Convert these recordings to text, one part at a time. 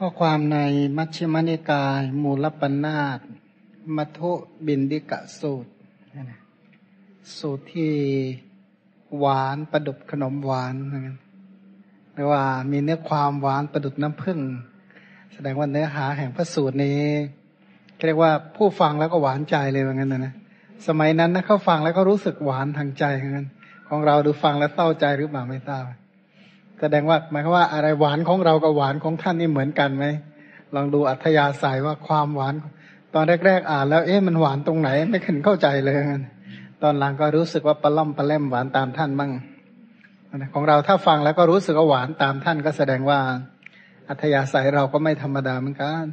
ข้อความในมัชฌิมนิกาย มูลปัญนาตมัทุบินดิกะสูตร สูตรที่หวานประดุดขนมหวานหรือว่ามีเนื้อความหวานประดุดน้ำผึ้งแสดงว่าเนื้อหาแห่งพระสูตรนี้เรียกว่าผู้ฟังแล้วก็หวานใจเลยเหมือนกันนะสมัยนั้นนะเขาฟังแล้วก็รู้สึกหวานทางใจเหมือนกันของเราดูฟังแล้วเศร้าใจหรือเปล่าไม่ทราบ แสดงว่าหมายความว่าอะไรหวานของเรากับหวานของท่านนี่เหมือนกันไหมลองดูอัธยาศัยว่าความหวาน ตอนแรก ๆ อ่านแล้วเอ๊ะมันหวานตรงไหน ไม่ขึ้นเข้าใจเลย ตอนหลังก็รู้สึกว่าปลาล่อมปลาแล่มหวานตามท่านบ้างของเราถ้าฟังแล้วก็รู้สึกว่าหวานตามท่านก็แสดงว่า อัธยาศัยเราก็ไม่ธรรมดาเหมือนกัน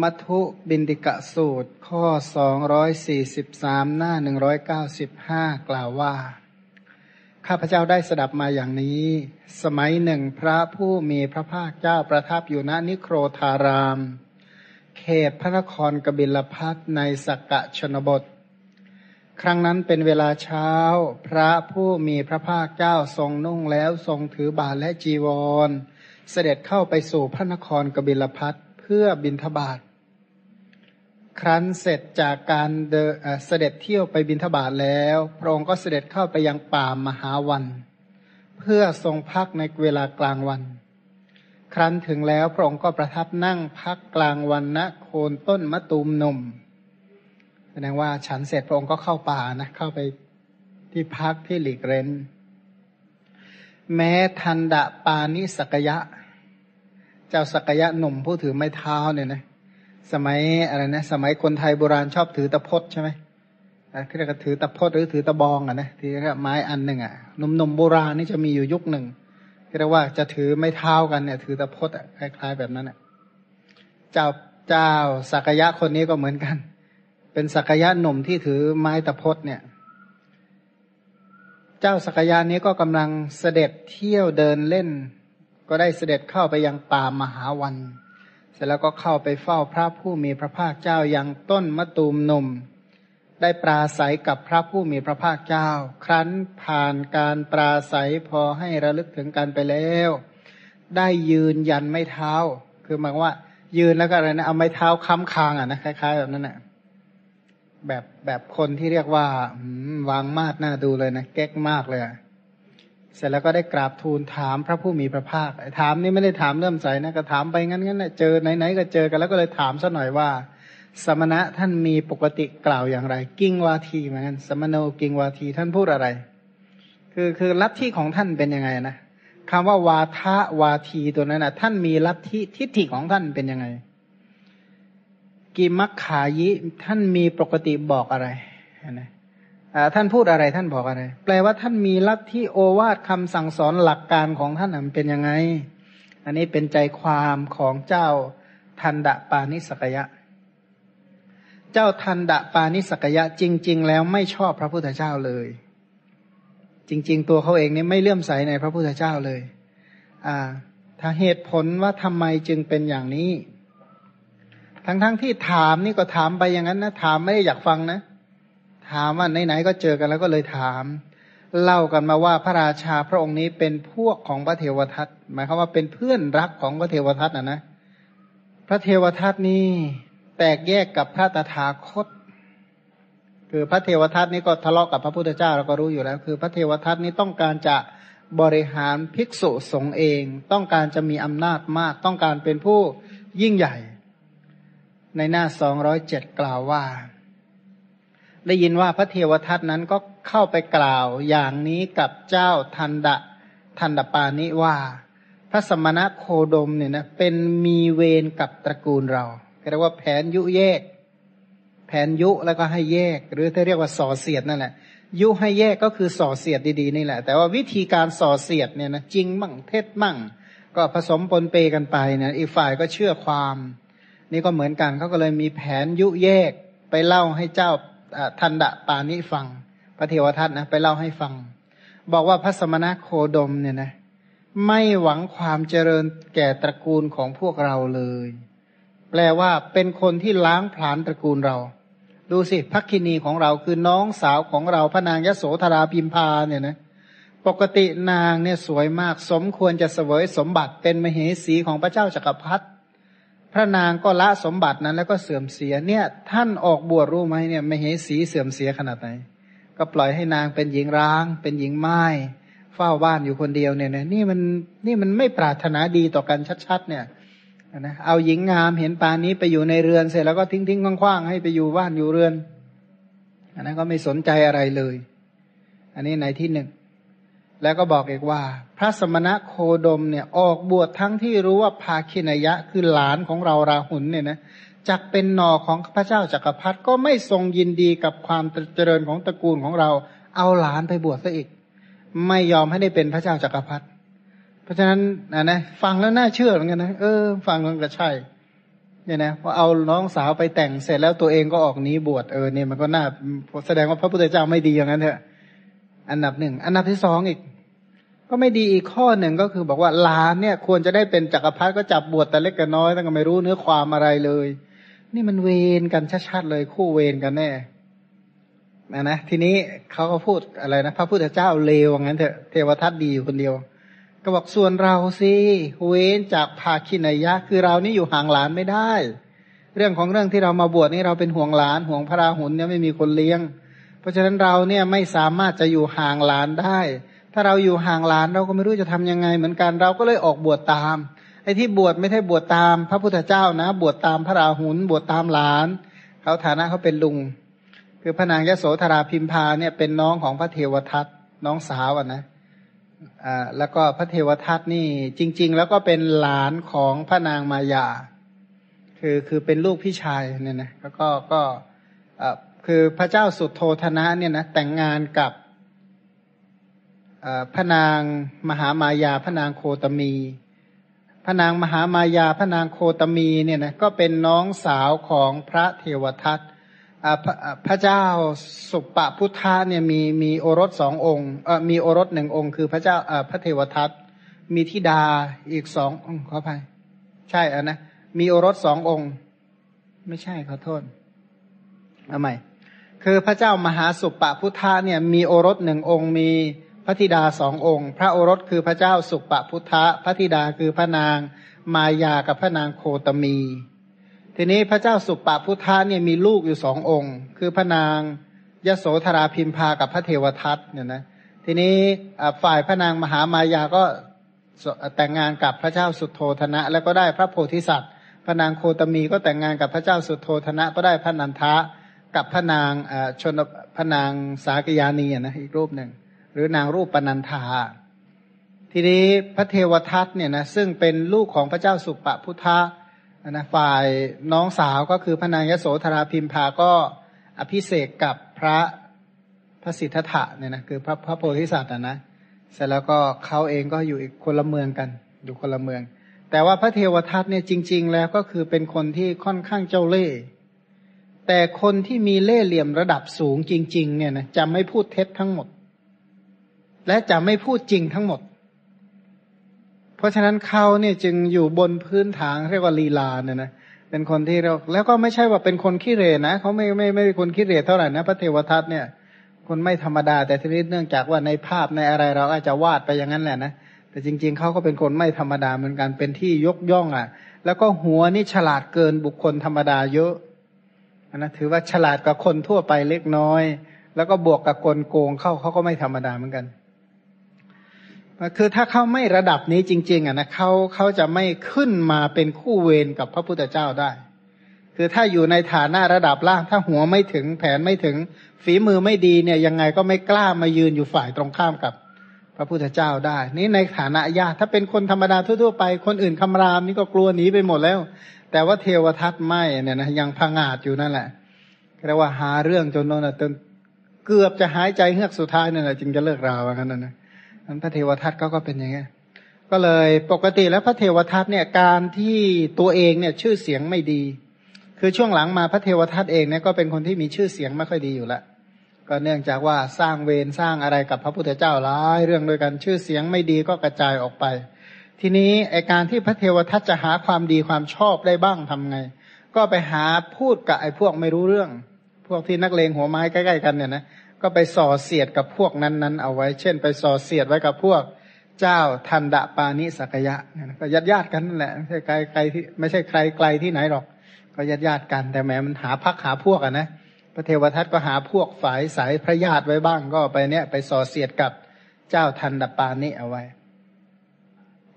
มัทุบินดิกะสูตร ข้อสองร้อยสี่สิบสามหน้าหนึ่งร้อยเก้าสิบห้ากล่าวว่า ข้าพเจ้าได้สดับมาอย่างนี้ สมัยหนึ่งพระผู้มีพระภาคเจ้าประทับอยู่ณนิโครธาราม เขตพระนครกบิลพัทในสักกะชนบท ครั้งนั้นเป็นเวลาเช้า พระผู้มีพระภาคเจ้าทรงนุ่งแล้วทรงถือบาทและจีวร เสด็จเข้าไปสู่พระนครกบิลพัทเพื่อบินทบาท ครั้นเสร็จจากการเดเสด็จเที่ยวไปบินทบาทแล้ว พระองค์ก็เสด็จเข้าไปยังป่ามหาวัน เพื่อทรงพักในเวลากลางวัน ครั้นถึงแล้วพระองค์ก็ประทับนั่งพักกลางวันณโคนต้นมะตูมนมแสดงว่าฉันเสร็จพระองค์ก็เข้าป่านะเข้าไปที่พักที่หลีกเร้น แม้ทันดะปานิสกยะ เจ้าสกยะหนุ่มผู้ถือไม้เท้าเนี่ยนะ สมัยอะไรนะ สมัยคนไทยโบราณชอบถือตะพดใช่ไหมเรียกถือตะพดหรือถือตะบองอะนะที่เรียกไม้อันหนึ่งอะหนุ่มๆโบราณนี่จะมีอยู่ยุคหนึ่งเรียกว่าจะถือไม่เท้ากันเนี่ย ถือตะพดอะคล้ายๆแบบนั้นอะเจ้าเจ้าสักยะคนนี้ก็เหมือนกัน เป็นสักยะหนุ่มที่ถือไม้ตะพดเนี่ย เจ้าสักยะนี้ก็กำลังเสด็จเที่ยวเดินเล่น ก็ได้เสด็จเข้าไปยังป่ามหาวัน เสร็จแล้วก็เข้าไปเฝ้าพระผู้มีพระภาคเจ้ายังต้นมะตูมหนุ่ม ได้ปราศัยกับพระผู้มีพระภาคเจ้า ครั้นผ่านการปราศัยพอให้ระลึกถึงกันไปแล้ว ได้ยืนยันไม่เท้า คือหมายว่า ยืนแล้วก็อะไรนะเอาไม้เท้าค้ำคางอะนะคล้ายๆแบบนั้นแหละแบบแบบคนที่เรียกว่าวางมาดหน้าดูเลยนะเก๊กมากเลยอะ เสร็จแล้วก็ได้กราบทูลถามพระผู้มีพระภาค ถามนี่ไม่ได้ถามเริ่มใสนะก็ถามไปงั้นงั้นเจอไหนๆก็เจอกันแล้วก็เลยถามซะหน่อยว่า สมณะท่านมีปกติกล่าวอย่างไร กิ้งวาทีเหมือนกันสมโนกิ้งวาทีท่านพูดอะไร คือคือลัทธิของท่านเป็นยังไงนะคำว่าวาทะวาทีตัวนั้นนะท่านมีลัทธิทิฏฐิของท่านเป็นยังไง กิมักขายิท่านมีปกติบอกอะไรนะ ท่านพูดอะไรท่านบอกอะไร แปลว่าท่านมีลัทธิโอวาทคำสั่งสอนหลักการของท่านมันเป็นยังไง อันนี้เป็นใจความของเจ้าทันดะปานิสกยะ เจ้าทันดะปานิสกยะจริง ๆ แล้วไม่ชอบพระพุทธเจ้าเลย จริง ๆ ตัวเขาเองนี่ไม่เลื่อมใสในพระพุทธเจ้าเลย อ่า ถ้าเหตุผลว่าทำไมจึงเป็นอย่างนี้ ทั้งๆทที่ถามนี่ก็ถามไปอย่างนั้นนะถามไม่ได้อยากฟังนะ ถามว่าไหนๆก็เจอกันแล้วก็เลยถาม เล่ากันมาว่าพระราชาพระองค์นี้เป็นพวกของพระเทวทัตหมายความว่าเป็นเพื่อนรักของพระเทวทัตนะนะ พระเทวทัตนี้แตกแยกกับพระตถาคต คือพระเทวทัตนี้ก็ทะเลาะกับพระพุทธเจ้าเราก็รู้อยู่แล้ว คือ พระเทวทัตนี้ต้องการจะบริหารภิกษุสงฆ์เอง ต้องการจะมีอำนาจมาก ต้องการเป็นผู้ยิ่งใหญ่ ในหน้าสองร้อยเจ็ดกล่าวว่า ได้ยินว่าพระเทวทัตนั้นก็เข้าไปกล่าวอย่างนี้กับเจ้าทันดะทันดปานิว่า พระสมณะโคดมเนี่ยนะเป็นมีเวรกับตระกูลเราเรียกว่าแผนยุแยก แผนยุแล้วก็ให้แยก หรือที่เรียกว่าส่อเสียดนั่นแหละยุให้แยกก็คือส่อเสียดดีๆนี่แหละ แต่ว่าวิธีการส่อเสียดเนี่ยนะจริงมั่งเท็จมั่ง ก็ผสมปนเปกันไปนะอีกฝ่ายก็เชื่อความ นี่ก็เหมือนกันเขาก็เลยมีแผนยุแยกไปเล่าให้เจ้า ทันดะปานิฟัง พระเทวทัตนะไปเล่าให้ฟัง บอกว่าพระสมณะโคดมเนี่ยนะไม่หวังความเจริญแก่ตระกูลของพวกเราเลย แปลว่าเป็นคนที่ล้างผลาญตระกูลเรา ดูสิพักคินีของเราคือน้องสาวของเราพระนางยโสธราพิมพาเนี่ยนะปกตินางเนี่ยสวยมาก สมควรจะเสวยสมบัติเป็นมเหสีของพระเจ้าจักรพรรดิ พระนางก็ละสมบัตินั้นแล้วก็เสื่อมเสียเนี่ย ท่านออกบวชรู้ไหมเนี่ยไม่เห็สีเสื่อมเสียขนาดไหน ก็ปล่อยให้นางเป็นหญิงร้าง เป็นหญิงไม้เฝ้าบ้านอยู่คนเดียวเนี่ยนะนี่มันนี่มันไม่ปรารถนาดีต่อกันชัดๆ เนี่ยนะเอาหญิงงามเห็นปานนี้ไปอยู่ในเรือนเสร็จแล้วก็ทิ้งทิ้งคว้างๆให้ไปอยู่บ้านอยู่เรือน อันนั้นก็ไม่สนใจอะไรเลย อันนี้ในที่หนึ่ง แล้วก็บอกอีกว่า พระสมณะโคดมเนี่ยออกบวชทั้งที่รู้ว่าภาคินยะคือหลานของเราราหุลเนี่ยนะจักเป็นหนอของพระเจ้าจักรพรรดิก็ไม่ทรงยินดีกับความเจริญของตระกูลของเรา เอาหลานไปบวชซะอีก ไม่ยอมให้ได้เป็นพระเจ้าจักรพรรดิเพราะฉะนั้นนะนะฟังแล้วน่าเชื่อเหมือนกันนะเออฟังมันก็ใช่เนี่ยนะพอเอาน้องสาวไปแต่งเสร็จแล้วตัวเองก็ออกนี้บวชเออเนี่ยมันก็น่าแสดงว่าพระพุทธเจ้าไม่ดีอย่างนั้นเถอะ อันดับหนึ่ง อันดับที่สองอีก ก็ไม่ดีอีกข้อหนึ่งก็คือบอกว่าลานเนี่ย ควรจะได้เป็นจักรพรรดิก็จับบวชแต่เล็กกันน้อยแต่ไม่รู้เนื้อความอะไรเลย นี่มันเวรกันชัดๆเลยคู่เวรกันแน่นะนะทีนี้เขาก็พูดอะไรนะ พระพุทธเจ้าเลวงั้นเถอะเทวทัตดีอยู่คนเดียว ก็บอกส่วนเราสิเว้นจากภาคินายะ คือเรานี่อยู่ห่างหลานไม่ได้ เรื่องของเรื่องที่เรามาบวชนี่เราเป็นห่วงหลานห่วงพระราหุลเนี่ยไม่มีคนเลี้ยง เพราะฉะนั้นเราเนี่ยไม่สามารถจะอยู่ห่างหลานได้ ถ้าเราอยู่ห่างหลานเราก็ไม่รู้จะทำยังไง เหมือนกันเราก็เลยออกบวชตาม ไอ้ที่บวชไม่ใช่บวชตาม พระพุทธเจ้านะ บวชตามพระราหุลบวชตามหลาน เขาฐานะเขาเป็นลุง คือพระนางยโสธราพิมพาเนี่ยเป็นน้องของพระเทวทัตน้องสาวอะนะอ่าแล้วก็พระเทวทัตนี่จริง ๆ แล้วก็เป็นหลานของพระนางมายา คือคือเป็นลูกพี่ชายเนี่ยนะแล้วก็ก็อ่ คือพระเจ้าสุดโทธนะเนี่ยนะแต่งงานกับพระนางมหามายาพระนางโคตมีพระนางมหามายาพระนางโคตมีเนี่ยนะก็เป็นน้องสาวของพระเทวทัตพระเจ้าสุปปพุทธะเนี่ยมีมีโอรสสององค์มีโอรสหนึ่งองค์ คือพระเจ้าพระเทวทัตมีธิดาอีกสององค์ขออภัยใช่อะนะมีโอรสสององค์ ไม่ใช่ขอโทษเอาใหม่ คือพระเจ้ามหาสุปปพุทธะเนี่ยมีโอรสหนึ่งองค์มีพระธิดาสององค์ พระโอรสคือพระเจ้าสุปปพุทธะพระธิดาคือพระนางมายากับพระนางโคตมี ทีนี้พระเจ้าสุปพุทธะเนี่ยมีลูกอยู่สององค์ คือพระนางยโสธราพิมพากับพระเทวทัตเนี่ยนะทีนี้ฝ่ายพระนางมหามายาก็แต่งงานกับพระเจ้าสุโธธนะ แล้วก็ได้พระโพธิสัตว์ พระนางโคตมีก็แต่งงานกับพระเจ้าสุโธธนะก็ได้พระนันทะ กับพระนางชนพระนางสากยานีนะอีกรูปหนึ่ง หรือนางรูปปนันธาทีนี้พระเทวทัตเนี่ยนะซึ่งเป็นลูกของพระเจ้าสุปพุทธะนะฝ่ายน้องสาวก็คือพระนางยโสธราพิมพาก็อภิเษกกับพระพระสิทธัตถะเนี่ยนะคือพระพระโพธิสัตว์นะเสร็จแล้วก็เขาเองก็อยู่อีกคนละเมืองกันอยู่คนละเมือง แต่ว่าพระเทวทัตเนี่ยจริง ๆ แล้วก็คือเป็นคนที่ค่อนข้างเจ้าเล่ห์ แต่คนที่มีเล่ห์เหลี่ยมระดับสูงจริง ๆ เนี่ยนะจะไม่พูดเท็จทั้งหมด และจะไม่พูดจริงทั้งหมด เพราะฉะนั้นเขาเนี่ยจึงอยู่บนพื้นฐานเรียกว่าลีลาเนี่ยนะเป็นคนที่เราแล้วก็ไม่ใช่ว่าเป็นคนขี้เรนะเขาไม่ไม่ไม่เป็นคนขี้เรเท่าไหร่นะพระเทวทัตเนี่ย คนไม่ธรรมดา แต่ทีนี้เนื่องจากว่าในภาพในอะไรเราอาจจะวาดไปอย่างนั้นแหละนะแต่จริง ๆเขาก็เป็นคนไม่ธรรมดาเหมือนกันเป็นที่ยกย่องอะ แล้วก็หัวนี่ฉลาดเกินบุคคลธรรมดาเยอะ นะถือว่าฉลาดกว่าคนทั่วไปเล็กน้อย แล้วก็บวกกับกลโกงเข้าเขาก็ไม่ธรรมดาเหมือนกันคือถ้าเขาไม่ระดับนี้จริง ๆอะนะเขาเขาจะไม่ขึ้นมาเป็นคู่เวรกับพระพุทธเจ้าได้ คือถ้าอยู่ในฐานะระดับล่าง ถ้าหัวไม่ถึงแผนไม่ถึง ฝีมือไม่ดีเนี่ยยังไงก็ไม่กล้ามายืนอยู่ฝ่ายตรงข้ามกับพระพุทธเจ้าได้ นี่ในฐานะญาติถ้าเป็นคนธรรมดาทั่วๆไป คนอื่นคำรามนี่ก็กลัวหนีไปหมดแล้ว แต่ว่าเทวทัตไม่เนี่ยนะยังพังอาจอยู่นั่นแหละเรียกว่าหาเรื่องจนโน่นจนเกือบจะหายใจเฮือกสุดท้ายนั่นแหละจึงจะเลิกราว่างั้นนะนั้นพระเทวทัตก็ก็เป็นอย่างนี้ก็เลยปกติแล้วพระเทวทัตเนี่ยการที่ตัวเองเนี่ยชื่อเสียงไม่ดี คือช่วงหลังมาพระเทวทัตเองเนี่ยก็เป็นคนที่มีชื่อเสียงไม่ค่อยดีอยู่ล้วก็เนื่องจากว่าสร้างเวรสร้างอะไรกับพระพุทธเจ้าหลายเรื่องด้วยกันชื่อเสียงไม่ดีก็กระจายออกไป ทีนี้ไอการที่พระเทวทัตจะหาความดีความชอบได้บ้างทำไง ก็ไปหาพูดกับไอพวกไม่รู้เรื่อง พวกที่นักเลงหัวไม้ใกล้ๆกันเนี่ยนะก็ไปส่อเสียดกับพวกนั้นๆเอาไว้ เช่น ไปส่อเสียดไว้กับพวกเจ้าทันดะปานิสักยะก็ญาติญาติกันนั่นแหละไม่ใช่ไกลไกลที่ไม่ใช่ใครไกลที่ไหนหรอก ก็ญาติญาติกัน แต่แม้มันหาพักหาพวกอะนะพระเทวทัตก็หาพวกฝ่ายสายพระญาติไว้บ้างก็ไปเนี้ยไปส่อเสียดกับเจ้าทันดะปานิเอาไว้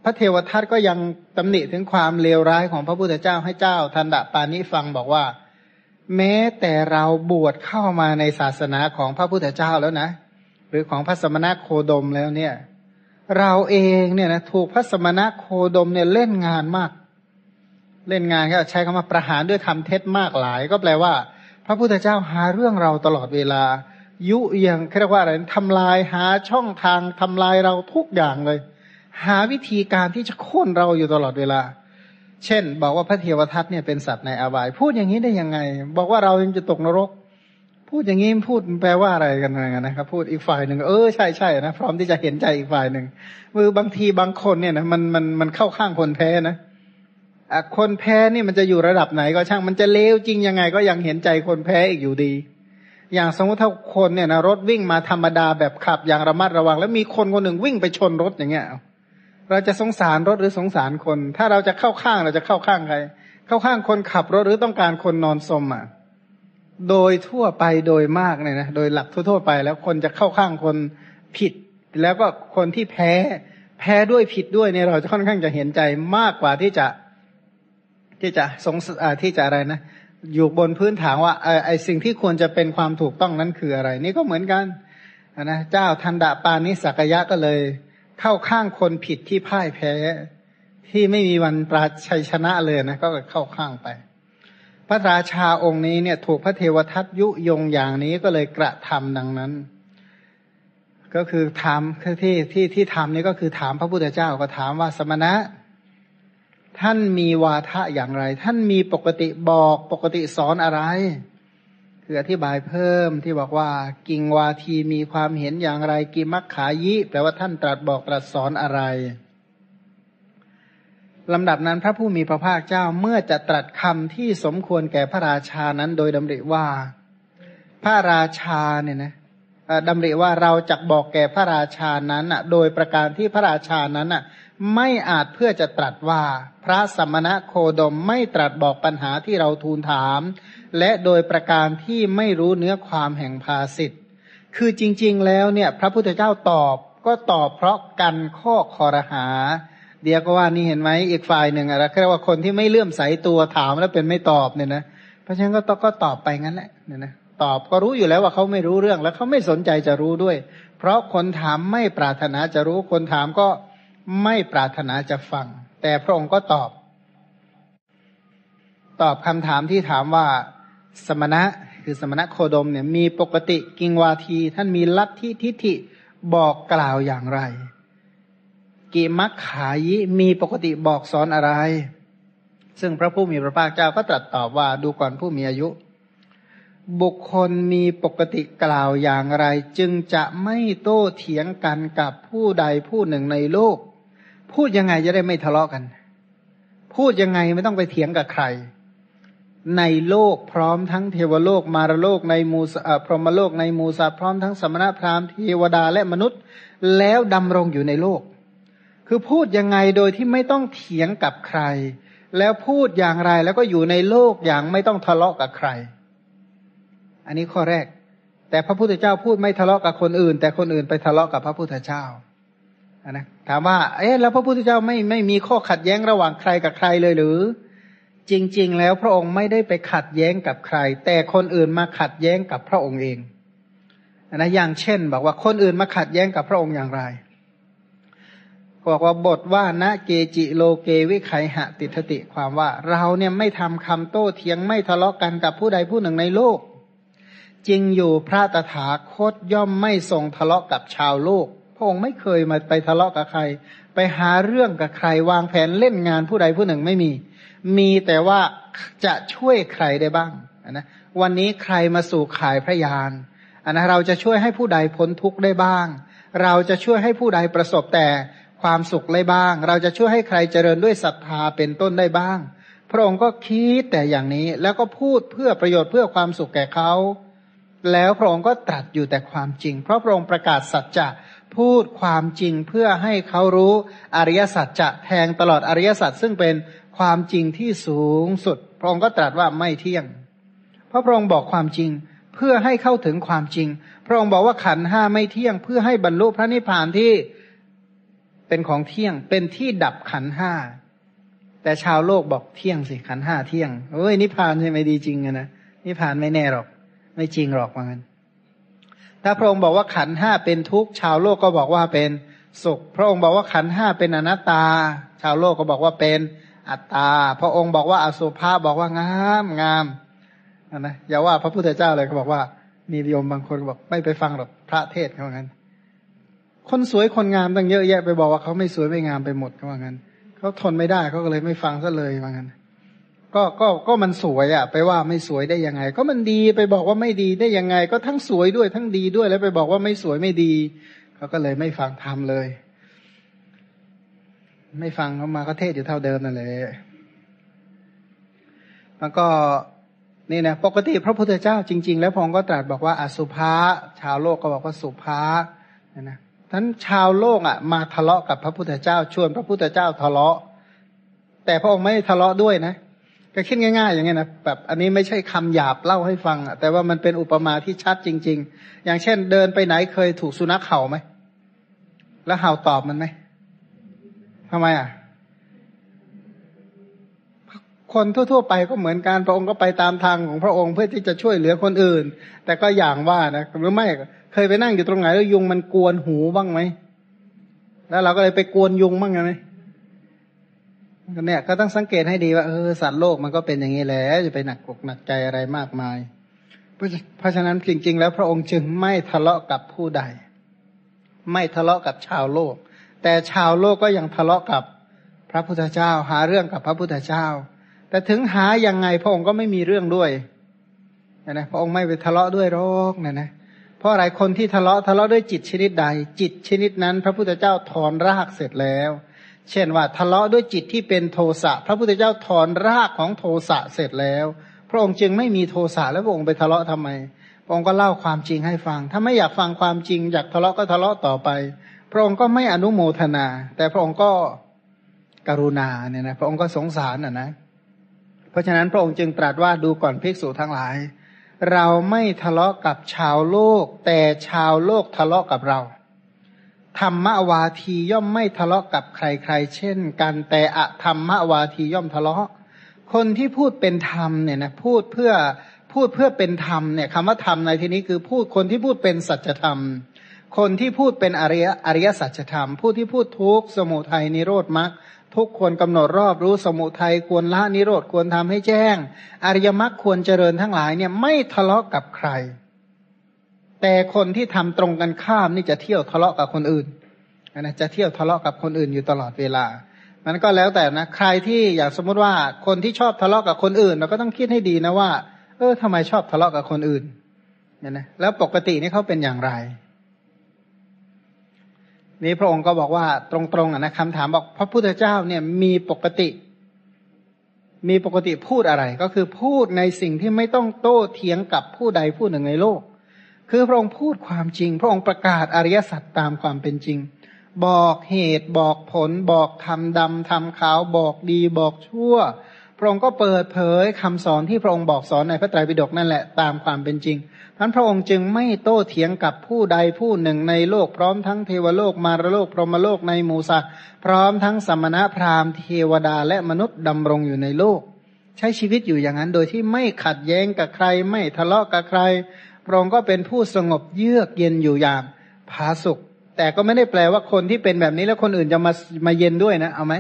พระเทวทัตก็ยังตำหนิถึงความเลวร้ายของพระพุทธเจ้าให้เจ้าทันดะปานิฟังบอกว่า แม้แต่เราบวชเข้ามาในศาสนาของพระพุทธเจ้าแล้วนะ หรือของพระสมณโคดมแล้วเนี่ย เราเองเนี่ยนะถูกพระสมณะโคดมเนี่ยเล่นงานมาก เล่นงานก็ใช้คำว่าประหารด้วยคำเท็จมากหลาย ก็แปลว่า พระพุทธเจ้าหาเรื่องเราตลอดเวลา ยุยังเรียกว่าอะไรทำลายหาช่องทางทำลายเราทุกอย่างเลย หาวิธีการที่จะโค่นเราอยู่ตลอดเวลา เช่น บอกว่าพระเทวทัตเนี่ยเป็นสัตว์ในอบาย พูดอย่างนี้ได้ยังไง บอกว่าเรายังจะตกนรก พูดอย่างนี้พูดแปลว่าอะไรกันนะครับพูดอีกฝ่ายหนึ่งเออใช่ใช่นะพร้อมที่จะเห็นใจอีกฝ่ายหนึ่งมือบางทีบางคนเนี่ยนะมันมันมันเข้าข้างคนแพ้นะอะคนแพ้นี่มันจะอยู่ระดับไหนก็ช่างมันจะเลวจริงยังไง ก็ยังเห็นใจคนแพ้อีกอยู่ดี อย่างสมมติถ้าคนเนี่ยนะรถวิ่งมาธรรมดาแบบขับอย่างระมัดระวัง แล้วมีคนคนหนึ่งวิ่งไปชนรถอย่างเงี้ย เราจะสงสารรถหรือสงสารคน ถ้าเราจะเข้าข้างเราจะเข้าข้างใคร เข้าข้างคนขับรถหรือต้องการคนนอนสมอะ โดยทั่วไปโดยมากเนี่ยนะ โดยหลักทั่วๆไป แล้วคนจะเข้าข้างคนผิด แล้วก็คนที่แพ้ แพ้ด้วยผิดด้วยเนี่ยเราจะค่อนข้างจะเห็นใจมากกว่าที่จะที่จะสงที่จะอะไรนะอยู่บนพื้นฐานว่าไอสิ่งที่ควรจะเป็นความถูกต้องนั้นคืออะไร นี่ก็เหมือนกันนะเจ้าทันดาปานิสักยะก็เลย เข้าข้างคนผิดที่พ่ายแพ้ ที่ไม่มีวันปราชัยชนะเลยนะก็เข้าข้างไป พระราชาองค์นี้เนี่ย ถูกพระเทวทัตยุยงอย่างนี้ก็เลยกระทำดังนั้น ก็คือถามคือที่ที่ที่ทำนี่ก็คือถามพระพุทธเจ้าก็ถามว่าสมณะ ท่านมีวาทะอย่างไร ท่านมีปกติบอกปกติสอนอะไร คืออธิบายเพิ่มที่บอกว่า กิงวาทีมีความเห็นอย่างไรกิมักขายิแปลว่าท่านตรัสบอกตรัสสอนอะไรลำดับนั้นพระผู้มีพระภาคเจ้าเมื่อจะตรัสคำที่สมควรแก่พระราชานั้นโดยดำริว่า พระราชาเนี่ยนะดำริว่าเราจะบอกแก่พระราชานั้นโดยประการที่พระราชานั้น ไม่อาจเพื่อจะตรัสว่า พระสมณะโคดมไม่ตรัสบอกปัญหาที่เราทูลถาม และโดยประการที่ไม่รู้เนื้อความแห่งภาสิทธ์คือจริง ๆ แล้วเนี่ย พระพุทธเจ้าตอบก็ตอบเพราะกันข้อคอรหา เดียก็ว่านี่เห็นไหมอีกฝ่ายหนึ่งอะไรเรียกว่าคนที่ไม่เลื่อมใสตัวถามแล้วเป็นไม่ตอบเนี่ยนะเพราะฉะนั้นก็ต้องก็ตอบไปงั้นแหละเนี่ยนะตอบก็รู้อยู่แล้วว่าเขาไม่รู้เรื่อง แล้วเขาไม่สนใจจะรู้ด้วย เพราะคนถามไม่ปรารถนาจะรู้คนถามก็ ไม่ปรารถนาจะฟัง แต่พระองค์ก็ตอบ ตอบคำถามที่ถามว่า สมณะคือสมณะโคดมเนี่ยมีปกติกิงวาที ท่านมีลัทธิทิฏฐิบอกกล่าวอย่างไร กิมักขายิมีปกติบอกสอนอะไร ซึ่งพระผู้มีพระภาคเจ้าก็ตรัสตอบว่าดูก่อนผู้มีอายุ บุคคลมีปกติกล่าวอย่างไร จึงจะไม่โต้เถียงกันกับผู้ใดผู้หนึ่งในโลก พูดยังไงจะได้ไม่ทะเลาะกัน พูดยังไงไม่ต้องไปเถียงกับใคร ในโลกพร้อมทั้งเทวโลกมารโลกในมูสพรหมโลกในมูสัตพร้อมทั้งสมณพราหมณ์เทวดาและมนุษย์ แล้วดำรงอยู่ในโลก คือพูดยังไงโดยที่ไม่ต้องเถียงกับใคร แล้วพูดอย่างไรแล้วก็อยู่ในโลกอย่างไม่ต้องทะเลาะกับใคร อันนี้ข้อแรก แต่พระพุทธเจ้าพูดไม่ทะเลาะกับคนอื่น แต่คนอื่นไปทะเลาะกับพระพุทธเจ้า นะถามว่า เอ๊ะแล้วพระพุทธเจ้าไม่ไม่มีข้อขัดแย้งระหว่างใครกับใครเลยหรือ จริง ๆ แล้วพระองค์ไม่ได้ไปขัดแย้งกับใคร แต่คนอื่นมาขัดแย้งกับพระองค์เองนะอย่างเช่น บอกว่าคนอื่นมาขัดแย้งกับพระองค์อย่างไรบอกว่าบทว่าณเกจิโลเกวิไขหะติทติความว่า เราเนี่ยไม่ทำคำโต้เถียงไม่ทะเลาะกันกับผู้ใดผู้หนึ่งในโลก จริงอยู่พระตถาคตย่อมไม่ทรงทะเลาะกับชาวโลก พระองค์ไม่เคยมาไปทะเลาะกับใคร ไปหาเรื่องกับใครวางแผนเล่นงานผู้ใดผู้หนึ่งไม่มี มีแต่ว่าจะช่วยใครได้บ้างนะวันนี้ใครมาสู่ขายพระยานอันนะเราจะช่วยให้ผู้ใดพ้นทุกข์ได้บ้าง เราจะช่วยให้ผู้ใดประสบแต่ความสุขเลยบ้าง เราจะช่วยให้ใครเจริญด้วยศรัทธาเป็นต้นได้บ้าง พระองค์ก็คิดแต่อย่างนี้แล้วก็พูดเพื่อประโยชน์เพื่อความสุขแก่เขา แล้วพระองค์ก็ตรัสอยู่แต่ความจริง เพราะพระองค์ประกาศสัจจะ พูดความจริงเพื่อให้เขารู้อริยสัจจะแทงตลอดอริยสัจซึ่งเป็นความจริงที่สูงสุด พระองค์ก็ตรัสว่าไม่เที่ยง พระพระองค์บอกความจริงเพื่อให้เข้าถึงความจริง พระองค์บอกว่าขันห้าไม่เที่ยง เพื่อให้บรรลุพระนิพพานที่เป็นของเที่ยงเป็นที่ดับขันห้าแต่ชาวโลกบอกเที่ยงสิขันห้าเที่ยงเอ้ยนิพพานใช่ไหมดีจริงนะนิพพานไม่แน่หรอก ไม่จริงหรอกว่างั้น ถ้าพระองค์บอกว่าขันห้าเป็นทุกข์ชาวโลกก็บอกว่าเป็นสุข พระองค์บอกว่าขันห้าเป็นอนัตตา ชาวโลกก็บอกว่าเป็นอัตตา พระองค์บอกว่าอสุภะบอกว่างามงามนะอย่าว่าพระพุทธเจ้าเลยเขาบอกว่า มีโยมบางคนบอกไม่ไปฟังหรอกพระเทศเขาว่างั้น คนสวยคนงามตั้งเยอะแยะไปบอกว่าเขาไม่สวยไม่งามไปหมดเขาว่างั้นเขาทนไม่ได้เขาก็เลยไม่ฟังซะเลยว่างั้น ก็ก็ก็มันสวยอะไปว่าไม่สวยได้ยังไง ก็มันดีไปบอกว่าไม่ดีได้ยังไง ก็ทั้งสวยด้วยทั้งดีด้วยแล้วไปบอกว่าไม่สวยไม่ดีเขาก็เลยไม่ฟังธรรมเลย ไม่ฟังเขามาก็เทศอยู่เท่าเดิมนั่นแหละแล้วก็นี่นะปกติพระพุทธเจ้าจริง ๆ แล้วพองก็ตรัสบอกว่าอสุภะชาวโลกก็บอกว่าสุภะนะท่านชาวโลกอะ มาทะเลาะกับพระพุทธเจ้าชวนพระพุทธเจ้าทะเลาะ แต่พระองค์ไม่ทะเลาะด้วยนะ ก็คิดง่าย ๆ อย่างเงี้ยนะแบบอันนี้ไม่ใช่คำหยาบเล่าให้ฟังอะแต่ว่ามันเป็นอุปมาที่ชัดจริง ๆ อย่างเช่น เดินไปไหนเคยถูกสุนัขเห่าไหมแล้วเห่าตอบมันไหมทำไมอะคนทั่ว ๆ ไปก็เหมือนกันพระองค์ก็ไปตามทางของพระองค์เพื่อที่จะช่วยเหลือคนอื่น แต่ก็อย่างว่านะหรือไม่เคยไปนั่งอยู่ตรงไหนแล้วยุงมันกวนหูบ้างไหมแล้วเราก็เลยไปกวนยุงบ้างไง เนี่ยก็ต้องสังเกตให้ดีว่าเออสัตว์โลกมันก็เป็นอย่างนี้แหละจะไปหนักอกหนักใจอะไรมากมาย เพราะฉะนั้นจริง ๆ แล้วพระองค์จึงไม่ทะเลาะกับผู้ใด ไม่ทะเลาะกับชาวโลก แต่ชาวโลกก็ยังทะเลาะกับพระพุทธเจ้า หาเรื่องกับพระพุทธเจ้า แต่ถึงหายังไงพระองค์ก็ไม่มีเรื่องด้วยนะพระองค์ไม่ไปทะเลาะด้วยโรคนะนะเพราะอะไรคนที่ทะเลาะทะเลาะด้วยจิตชนิดใด จิตชนิดนั้น พระพุทธเจ้าถอนรากเสร็จแล้ว เช่นว่าทะเลาะด้วยจิตที่เป็นโทสะพระพุทธเจ้าถอนรากของโทสะเสร็จแล้ว พระองค์จึงไม่มีโทสะแล้วพระองค์ไปทะเลาะทำไม พระองค์ก็เล่าความจริงให้ฟัง ถ้าไม่อยากฟังความจริง อยากทะเลาะก็ทะเลาะต่อไป พระองค์ก็ไม่อนุโมทนา แต่พระองค์ก็กรุณาเนี่ยนะพระองค์ก็สงสารอะนะ เพราะฉะนั้นพระองค์จึงตรัสว่าดูก่อนภิกษุทั้งหลาย เราไม่ทะเลาะกับชาวโลก แต่ชาวโลกทะเลาะกับเรา ธรรมวาทีย่อมไม่ทะเลาะกับใครๆ เช่นกันแต่อะธรรมวาทีย่อมทะเลาะ คนที่พูดเป็นธรรมเนี่ยนะพูดเพื่อพูดเพื่อเป็นธรรมเนี่ยคำว่าธรรมในที่นี้คือพูดคนที่พูดเป็นสัจธรรม คนที่พูดเป็นอริยอริยสัจธรรม ผู้ที่พูดทุกสมุทัยนิโรธมรรคทุกควรกำหนดรอบรู้สมุทัยควรละนิโรธควรทำให้แจ้ง อริยมรรคควรเจริญทั้งหลายเนี่ยไม่ทะเลาะกับใคร แต่คนที่ทำตรงกันข้ามนี่จะเที่ยวทะเลาะกับคนอื่นนะจะเที่ยวทะเลาะกับคนอื่นอยู่ตลอดเวลา มันก็แล้วแต่นะใครที่อย่างสมมติว่าคนที่ชอบทะเลาะกับคนอื่น เราก็ต้องคิดให้ดีนะว่า เออทำไมชอบทะเลาะกับคนอื่นเนี่ยนะแล้วปกตินี่เขาเป็นอย่างไร นี้พระองค์ก็บอกว่าตรงๆอะนะคำถามบอกพระพุทธเจ้าเนี่ยมีปกติ มีปกติพูดอะไร ก็คือพูดในสิ่งที่ไม่ต้องโต้เถียงกับผู้ใดผู้หนึ่งในโลก คือพระองค์พูดความจริง พระองค์ประกาศอริยสัจตามความเป็นจริง บอกเหตุบอกผล บอกทำดำทำขาวบอกดีบอกชั่ว พระองค์ก็เปิดเผยคำสอนที่พระองค์บอกสอนในพระไตรปิฎกนั่นแหละตามความเป็นจริงท่านพระองค์จึงไม่โต้เถียงกับผู้ใดผู้หนึ่งในโลกพร้อมทั้งเทวโลกมารโลกพรหมโลกในหมูสัตว์พร้อมทั้งสมณะพราหมณ์เทวดาและมนุษย์ดำรงอยู่ในโลก ใช้ชีวิตอยู่อย่างนั้นโดยที่ไม่ขัดแย้งกับใคร ไม่ทะเลาะกับใคร พระองค์ก็เป็นผู้สงบเยือกเย็นอยู่อย่างผาสุกแต่ก็ไม่ได้แปลว่าคนที่เป็นแบบนี้แล้วคนอื่นจะมามาเย็นด้วยนะเอาไหม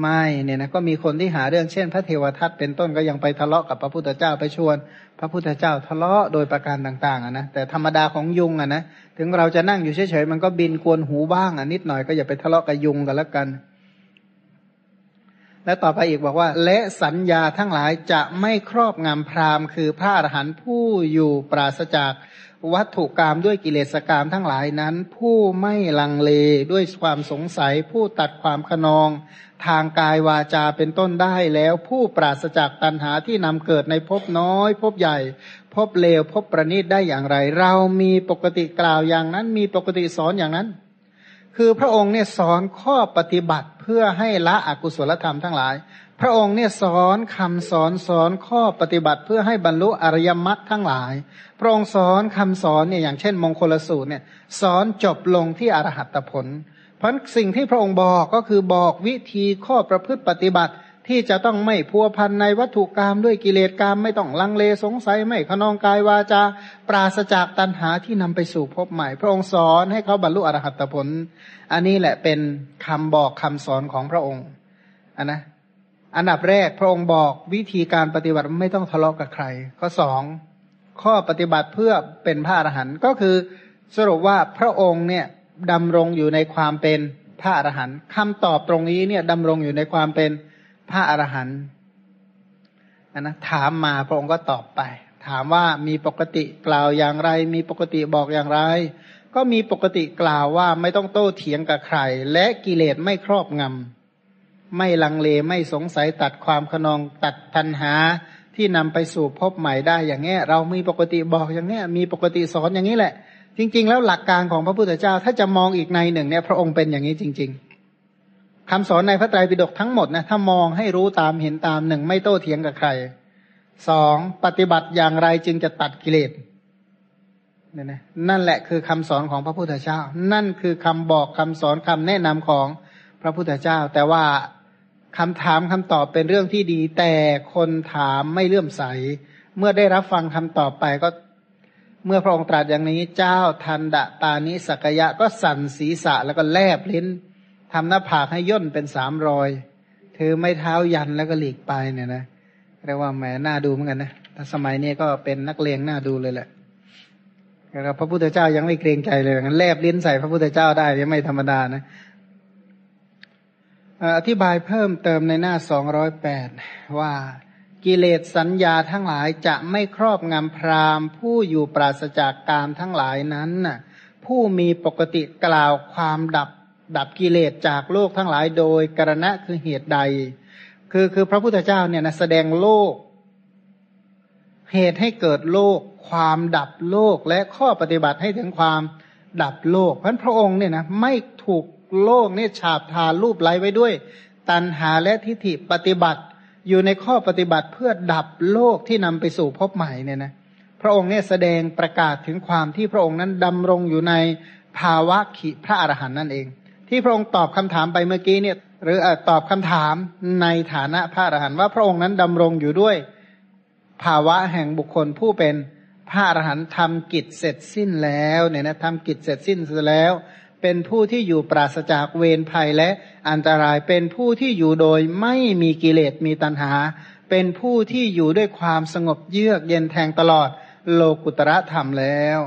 ไม่เนี่ยนะก็มีคนที่หาเรื่องเช่น พระเทวทัตเป็นต้นก็ยังไปทะเลาะกับพระพุทธเจ้าไปชวน พระพุทธเจ้าทะเลาะโดยประการต่างๆอะนะแต่ธรรมดาของยุงอะนะถึงเราจะนั่งอยู่เฉยๆมันก็บินกวนหูบ้างอะนิดหน่อยก็อย่าไปทะเลาะกับยุงกันแล้วกัน และต่อไปอีกบอกว่า และสัญญาทั้งหลายจะไม่ครอบงำพราหมณ์ คือพระอรหันต์ผู้อยู่ปราศจากวัตถุกรรมด้วยกิเลสกรรมทั้งหลายนั้น ผู้ไม่ลังเลด้วยความสงสัย ผู้ตัดความขนอง ทางกายวาจาเป็นต้นได้แล้วผู้ปราศจากตัณหาที่นำเกิดในภพน้อยภพใหญ่พพเลวภพประณีตได้อย่างไร เรามีปกติกล่าวอย่างนั้น มีปกติสอนอย่างนั้น คือพระองค์เนี่ยสอนข้อปฏิบัติเพื่อให้ละอกุศลธรรมทั้งหลาย พระองค์เนี่ยสอนคำสอนสอนข้อปฏิบัติเพื่อให้บรรลุอริยมรรคทั้งหลาย พระองค์สอนคำสอนเนี่ยอย่างเช่น มงคลสูตรเนี่ยสอนจบลงที่อรหัตผล เพราะสิ่งที่พระองค์บอกก็คือบอกวิธีข้อประพฤติปฏิบัติ ที่จะต้องไม่พัวพันในวัตถุกรรมด้วยกิเลสกรรมไม่ต้องลังเลสงสัยไม่ขนองกายวาจาปราศจากตัณหาที่นำไปสู่พบใหม่ พระองค์สอนให้เขาบรรลุอรหัตผล อันนี้แหละเป็นคำบอกคำสอนของพระองค์อันนะอันดับแรกพระองค์บอกวิธีการปฏิบัติไม่ต้องทะเลาะกับใคร ข้อสองข้อปฏิบัติเพื่อเป็นพระอรหันต์ก็คือสรุปว่าพระองค์เนี่ยดำรงอยู่ในความเป็นพระอรหันต์คำตอบตรงนี้เนี่ยดำรงอยู่ในความเป็นพ พระอรหันต์นะถามมาพระองค์ก็ตอบไป ถามว่ามีปกติกล่าวอย่างไร มีปกติบอกอย่างไร ก็มีปกติกล่าวว่าไม่ต้องโต้เถียงกับใคร และกิเลสไม่ครอบงำไม่ลังเลไม่สงสัยตัดความขนองตัดปัญหาที่นำไปสู่พบใหม่ได้อย่างเงี้ย เรามีปกติบอกอย่างเงี้ย มีปกติสอนอย่างนี้แหละ จริง ๆ แล้วหลักการของพระพุทธเจ้าถ้าจะมองอีกในหนึ่งเนี่ย พระองค์เป็นอย่างนี้จริง ๆ คำสอนในพระไตรปิฎกทั้งหมดนะถ้ามองให้รู้ตามเห็นตามหนึ่งไม่โต้เถียงกับใครสองปฏิบัติอย่างไรจึงจะตัดกิเลสเนี่ยนะนั่นแหละคือคำสอนของพระพุทธเจ้า นั่นคือคำบอกคำสอนคำแนะนำของพระพุทธเจ้า แต่ว่าคำถามคำตอบเป็นเรื่องที่ดี แต่คนถามไม่เลื่อมใส เมื่อได้รับฟังคำตอบไปก็เมื่อพระองค์ตรัสอย่างนี้เจ้าทันดะตานิสักยะก็สั่นศีรษะแล้วก็แลบลิ้น ทำหน้าผากให้ย่นเป็นสามรอยถือไม้เท้ายันแล้วก็หลีกไปเนี่ยนะเรียกว่าแหมน่าดูเหมือนกันนะถ้าสมัยนี้ก็เป็นนักเลงน่าดูเลยแหละแล้วพระพุทธเจ้ายังไม่เกรงใจเลยงั้นแลบลิ้นใส่พระพุทธเจ้าได้ยังไม่ธรรมดานะอธิบายเพิ่มเติมในหน้าสองร้อยแปดว่ากิเลสสัญญาทั้งหลายจะไม่ครอบงำพรามผู้อยู่ปราศจากกามทั้งหลายนั้นน่ะผู้มีปกติกล่าวความดับ ดับกิเลสจากโลกทั้งหลายโดยกรณะคือเหตุใด คือคือพระพุทธเจ้าเนี่ยนะแสดงโลก เหตุให้เกิดโลก ความดับโลกและข้อปฏิบัติให้ถึงความดับโลก เพราะพระองค์เนี่ยนะไม่ถูกโลกเนี่ยฉาบทารูปไล้ไว้ด้วย ตัณหาและทิฏฐิปฏิบัติอยู่ในข้อปฏิบัติเพื่อดับโลกที่นำไปสู่พบใหม่เนี่ยนะพระองค์เนี่ยแสดงประกาศถึงความที่พระองค์นั้นดำรงอยู่ในภาวะขิพระอรหันต์นั่นเอง ที่พระองค์ตอบคำถามไปเมื่อกี้เนี่ย หรือตอบคำถามในฐานะพระอรหันต์ว่าพระองค์นั้นดำรงอยู่ด้วย ภาวะแห่งบุคคลผู้เป็นพระอรหันต์ทำกิจเสร็จสิ้นแล้วเนี่ยนะทำกิจเสร็จสิ้นแล้ว เป็นผู้ที่อยู่ปราศจากเวรภัยและอันตรายเป็นผู้ที่อยู่โดยไม่มีกิเลสมีตัณหา เป็นผู้ที่อยู่ด้วยความสงบเยือกเย็นแทงตลอดโลกุตระธรรมแล้ว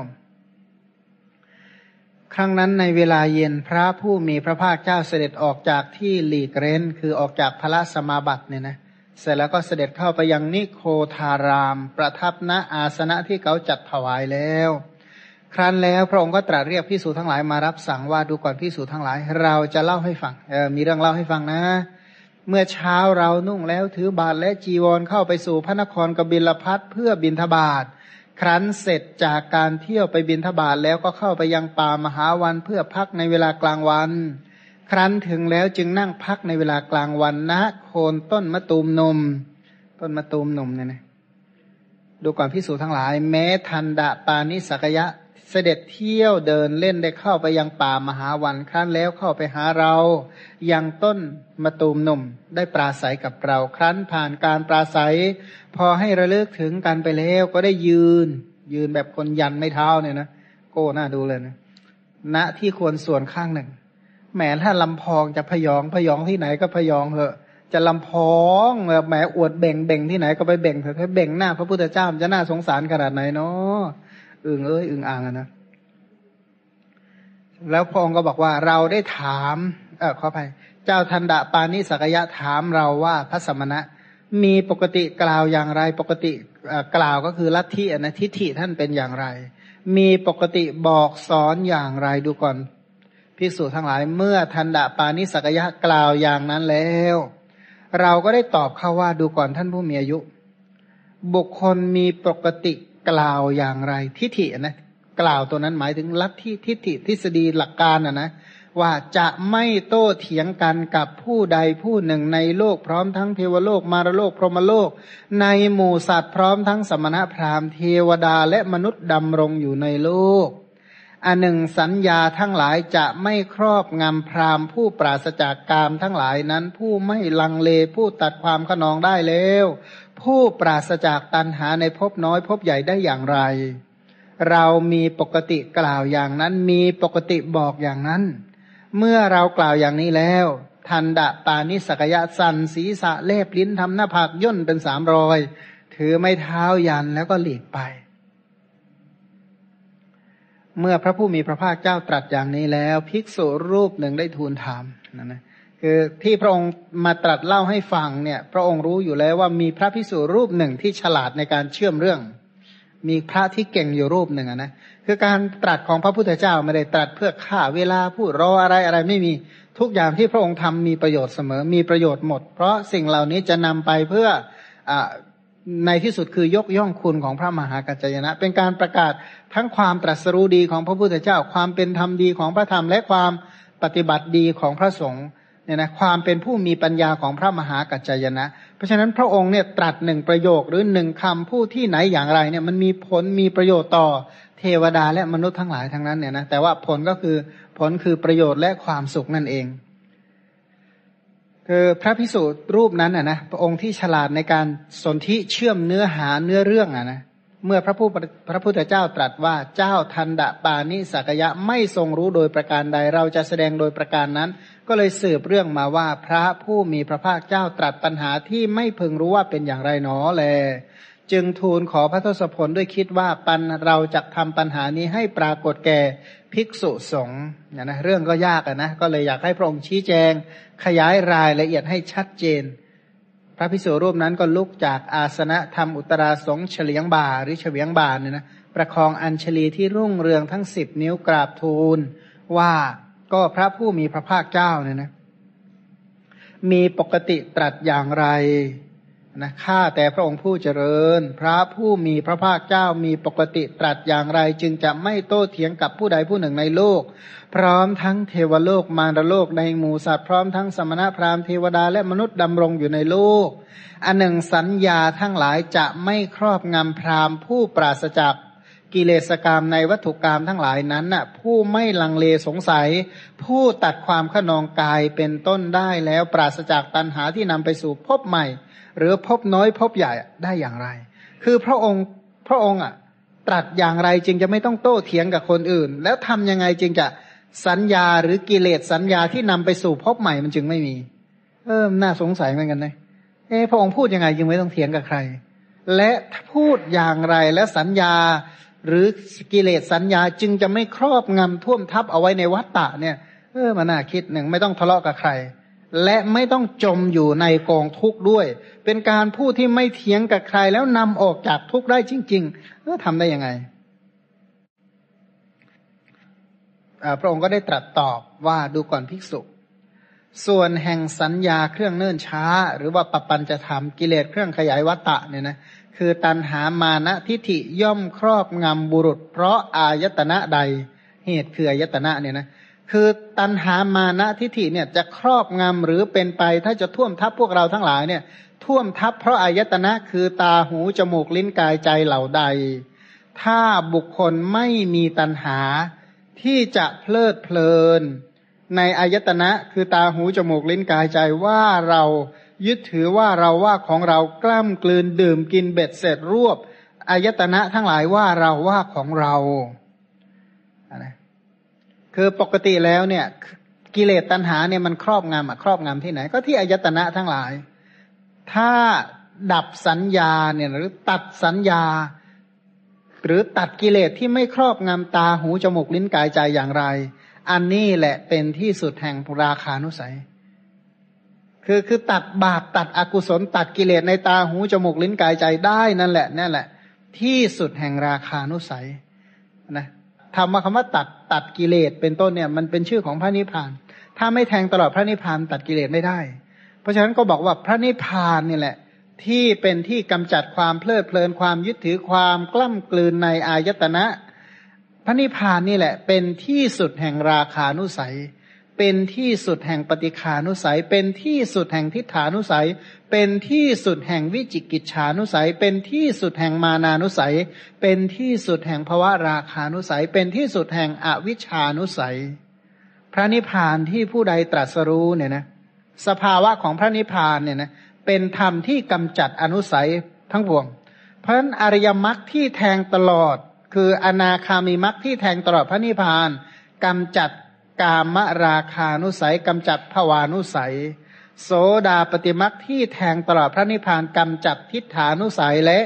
ครั้งนั้นในเวลาเย็นพระผู้มีพระภาคเจ้าเสด็จออกจากที่หลีกเร้น คือออกจากพระสมาบัติเนี่ยนะเสร็จแล้วก็เสด็จเข้าไปยังนิโคทาราม ประทับณอาสนะที่เขาจัดถวายแล้ว ครั้นแล้วพระองค์ก็ตรัสเรียกพิสูจทั้งหลายมารับสั่งว่าดูก่อนพิสูจทั้งหลาย เราจะเล่าให้ฟังเออมีเรื่องเล่าให้ฟังนะ เมื่อเช้าเรานุ่งแล้วถือบาทและจีวรเข้าไปสู่พระนครกบิลพัทเพื่อบินทบาท ครั้นเสร็จจากการเที่ยวไปบินทบาทแล้วก็เข้าไปยังป่ามหาวันเพื่อพักในเวลากลางวัน ครั้นถึงแล้วจึงนั่งพักในเวลากลางวันณโคนต้นมะตูมนม ต้นมะตูมนมเนี่ยนะดูก่อนพิสูจทั้งหลาย แม้ทันดาปานิสักยะ เสด็จเที่ยวเดินเล่นได้เข้าไปยังป่ามหาวันครั้นแล้วเข้าไปหาเรา ยังต้นมะตูมหนุ่มได้ปราศัยกับเรา ครั้นผ่านการปราศัย พอให้ระลึกถึงกันไปแล้วก็ได้ยืน ยืนแบบคนยันไม่เท้าเนี่ยนะโก้หน้าดูเลยนะณที่ควรส่วนข้างหนึ่งแหมถ้าลำพองจะพยองพยองที่ไหนก็พยองเหอะ จะลำพองแบบแหมอวดเบ่งเบ่งที่ไหนก็ไปเบ่งเถอะถ้าเบ่งหน้าพระพุทธเจ้าจะน่าสงสารขนาดไหนเนาะ อึงเอ้ยอึงอ่างนะแล้วพระองค์ก็บอกว่าเราได้ถาม เออขออภัยเจ้าทันดาปานิสักยะถามเราว่าพระสมณะ มีปกติกล่าวอย่างไร ปกติกล่าวก็คือลัทธิอนะทิฏฐิท่านเป็นอย่างไร มีปกติบอกสอนอย่างไรดูก่อนภิกษุทั้งหลายเมื่อทันดาปานิสักยะกล่าวอย่างนั้นแล้ว เราก็ได้ตอบเขาว่าดูก่อนท่านผู้มีอายุ บุคคลมีปกติ กล่าวอย่างไร ทิฏฐินะกล่าวตัวนั้นหมายถึงลัทธิทิฏฐิทฤษฎีหลักการอะนะว่าจะไม่โต้เถียงกันกับผู้ใดผู้หนึ่งในโลกพร้อมทั้งเทวโลกมารโลกพรหมโลก ในหมู่สัตว์พร้อมทั้งสมณพราหมณ์เทวดาและมนุษย์ดำรงอยู่ในโลกอันหนึ่งสัญญาทั้งหลายจะไม่ครอบงำพราหมณ์ผู้ปราศจากกามทั้งหลายนั้นผู้ไม่ลังเลผู้ตัดความขนองได้แล้ว ผู้ปราศจากตัณหาในภพน้อยภพใหญ่ได้อย่างไร เรามีปกติกล่าวอย่างนั้น มีปกติบอกอย่างนั้น เมื่อเรากล่าวอย่างนี้แล้ว ทันดะปานิสกยะสันศีสะเล็บลิ้นทำหน้าผากย่นเป็นสามรอย ถือไม้เท้ายันแล้วก็หลีกไป เมื่อพระผู้มีพระภาคเจ้าตรัสอย่างนี้แล้ว ภิกษุรูปหนึ่งได้ทูลถามนะนะ คือที่พระองค์มาตรัสเล่าให้ฟังเนี่ย พระองค์รู้อยู่แล้วว่ามีพระภิกษุรูปหนึ่งที่ฉลาดในการเชื่อมเรื่อง มีพระที่เก่งอยู่รูปหนึ่งนะคือการตรัสของพระพุทธเจ้าไม่ได้ตรัสเพื่อฆ่าเวลาพูดรออะไรอะไรไม่มีทุกอย่างที่พระองค์ทำมีประโยชน์เสมอมีประโยชน์หมด เพราะสิ่งเหล่านี้จะนำไปเพื่ออในที่สุดคือยกย่องคุณของพระมหากัจจยนะ เป็นการประกาศทั้งความตรัสรู้ดีของพระพุทธเจ้า ความเป็นธรรมดีของพระธรรมและความปฏิบัติดีของพระสงฆ์ เนี่ยนะความเป็นผู้มีปัญญาของพระมหากัจจยนะ เพราะฉะนั้นพระองค์เนี่ยตรัสหนึ่งประโยคหรือหนึ่งคำผู้ที่ไหนอย่างไรเนี่ยมันมีผลมีประโยชน์ต่อเทวดาและมนุษย์ทั้งหลายทั้งนั้นเนี่ยนะแต่ว่าผลก็คือผลคือประโยชน์และความสุขนั่นเอง คือพระพิสุรูปนั้นอะนะพระองค์ที่ฉลาดในการสนธิเชื่อมเนื้อหาเนื้อเรื่องอะนะเมื่อพระผู้พระพุทธเจ้าตรัสว่าเจ้าทันดะปานิสักยะไม่ทรงรู้โดยประการใด เราจะแสดงโดยประการนั้น ก็เลยสืบเรื่องมาว่าพระผู้มีพระภาคเจ้าตรัสปัญหาที่ไม่พึงรู้ว่าเป็นอย่างไรหนอแล จึงทูลขอพระทศพลด้วยคิดว่าปันเราจะทำปัญหานี้ให้ปรากฏแก่ภิกษุสงฆ์เนี่ยนะเรื่องก็ยากะนะ ก็เลยอยากให้พระองค์ชี้แจง ขยายรายละเอียดให้ชัดเจน พระภิกษุรูปนั้นก็ลุกจากอาสนะทำอุตราสงเฉลียงบ่าหรือเฉวียงบ่าเนี่ยนะประคองอัญชลีที่รุ่งเรืองทั้งสิบนิ้วกราบทูลว่า ก็พระผู้มีพระภาคเจ้าเนี่ยนะมีปกติตรัสอย่างไรนะข้าแต่พระองค์ผู้เจริญ พระผู้มีพระภาคเจ้ามีปกติตรัสอย่างไร จึงจะไม่โต้เถียงกับผู้ใดผู้หนึ่งในโลก พร้อมทั้งเทวโลกมารโลกในหมู่สัตว์พร้อมทั้งสมณพราหมณ์เทวดาและมนุษย์ดำรงอยู่ในโลก อันหนึ่งสัญญาทั้งหลายจะไม่ครอบงำพราหมณ์ผู้ปราศจาก กิเลสกรรมในวัตถุกรรมทั้งหลายนั้นน่ะ ผู้ไม่ลังเลสงสัย ผู้ตัดความขนองกายเป็นต้นได้แล้วปราศจากตัณหาที่นำไปสู่พบใหม่ หรือพบน้อยพบใหญ่ได้อย่างไร คือพระองค์พระองค์อะ ตรัสอย่างไรจึงจะไม่ต้องโต้เถียงกับคนอื่น แล้วทำยังไงจึงจะสัญญาหรือกิเลสสัญญาที่นำไปสู่พบใหม่มันจึงไม่มี เออน่าสงสัยเหมือนกันนะเออพระองค์พูดยังไงจึงไม่ต้องเถียงกับใคร และพูดอย่างไรและสัญญา หรือกิเลสสัญญาจึงจะไม่ครอบงำท่วมทับเอาไว้ในวัฏฏะเนี่ยเออมันน่าคิดหนึ่งไม่ต้องทะเลาะกับใคร และไม่ต้องจมอยู่ในกองทุกข์ด้วย เป็นการพูดที่ไม่เถียงกับใครแล้วนำออกจากทุกข์ได้จริง ๆ เออทำได้ยังไงพระองค์ก็ได้ตรัสตอบว่าดูก่อนภิกษุ ส่วนแห่งสัญญาเครื่องเนิ่นช้า หรือว่าปปัญจะทำกิเลสเครื่องขยายวัตตะเนี่ยนะ คือตันหามานะทิฐิย่อมครอบงำบุรุษ เพราะอายตนะใด เหตุคืออายตนะเนี่ยนะคือตันหามานะทิฏฐิเนี่ยจะครอบงำหรือเป็นไป ถ้าจะท่วมทับพวกเราทั้งหลายเนี่ยท่วมทับเพราะอายตนะคือตาหูจมูกลิ้นกายใจเหล่าใด ถ้าบุคคลไม่มีตันหาที่จะเพลิดเพลิน ในอายตนะคือตาหูจมูกลิ้นกายใจว่าเรา ยึดถือว่าเราว่าของเรากล้ำกลืนดื่มกินเบ็ดเสร็จรวบอายตนะทั้งหลายว่าเราว่าของเรานะคือปกติแล้วเนี่ย กิเลสตัณหาเนี่ยมันครอบงำอะครอบงำที่ไหน ก็ที่อายตนะทั้งหลาย ถ้าดับสัญญาเนี่ยหรือตัดสัญญา หรือตัดกิเลสที่ไม่ครอบงำตาหูจมูกลิ้นกายใจอย่างไร อันนี้แหละเป็นที่สุดแห่งราคานุสัย คือคือตัดบาปตัดอกุศลตัดกิเลสในตาหูจมูกลิ้นกายใจได้นั่นแหละนั่นแหละ ที่สุดแห่งราคานุสัยนะคำว่าคำว่าตัดตัดกิเลสเป็นต้นเนี่ย มันเป็นชื่อของพระนิพพาน ถ้าไม่แทงตลอดพระนิพพานตัดกิเลสไม่ได้ เพราะฉะนั้นก็บอกว่าพระนิพพานนี่แหละ ที่เป็นที่กำจัดความเพลิดเพลินความยึดถือความกล้ำกลืนในอายตนะ พระนิพพานนี่แหละ เป็นที่สุดแห่งราคานุสัย เป็นที่สุดแห่งปฏิคานุสัย เป็นที่สุดแห่งทิฏฐานุสัย เป็นที่สุดแห่งวิจิกิจฉานุสัย เป็นที่สุดแห่งมานานุสัย เป็นที่สุดแห่งภวะราคานุสัย เป็นที่สุดแห่งอวิชานุสัย พระนิพพานที่ผู้ใดตรัสรู้เนี่ยนะสภาวะของพระนิพพานเนี่ยนะเป็นธรรมที่กำจัดอนุสัยทั้งปวง เพราะนั้นอริยมรรคที่แทงตลอด คืออนาคามีมรรคที่แทงตลอดพระนิพพานกำจัด กามราคานุสัยกำจัดภวานุสัย โสดาปฏิมรรคที่แทงตลอดพระนิพพานกำจัดทิฏฐานุสัยและ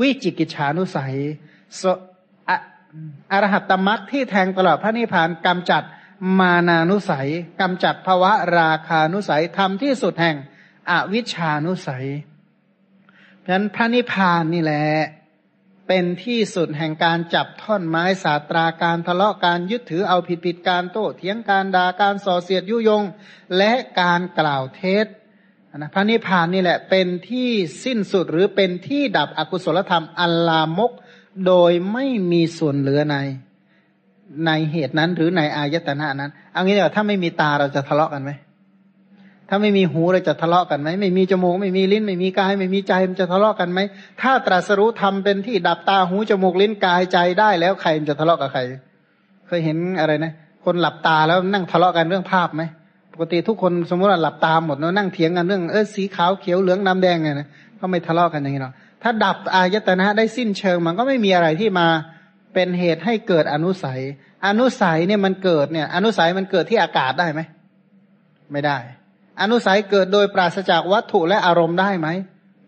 วิจิกิจฉานุสัยอรหัตตมรรคที่แทงตลอดพระนิพพานกำจัดมานานุสัยกำจัดภวะราคานุสัยทำที่สุดแห่งอวิชานุสัยเพราะนั้นพระนิพพานนี่แหละ เป็นที่สุดแห่งการจับท่อนไม้สาตราการทะเลาะการยึดถือเอาผิดผิดการโต้เถียงการด่าการส่อเสียดยุยง และการกล่าวเท็จนะพระนิพพานนี่แหละเป็นที่สิ้นสุดหรือเป็นที่ดับอกุศลธรรมอัลลามก โดยไม่มีส่วนเหลือในในเหตุนั้นหรือในอายตนะนั้นเอางี้เดี๋ยวถ้าไม่มีตาเราจะทะเลาะกันไหม ถ้าไม่มีหูเราจะทะเลาะกันไหมไม่มีจมูกไม่มีลิ้น ไม่มีกาย ไม่มีใจมันจะทะเลาะกันไหมถ้าตรัสรู้ทำเป็นที่ดับตาหูจมูกลิ้นกายใจได้แล้วใครมันจะทะเลาะกับใคร เคยเห็นอะไรนะ คนหลับตาแล้วนั่งทะเลาะกันเรื่องภาพไหมปกติทุกคนสมมติว่าหลับตาหมดแล้วนั่งเถียงกันเรื่องเออสีขาวเขียวเหลืองน้ำแดงไงนะก็ไม่ทะเลาะกันอย่างนี้หรอกถ้าดับอายตนะได้สิ้นเชิงมันก็ไม่มีอะไรที่มาเป็นเหตุให้เกิดอนุสัย อนุสัยเนี่ยมันเกิดเนี่ย อนุสัยมันเกิดที่อากาศได้ไหมไม่ได้ อนุสัยเกิดโดยปราศจากวัตถุและอารมณ์ได้ไหม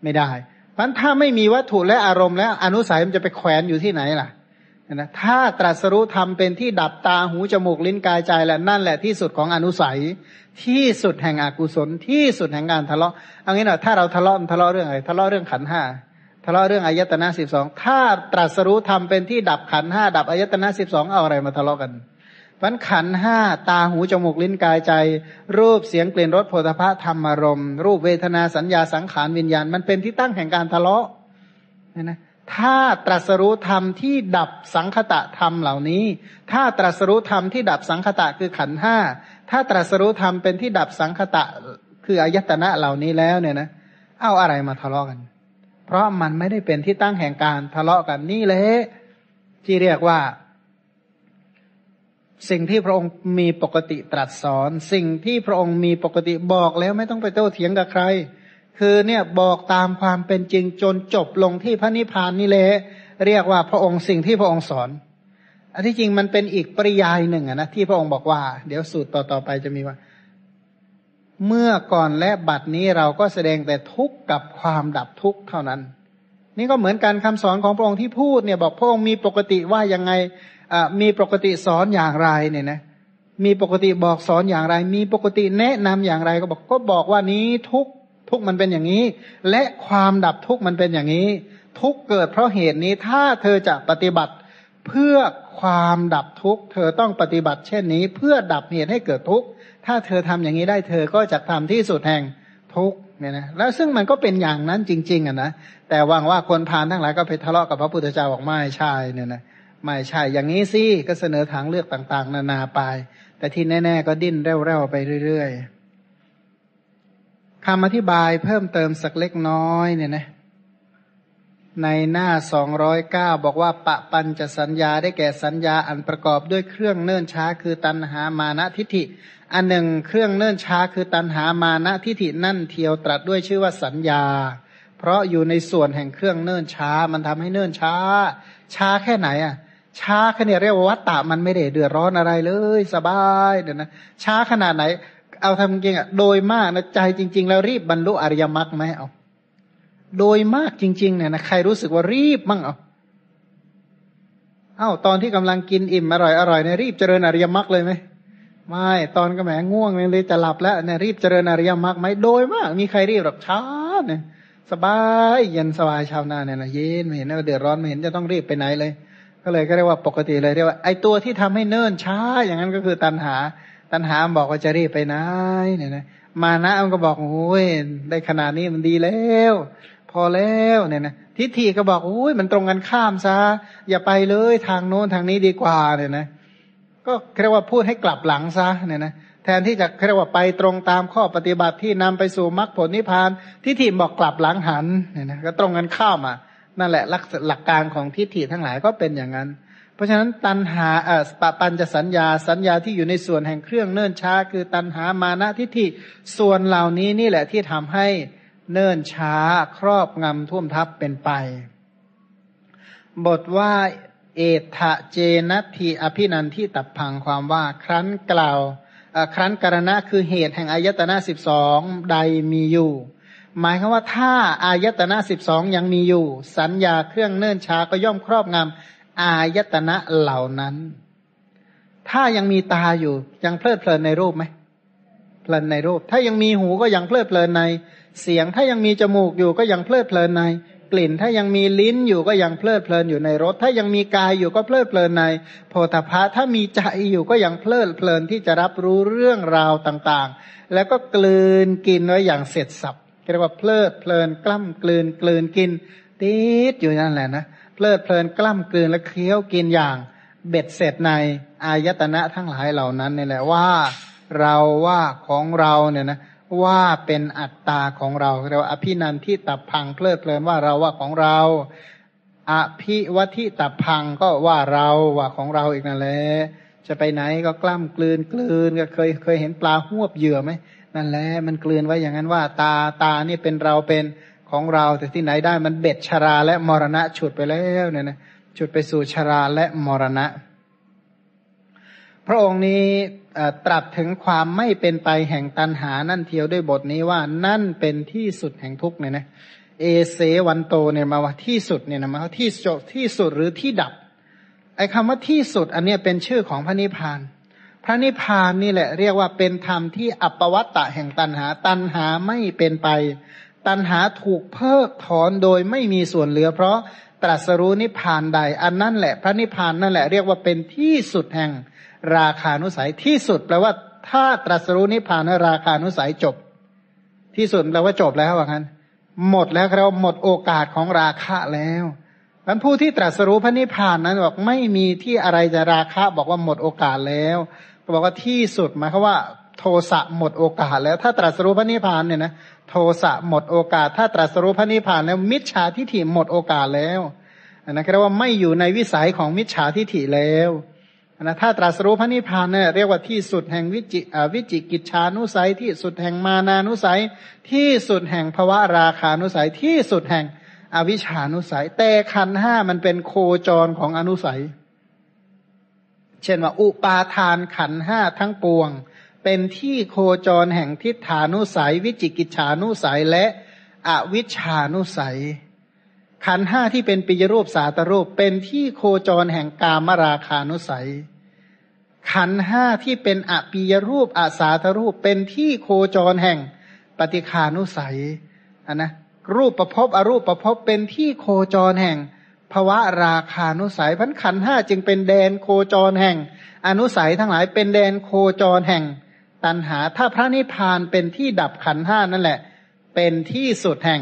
ไม่ได้ เพราะถ้าไม่มีวัตถุและอารมณ์แล้วอนุสัยมันจะไปแขวนอยู่ที่ไหนล่ะนะถ้าตรัสรู้ทำเป็นที่ดับตาหูจมูกลิ้นกายใจแหละนั่นแหละที่สุดของอนุสัย ที่สุดแห่งอกุศลที่สุดแห่งการทะเลาะเอางี้หน่อยถ้าเราทะเลาะทะเลาะเรื่องอะไรทะเลาะเรื่องขันห้าทะเลาะเรื่องอายตนะสิบสองถ้าตรัสรู้ทำเป็นที่ดับขันห้าดับอายตนะสิบสองเอาอะไรมาทะเลาะกัน พันขันห้าตาหูจมูกลิ้นกายใจ รูปเสียงกลิ่นรสโผฏฐะธรรมารมรูปเวทนาสัญญาสังขารวิญญาณ มันเป็นที่ตั้งแห่งการทะเลาะนะนะถ้าตรัสรู้ธรรมที่ดับสังคตะธรรมเหล่านี้ ถ้าตรัสรู้ธรรมที่ดับสังคตะคือขันห้าถ้าตรัสรู้ธรรมเป็นที่ดับสังคตะคืออายตนะเหล่านี้แล้วเนี่ยนะเอาอะไรมาทะเลาะกัน เพราะมันไม่ได้เป็นที่ตั้งแห่งการทะเลาะกันนี่แหละที่เรียกว่า สิ่งที่พระองค์มีปกติตรัสสอน สิ่งที่พระองค์มีปกติบอกแล้วไม่ต้องไปโต้เถียงกับใคร คือเนี่ยบอกตามความเป็นจริงจนจบลงที่พระนิพพานนี่แหละเรียกว่าพระองค์สิ่งที่พระองค์สอนอันที่จริงมันเป็นอีกปริยายหนึ่งนะที่พระองค์บอกว่า เดี๋ยวสูตรต่อๆไปจะมีว่า เมื่อก่อนและบัดนี้เราก็แสดงแต่ทุกข์กับความดับทุกข์เท่านั้น นี่ก็เหมือนการคำสอนของพระองค์ที่พูดเนี่ยบอกพระองค์มีปกติว่ายังไง มีปกติสอนอย่างไรเนี่ยนะ มีปกติบอกสอนอย่างไร มีปกติแนะนำอย่างไรก็บอกก็บอกว่านี้ทุกทุกมันเป็นอย่างนี้ และความดับทุกมันเป็นอย่างนี้ ทุกเกิดเพราะเหตุนี้ถ้าเธอจะปฏิบัติเพื่อความดับทุกเธอต้องปฏิบัติเช่นนี้เพื่อดับเหตุให้เกิดทุกถ้าเธอทำอย่างนี้ได้เธอก็จะทำที่สุดแห่งทุกเนี่ยนะแล้วซึ่งมันก็เป็นอย่างนั้นจริง ๆอะนะแต่วังว่าคนพานทั้งหลายก็ไปทะเลาะกับพระพุทธเจ้าบอกไม่ใช่เนี่ยนะ ไม่ใช่ อย่างนี้สิก็เสนอทางเลือกต่าง ๆ นานาไป แต่ที่แน่ ๆ ก็ดิ้นเร่วๆไปเรื่อยๆคำอธิบายเพิ่มเติมสักเล็กน้อยเนี่ยนะในหน้าสองร้อยเก้าบอกว่า ปะปัญจะสัญญาได้แก่สัญญาอันประกอบด้วยเครื่องเนื่นช้าคือตันหามานะทิฐิ อันหนึ่งเครื่องเนื่นช้าคือตันหามานะทิฐินั่นเทียวตรัสด้วยชื่อว่าสัญญา เพราะอยู่ในส่วนแห่งเครื่องเนื่นช้า มันทำให้เนื่นช้า ช้าแค่ไหนอะ ช้าแค่นี้เรียกว่าวัตตะมันไม่ได้เดือดร้อนอะไรเลย สบายเดี๋ยวนะช้าขนาดไหน เอาทำจริงอะโดยมากนะใจจริง ๆ แล้วรีบบรรลุอริยมรรคไหมเอา โดยมากจริง ๆ เนี่ยนะใครรู้สึกว่ารีบมั่งเอาเอ้าตอนที่กำลังกินอิ่มอร่อยอร่อยเนี่ยรีบเจริญอริยมรรคเลยไหมไม่ตอนก็แหมง่วงเลยจะหลับแล้วเนี่ยรีบเจริญอริยมรรคไหมโดยมาก มีใครรีบหรอกช้าเนี่ยสบายเย็นสบายชาวนาเนี่ยนะเย็นไม่เห็นว่าเดือดร้อนไม่เห็นจะต้องรีบไปไหนเลย ก็เลยก็เรียกว่าปกติเลยเรียกว่าไอตัวที่ทำให้เนิ่นช้า อย่างนั้นก็คือตัณหา ตัณหาบอกว่าจะรีบไปไหนเนี่ยนะมานะมันก็บอกโอ้ยได้ขนาดนี้มันดีแล้ว พอแล้วเนี่ยนะทิฏฐิก็บอกโอ้ยมันตรงกันข้ามซะอย่าไปเลยทางโน้นทางนี้ดีกว่าเนี่ยนะก็เรียกว่าพูดให้กลับหลังซะเนี่ยนะแทนที่จะเรียกว่าไปตรงตามข้อปฏิบัติที่นำไปสู่มรรคผลนิพพานทิฏฐิบอกกลับหลังหันเนี่ยนะก็ตรงกันข้ามอะ นั่นแหละหลักหลักการของทิฏฐิทั้งหลายก็เป็นอย่างนั้น เพราะฉะนั้นตันหาเอ่อปปัญจะสัญญาสัญญาที่อยู่ในส่วนแห่งเครื่องเนิ่นช้า คือตันหามานะทิฏฐิส่วนเหล่านี้นี่แหละที่ทำให้เนิ่นช้าครอบงำท่วมทับเป็นไป บทว่าเอทะเจนทีอภินันที่ตับพังความว่าครั้นกล่าวครั้นกรณะคือเหตุแห่งอายตนะสิบสองใดมีอยู่ หมายคือว่าถ้าอายตนะสิบสองยังมีอยู่ สัญญาเครื่องเนิ่นช้าก็ย่อมครอบงำอายตนะเหล่านั้น ถ้ายังมีตาอยู่ยังเพลิดเพลินในรูปไหมเพลินในรูป ถ้ายังมีหูก็ยังเพลิดเพลินในเสียง ถ้ายังมีจมูกอยู่ก็ยังเพลิดเพลินในกลิ่น ถ้ายังมีลิ้นอยู่ก็ยังเพลิดเพลินอยู่ในรส ถ้ายังมีกายอยู่ก็เพลิดเพลินในโพธพะถ้ามีใจอยู่ก็ยังเพลิดเพลินที่จะรับรู้เรื่องราวต่างๆ แล้วก็กลืนกินไว้อย่างเสร็จสับ เรียกว่าเพลิดเพลินกล้ำกลืนกลืนกินติดอยู่นั่นแหละนะเพลิดเพลินกล้ำกลืนและเคี้ยวกินอย่าง เบ็ดเสร็จในอายตนะทั้งหลายเหล่านั้นนี่แหละว่าเราว่าของเราเนี่ยนะว่าเป็นอัตตาของเราเราอภินันที่ตับพังเพลิดเพลินว่าเราว่าของเราอภิวัติตับพังก็ว่าเราว่าของเราอีกนั่นแหละจะไปไหนก็กล้ำกลืนกลืนก็เคยเคยเห็นปลาหวบเหยื่อไหม นั่นแหละมันกลืนไว้อย่างนั้นว่า ตาตานี่เป็นเราเป็นของเรา แต่ที่ไหนได้มันเบ็ดชราและมรณะฉุดไปแล้วเนี่ยนะฉุดไปสู่ชราและมรณะ พระองค์นี้ตรัสถึงความไม่เป็นไปแห่งตันหานั่นเทียวด้วยบทนี้ว่านั่นเป็นที่สุดแห่งทุกเนี่ยนะเอเสวันโตเนี่ยมาว่าที่สุดเนี่ยนะมาว่าที่จบที่สุดหรือที่ดับไอ้คำว่าที่สุดอันนี้เป็นชื่อของพระนิพพาน พระนิพพานนี่แหละ เรียกว่าเป็นธรรมที่อัปวัตตะแห่งตันหา ตันหาไม่เป็นไป ตันหาถูกเพิกถอนโดยไม่มีส่วนเหลือ เพราะตรัสรู้นิพพานใด อันนั่นแหละ พระนิพพานนั่นแหละเรียกว่าเป็นที่สุดแห่งราคานุสัยที่สุดแปลว่าถ้าตรัสรู้นิพพานราคานุสัยจบ ที่สุดแปลว่าจบแล้วว่างั้น หมดแล้วเราหมดโอกาสของราคะแล้วมันผู้ที่ตรัสรู้พระนิพพานนั้นบอกไม่มีที่อะไรจะราคะบอกว่าหมดโอกาสแล้ว ก็บอกว่าที่สุดหมายความว่า โทสะหมดโอกาส แล้วถ้าตรัสรู้พระนิพพานเนี่ยนะโทสะหมดโอกาส ถ้าตรัสรู้พระนิพพานแล้ว มิจฉาทิฏฐิหมดโอกาสแล้วนนั้นเรียกว่าไม่อยู่ในวิสัยของมิจฉาทิฏฐิแล้วนะถ้าตรัสรู้พระนิพพานเนี่ยเรียกว่าที่สุดแห่งวิจิวิจิกิจชานุสัย ที่สุดแห่งมานานุสัย ที่สุดแห่งภวะราคานุสัย ที่สุดแห่งอวิชานุสัย แต่ขันห้ามันเป็นโคจรของอนุสัย เช่นว่าอุปาทานขันห้าทั้งปวง เป็นที่โคจรแห่งทิฏฐานุสัย วิจิกิจฉานุสัยและอวิชานุสัย ขันห้าที่เป็นปิยรูปสาตรูป เป็นที่โคจรแห่งกามราคานุสัย ขันห้าที่เป็นอปิยรูปอาสาตรูป เป็นที่โคจรแห่งปฏิคานุสัยนนะรูปประพบอรูปประพบเป็นที่โคจรแห่ง ภวะราคานุสัยพันขันห้าจึงเป็นแดนโคจรแห่ง อนุสัยทั้งหลายเป็นแดนโคจรแห่ง ตันหาถ้าพระนิพพานเป็นที่ดับขันห้านั่นแหละ เป็นที่สุดแห่ง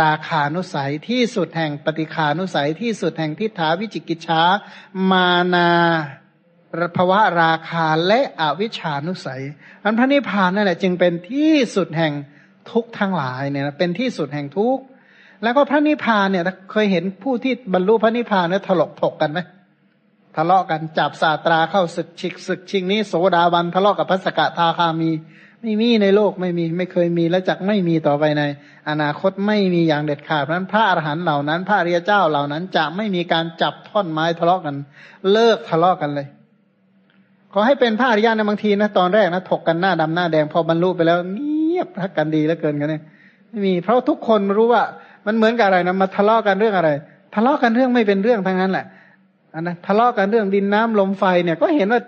ราคานุสัยที่สุดแห่งปฏิคานุสัยที่สุดแห่งทิฏฐาวิจิกิจฉามานาภวะราคาและอวิชานุสัยอันพระนิพพานนั่นแหละจึงเป็นที่สุดแห่งทุกทั้งหลายเนี่ยเป็นที่สุดแห่งทุก แล้วก็พระนิพพานเนี่ยเคยเห็นผู้ที่บรรลุพระนิพพานเนี่ยถลกถกกันไหมทะเลาะกันจับศาสตราเข้าศึกชิกศึกชิงนี้โสดาบันทะเลาะกับพระสกทาคามี ไม่มีในโลกไม่มีไม่เคยมีและจักไม่มีต่อไปใน อนาคตไม่มีอย่างเด็ดขาดเพราะนั้นพระอรหันต์เหล่านั้น พระเรียเจ้าเหล่านั้นจะไม่มีการจับท่อนไม้ทะเลาะกัน เลิกทะเลาะกันเลย ขอให้เป็นพระอริยะในบางทีนะตอนแรกนะถกกันหน้าดำหน้าแดงพอบรรลุไปแล้วเงียบรักกันดีแล้วเกินกันเนี่ยไม่มีเพราะทุกคนรู้ว่า มันเหมือนกับอะไรนะมาทะเลาะกันเรื่องอะไร ทะเลาะกันเรื่องไม่เป็นเรื่องทั้งนั้นแหละอันนะทะเลาะกันเรื่องดินน้ำลมไฟเนี่ยก็เห็นว่า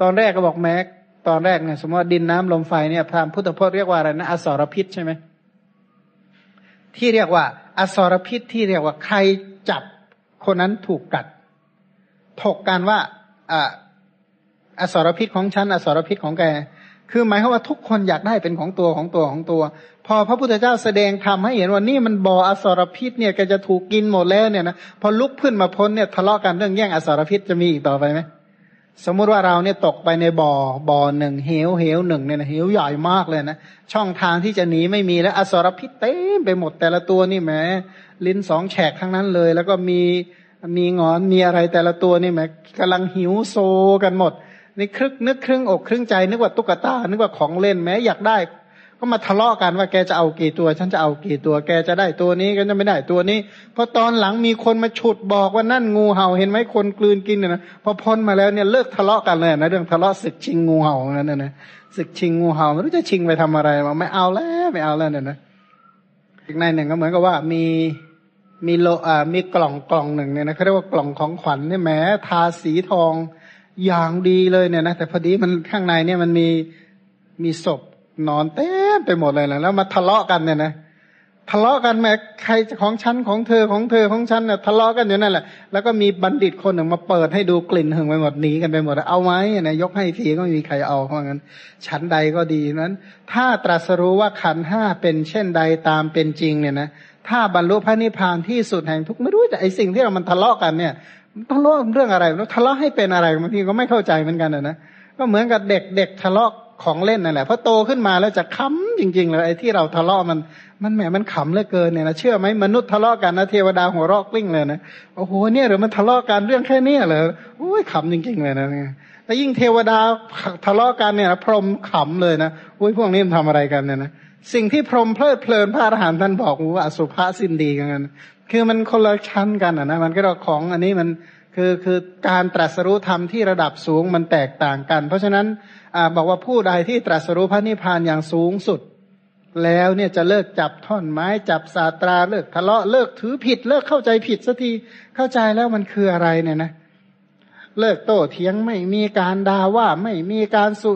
ตอนแรกก็บอกแม็กตอนแรกเนี่ยสมมติว่าดินน้ำลมไฟเนี่ยพระพุทธพจน์เรียกว่าอะไรนะอสรพิษใช่ไหมที่เรียกว่า อสรพิษที่เรียกว่าใครจับคนนั้นถูกกัด ถกกันว่าอ่าอสรพิษของฉันอสรพิษของแก คือหมายความว่าทุกคนอยากได้เป็นของตัวของตัวของตัว พอพระพุทธเจ้าแสดงทำให้เห็นว่านี่มันบ่ออสรพิษเนี่ยก็จะถูกกินหมดแล้วเนี่ยนะพอลุกขึ้นมาพ้นเนี่ยทะเลาะกันเรื่องแย่งอสรพิษจะมีอีกต่อไปไหมสมมุติว่าเราเนี่ยตกไปในบ่อบ่อหนึ่งเหวเหวหนึ่งเนี่ยนะเหวใหญ่มากเลยนะช่องทางที่จะหนีไม่มีแล้วอสรพิษเต็มไปหมดแต่ละตัวนี่แหมลิ้นสองแฉกทั้งนั้นเลย แล้วก็มีมีงอนมีอะไรแต่ละตัวนี่แหมกำลังหิวโซกันหมด นี่ครึกนึกครึ่งอกครึ่งใจ นึกว่าตุ๊กตา นึกว่าของเล่นแม้อยากได้ ก็มาทะเลาะกันว่าแกจะเอากี่ตัว ฉันจะเอากี่ตัว แกจะได้ตัวนี้ก็จะไม่ได้ตัวนี้พอตอนหลังมีคนมาฉุดบอกว่านั่นงูเห่าเห็นไหมคนกลืนกินเนี่ยนะพอพ้นมาแล้วเนี่ยเลิกทะเลาะกันเลยนะเรื่องทะเลาะศึกชิงงูเห่านั่นนะศึกชิงงูเห่าไม่รู้จะชิงไปทำอะไรมาไม่เอาแล้วไม่เอาแล้วเนี่ยนะอีกในหนึ่งก็เหมือนกับว่ามีมีโลอ่ามีกล่องกล่องหนึ่งเนี่ยนะเขาเรียกว่ากล่องของขวัญเนี่ยแม้ทาสีทอง อย่างดีเลยเนี่ยนะแต่พอดีมันข้างในเนี่ยมันมีมีศพนอนเต็มไปหมดเลยนะแล้วมาทะเลาะกันเนี่ยนะทะเลาะกันแม้ใครของฉันของเธอของเธอของฉันเนี่ยทะเลาะกันอยู่นั่นแหละ แล้วก็มีบัณฑิตคนหนึ่งมาเปิดให้ดูกลิ่นหึงไปหมดหนีกันไปหมดเอาไหมนะยกให้ทีก็ไม่มีใครเอาเพราะงั้นชั้นใดก็ดีนั้น ถ้าตรัสรู้ว่าขันห้าเป็นเช่นใดตามเป็นจริงเนี่ยนะถ้าบรรลุพระนิพพานที่สุดแห่งทุกไม่รู้แต่ไอสิ่งที่เรามันทะเลาะกันเนี่ย ทะเลาะเรื่องอะไรทะเลาะให้เป็นอะไรบางทีก็ไม่เข้าใจเหมือนกันนะก็เหมือนกับเด็กเด็กทะเลาะของเล่นนั่นแหละพอโตขึ้นมาแล้วจะค้ำจริงๆเลยไอ้ที่เราทะเลาะมัน มันแหมมันขำเหลือเกินเนี่ยนะเชื่อไหมมนุษย์ทะเลาะกันนะเทวดาหัวเราะกลิ้งเลยนะโอ้โหเนี่ยหรือมันทะเลาะกันเรื่องแค่นี้เหรอโอ้ยขำจริงๆเลยนะแต่ยิ่งเทวดาทะเลาะกันเนี่ยพรหมขำเลยนะโอ้ยพวกนี้มันทำอะไรกันเนี่ยนะสิ่งที่พรหมเพลิดเพลินพระอรหันต์ท่านบอกว่าอสุภะสิ้นดีกัน คือมันคนละชั้นกันอะนะมันก็ของอันนี้มันคือคือการตรัสรู้ธรรมที่ระดับสูงมันแตกต่างกัน เพราะฉะนั้นอบอกว่าผู้ใดที่ตรัสรู้พระนิพพานอย่างสูงสุด แล้วเนี่ยจะเลิกจับท่อนไม้จับสาตราเลิกทะเลาะเลิกถือผิด เลิกเข้าใจผิดสักทีเข้าใจแล้วมันคืออะไรเนี่ยนะเเลิกโต้เถียงไม่มีการด่าว่าไม่มีการสุ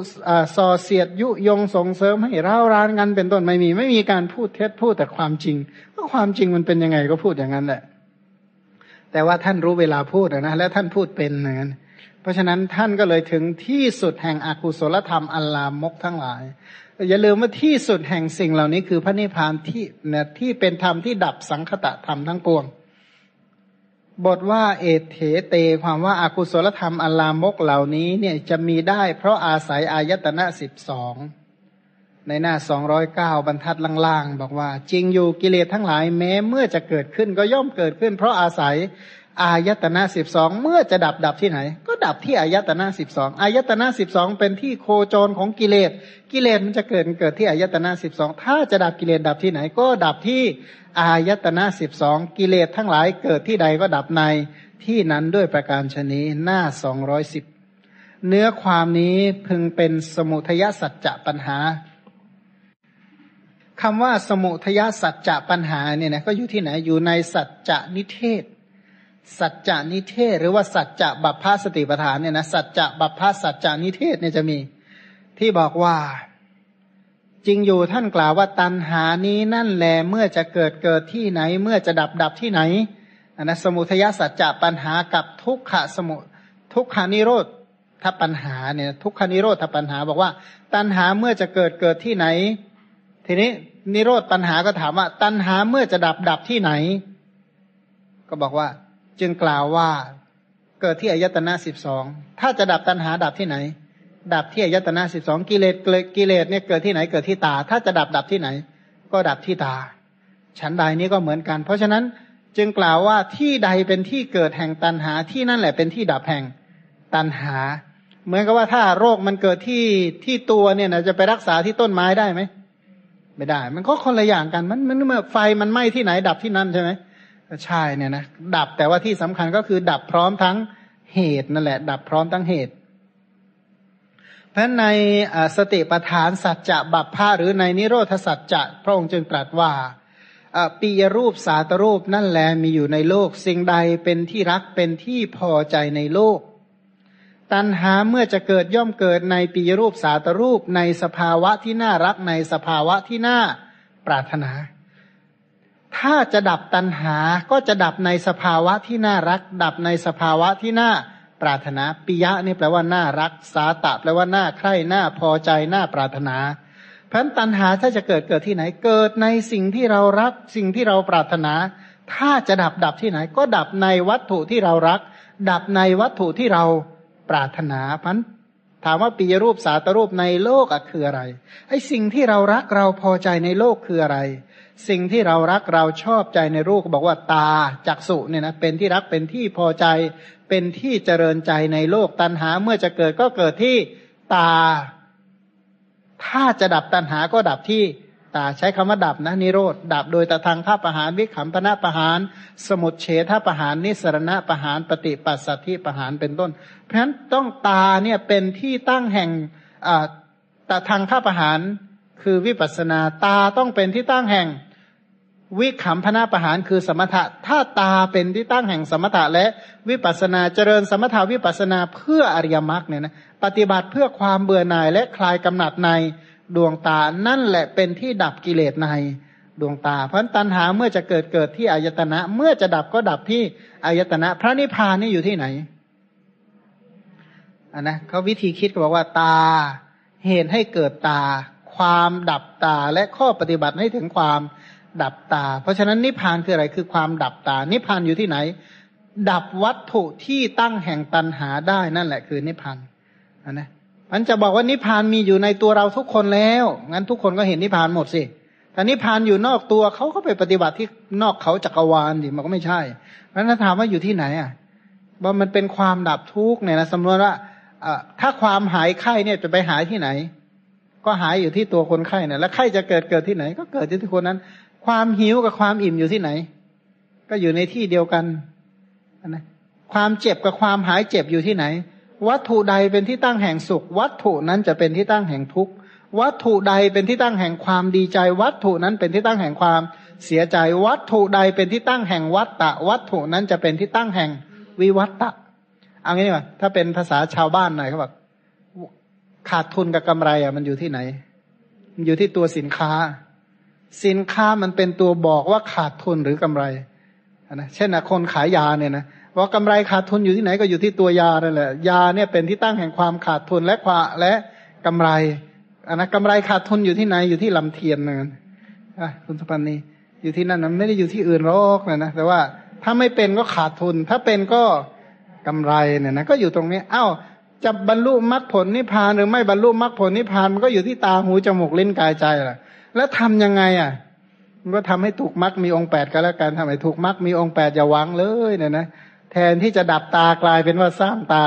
ส่อเสียดยุยงส่งเสริมให้ร้าวรานกันเป็นต้นไม่มี ไม่มีการพูดเท็จพูดแต่ความจริงก็ความจริงมันเป็นยังไงก็พูดอย่างนั้นแหละ แต่ว่าท่านรู้เวลาพูดนะและท่านพูดเป็นอย่างนั้นเพราะฉะนั้นท่านก็เลยถึงที่สุดแห่งอกุศลธรรมอัลลามกทั้งหลาย อย่าลืมว่าที่สุดแห่งสิ่งเหล่านี้คือพระนิพพานที่เนี่ยที่เป็นธรรมที่ดับสังคตะธรรมทั้งปวง บทว่าเอเถเต ความว่าอากุศลธรรมอลลามกเหล่านี้เนี่ยจะมีได้เพราะอาศัยอายตนะสิบสองในหน้าสองร้อยเก้าบรรทัดล่างๆ บอกว่า จริงอยู่กิเลสทั้งหลายแม้เมื่อจะเกิดขึ้นก็ย่อมเกิดขึ้น เพราะอาศัย อายตนะสิบสองเมื่อจะดับดับที่ไหน ก็ดับที่อายตนะสิบสองอายตนะสิบสองเป็นที่โคจรของกิเลส กิเลสมันจะเกิดเกิดที่อายตนะสิบสองถ้าจะดับกิเลสดับที่ไหน ก็ดับที่อายตนะสิบสองกิเลสทั้งหลายเกิดที่ใดก็ดับในที่นั้นด้วยประการชนีหน้าสองร้อยสิบเนื้อความนี้พึงเป็นสมุทยสัจจะปัญหาคำว่าสมุทยสัจจะปัญหาเนี่ยนะก็อยู่ที่ไหนอยู่ในสัจจะนิเทศ สัจจะนิเทศ หรือว่าสัจจะบัพพาสติปทานเนี่ยนะสัจจะบัพพาสัจจะนิเทศเนี่ยจะมี ที่บอกว่าจริงอยู่ท่านกล่าวว่าตันหานี้นั่นแหลเมื่อจะเกิดเกิดที่ไหน เมื่อจะดับดับที่ไหนอันนะสมุทยสัจจะปัญหากับทุกขะสมุทุกขานิโรธถ้าปัญหาเนี่ยทุกขานิโรธถ้าปัญหาบอกว่า ตันหาเมื่อจะเกิดเกิดที่ไหน ทีนี้นิโรธปัญหาก็ถามว่า ตันหาเมื่อจะดับดับที่ไหน ก็บอกว่า จึงกล่าวว่าเกิดที่อายตนะสิบสองถ้าจะดับตันหาดับที่ไหน ดับที่อายตนะสิบสองกิเลสกิเลสเนี่ยเกิดที่ไหนเกิดที่ตา ถ้าจะดับดับที่ไหน ก็ดับที่ตาฉันใดนี้ก็เหมือนกัน เพราะฉะนั้นจึงกล่าวว่าที่ใดเป็นที่เกิดแห่งตันหาที่นั่นแหละเป็นที่ดับแห่งตันหา เหมือนกับว่าถ้าโรคมันเกิดที่ที่ตัวเนี่ยนะจะไปรักษาที่ต้นไม้ได้ไหมไม่ได้ มันก็คนละอย่างกันมันมันเมื่อไฟมันไหม้ที่ไหนดับที่นั่นใช่ไหม ใช่เนี่ยนะดับแต่ว่าที่สำคัญก็คือ ดับพร้อมทั้งเหตุนั่นแหละ ดับพร้อมทั้งเหตุพราะในสติปทานสัจจะบัพพาหรือในนิโรธสัจจะพระองค์จึงตรัสว่าปียรูปสาตรูปนั่นแลมีอยู่ในโลก สิ่งใดเป็นที่รักเป็นที่พอใจในโลก ตัณหาเมื่อจะเกิดย่อมเกิดในปียรูปสาตรูปในสภาวะที่น่ารักในสภาวะที่น่าปรารถนา ถ้าจะดับตัณหาก็จะดับในสภาวะที่น่ารัก ดับในสภาวะที่น่าปรารถนาปิยะนี่แปลว่าน่ารัก สาตะแปลว่าน่าใคร่น่าพอใจน่าปรารถนาเพราะตัณหาถ้าจะเกิดเกิดที่ไหนเกิดในสิ่งที่เรารัก สิ่งที่เราปรารถนา ถ้าจะดับดับที่ไหน ก็ดับในวัตถุที่เรารัก ดับในวัตถุที่เราปรารถนาพันถามว่าปียรูปสาตรูปในโลกอะคืออะไรไอ้สิ่งที่เรารักเราพอใจในโลกคืออะไร สิ่งที่เรารักเราชอบใจในรูปบอกว่าตาจักสุเนี่ยนะเป็นที่รักเป็นที่พอใจ เป็นที่เจริญใจในโลกตัณหาเมื่อจะเกิดก็เกิดที่ตา ถ้าจะดับตัณหาก็ดับที่ตาใช้คำว่าดับนะนิโรธดับโดยตะทางท่าประหารวิขำพนะประหาร สมุดเฉทประหารนิสรณะประหารปฏิปัสสัทธิประหารเป็นต้น เพราะฉะนั้นต้องตาเนี่ยเป็นที่ตั้งแห่งตะทางท่าประหารคือวิปัสนาตาต้องเป็นที่ตั้งแห่ง วิขำพนาประหารคือสมถะ ถ้าตาเป็นที่ตั้งแห่งสมถะและวิปัสนาเจริญสมถาวิปัสนาเพื่ออริยมรรคเนี่ยนะปฏิบัติเพื่อความเบื่อหน่ายและคลายกำหนัดในดวงตานั่นแหละเป็นที่ดับกิเลสในดวงตา เพราะตัณหาเมื่อจะเกิดเกิดที่อายตนะ เมื่อจะดับก็ดับที่อายตนะ พระนิพพานนี่อยู่ที่ไหนอันนะเขาวิธีคิดก็บอกว่าตาเหตุให้เกิดตา ความดับตาและข้อปฏิบัติให้ถึงความ ดับตา เพราะฉะนั้นนิพพานคืออะไรคือความดับตา นิพพานอยู่ที่ไหน ดับวัตถุที่ตั้งแห่งตัณหาได้นั่นแหละคือนิพพานนะมันจะบอกว่านิพพานมีอยู่ในตัวเราทุกคนแล้วงั้นทุกคนก็เห็นนิพพานหมดสิแต่นิพพานอยู่นอกตัวเขาก็ไปปฏิบัติที่นอกเขาจักรวาลดิมันก็ไม่ใช่เพราะนั้นถามว่าอยู่ที่ไหนอะว่ามันเป็นความดับทุกข์เนี่ยนะสมมติว่าถ้าความหายไข้เนี่ยจะไปหายที่ไหน ก็หายอยู่ที่ตัวคนไข้เนี่ยแล้วไข้จะเกิดเกิดที่ไหน ก็เกิดที่คนนั้น ความหิวกับความอิ่มอยู่ที่ไหน ก็อยู่ในที่เดียวกันนะความเจ็บกับความหายเจ็บอยู่ที่ไหน วัตถุใดเป็นที่ตั้งแห่งสุข วัตถุนั้นจะเป็นที่ตั้งแห่งทุกข์วัตถุใดเป็นที่ตั้งแห่งความดีใจ วัตถุนั้นเป็นที่ตั้งแห่งความเสียใจ วัตถุใดเป็นที่ตั้งแห่งวัตตะ วัตถุนั้นจะเป็นที่ตั้งแห่งวิวัตตะ เอางี้ดีกว่าถ้าเป็นภาษาชาวบ้านหน่อยเขาบอกขาดทุนกับกำไรอะมันอยู่ที่ไหน มันอยู่ที่ตัวสินค้า สินค้ามันเป็นตัวบอกว่าขาดทุนหรือกำไรนะเช่นคนขายยาเนี่ยนะว่ากำไรขาดทุนอยู่ที่ไหนก็อยู่ที่ตัวยานั่นแหละยาเนี่ยเป็นที่ตั้งแห่งความขาดทุนและควาและกำไรอันนะกำไรขาดทุนอยู่ที่ไหนอยู่ที่ลำเทียนนั่นอะคุณสุพันธ์นีอยู่ที่นั่นมันไม่ได้อยู่ที่อื่นหรอกนะนะแต่ว่าถ้าไม่เป็นก็ขาดทุน ถ้าเป็นก็กำไรเนี่ยนะก็อยู่ตรงนี้เอ้าจะบรรลุมรรคผลนิพพานหรือไม่บรรลุมรรคผลนิพพานมันก็อยู่ที่ตาหูจมูกลิ้นกายใจแหละ แล้วทำยังไงอะ มันก็ทำให้ถูกมรรคมีองค์แปดก็แล้วกันทำให้ถูกมรรคมีองค์แปดอย่าหวังเลยเนี่ยนะแทนที่จะดับตากลายเป็นว่าสร้างตา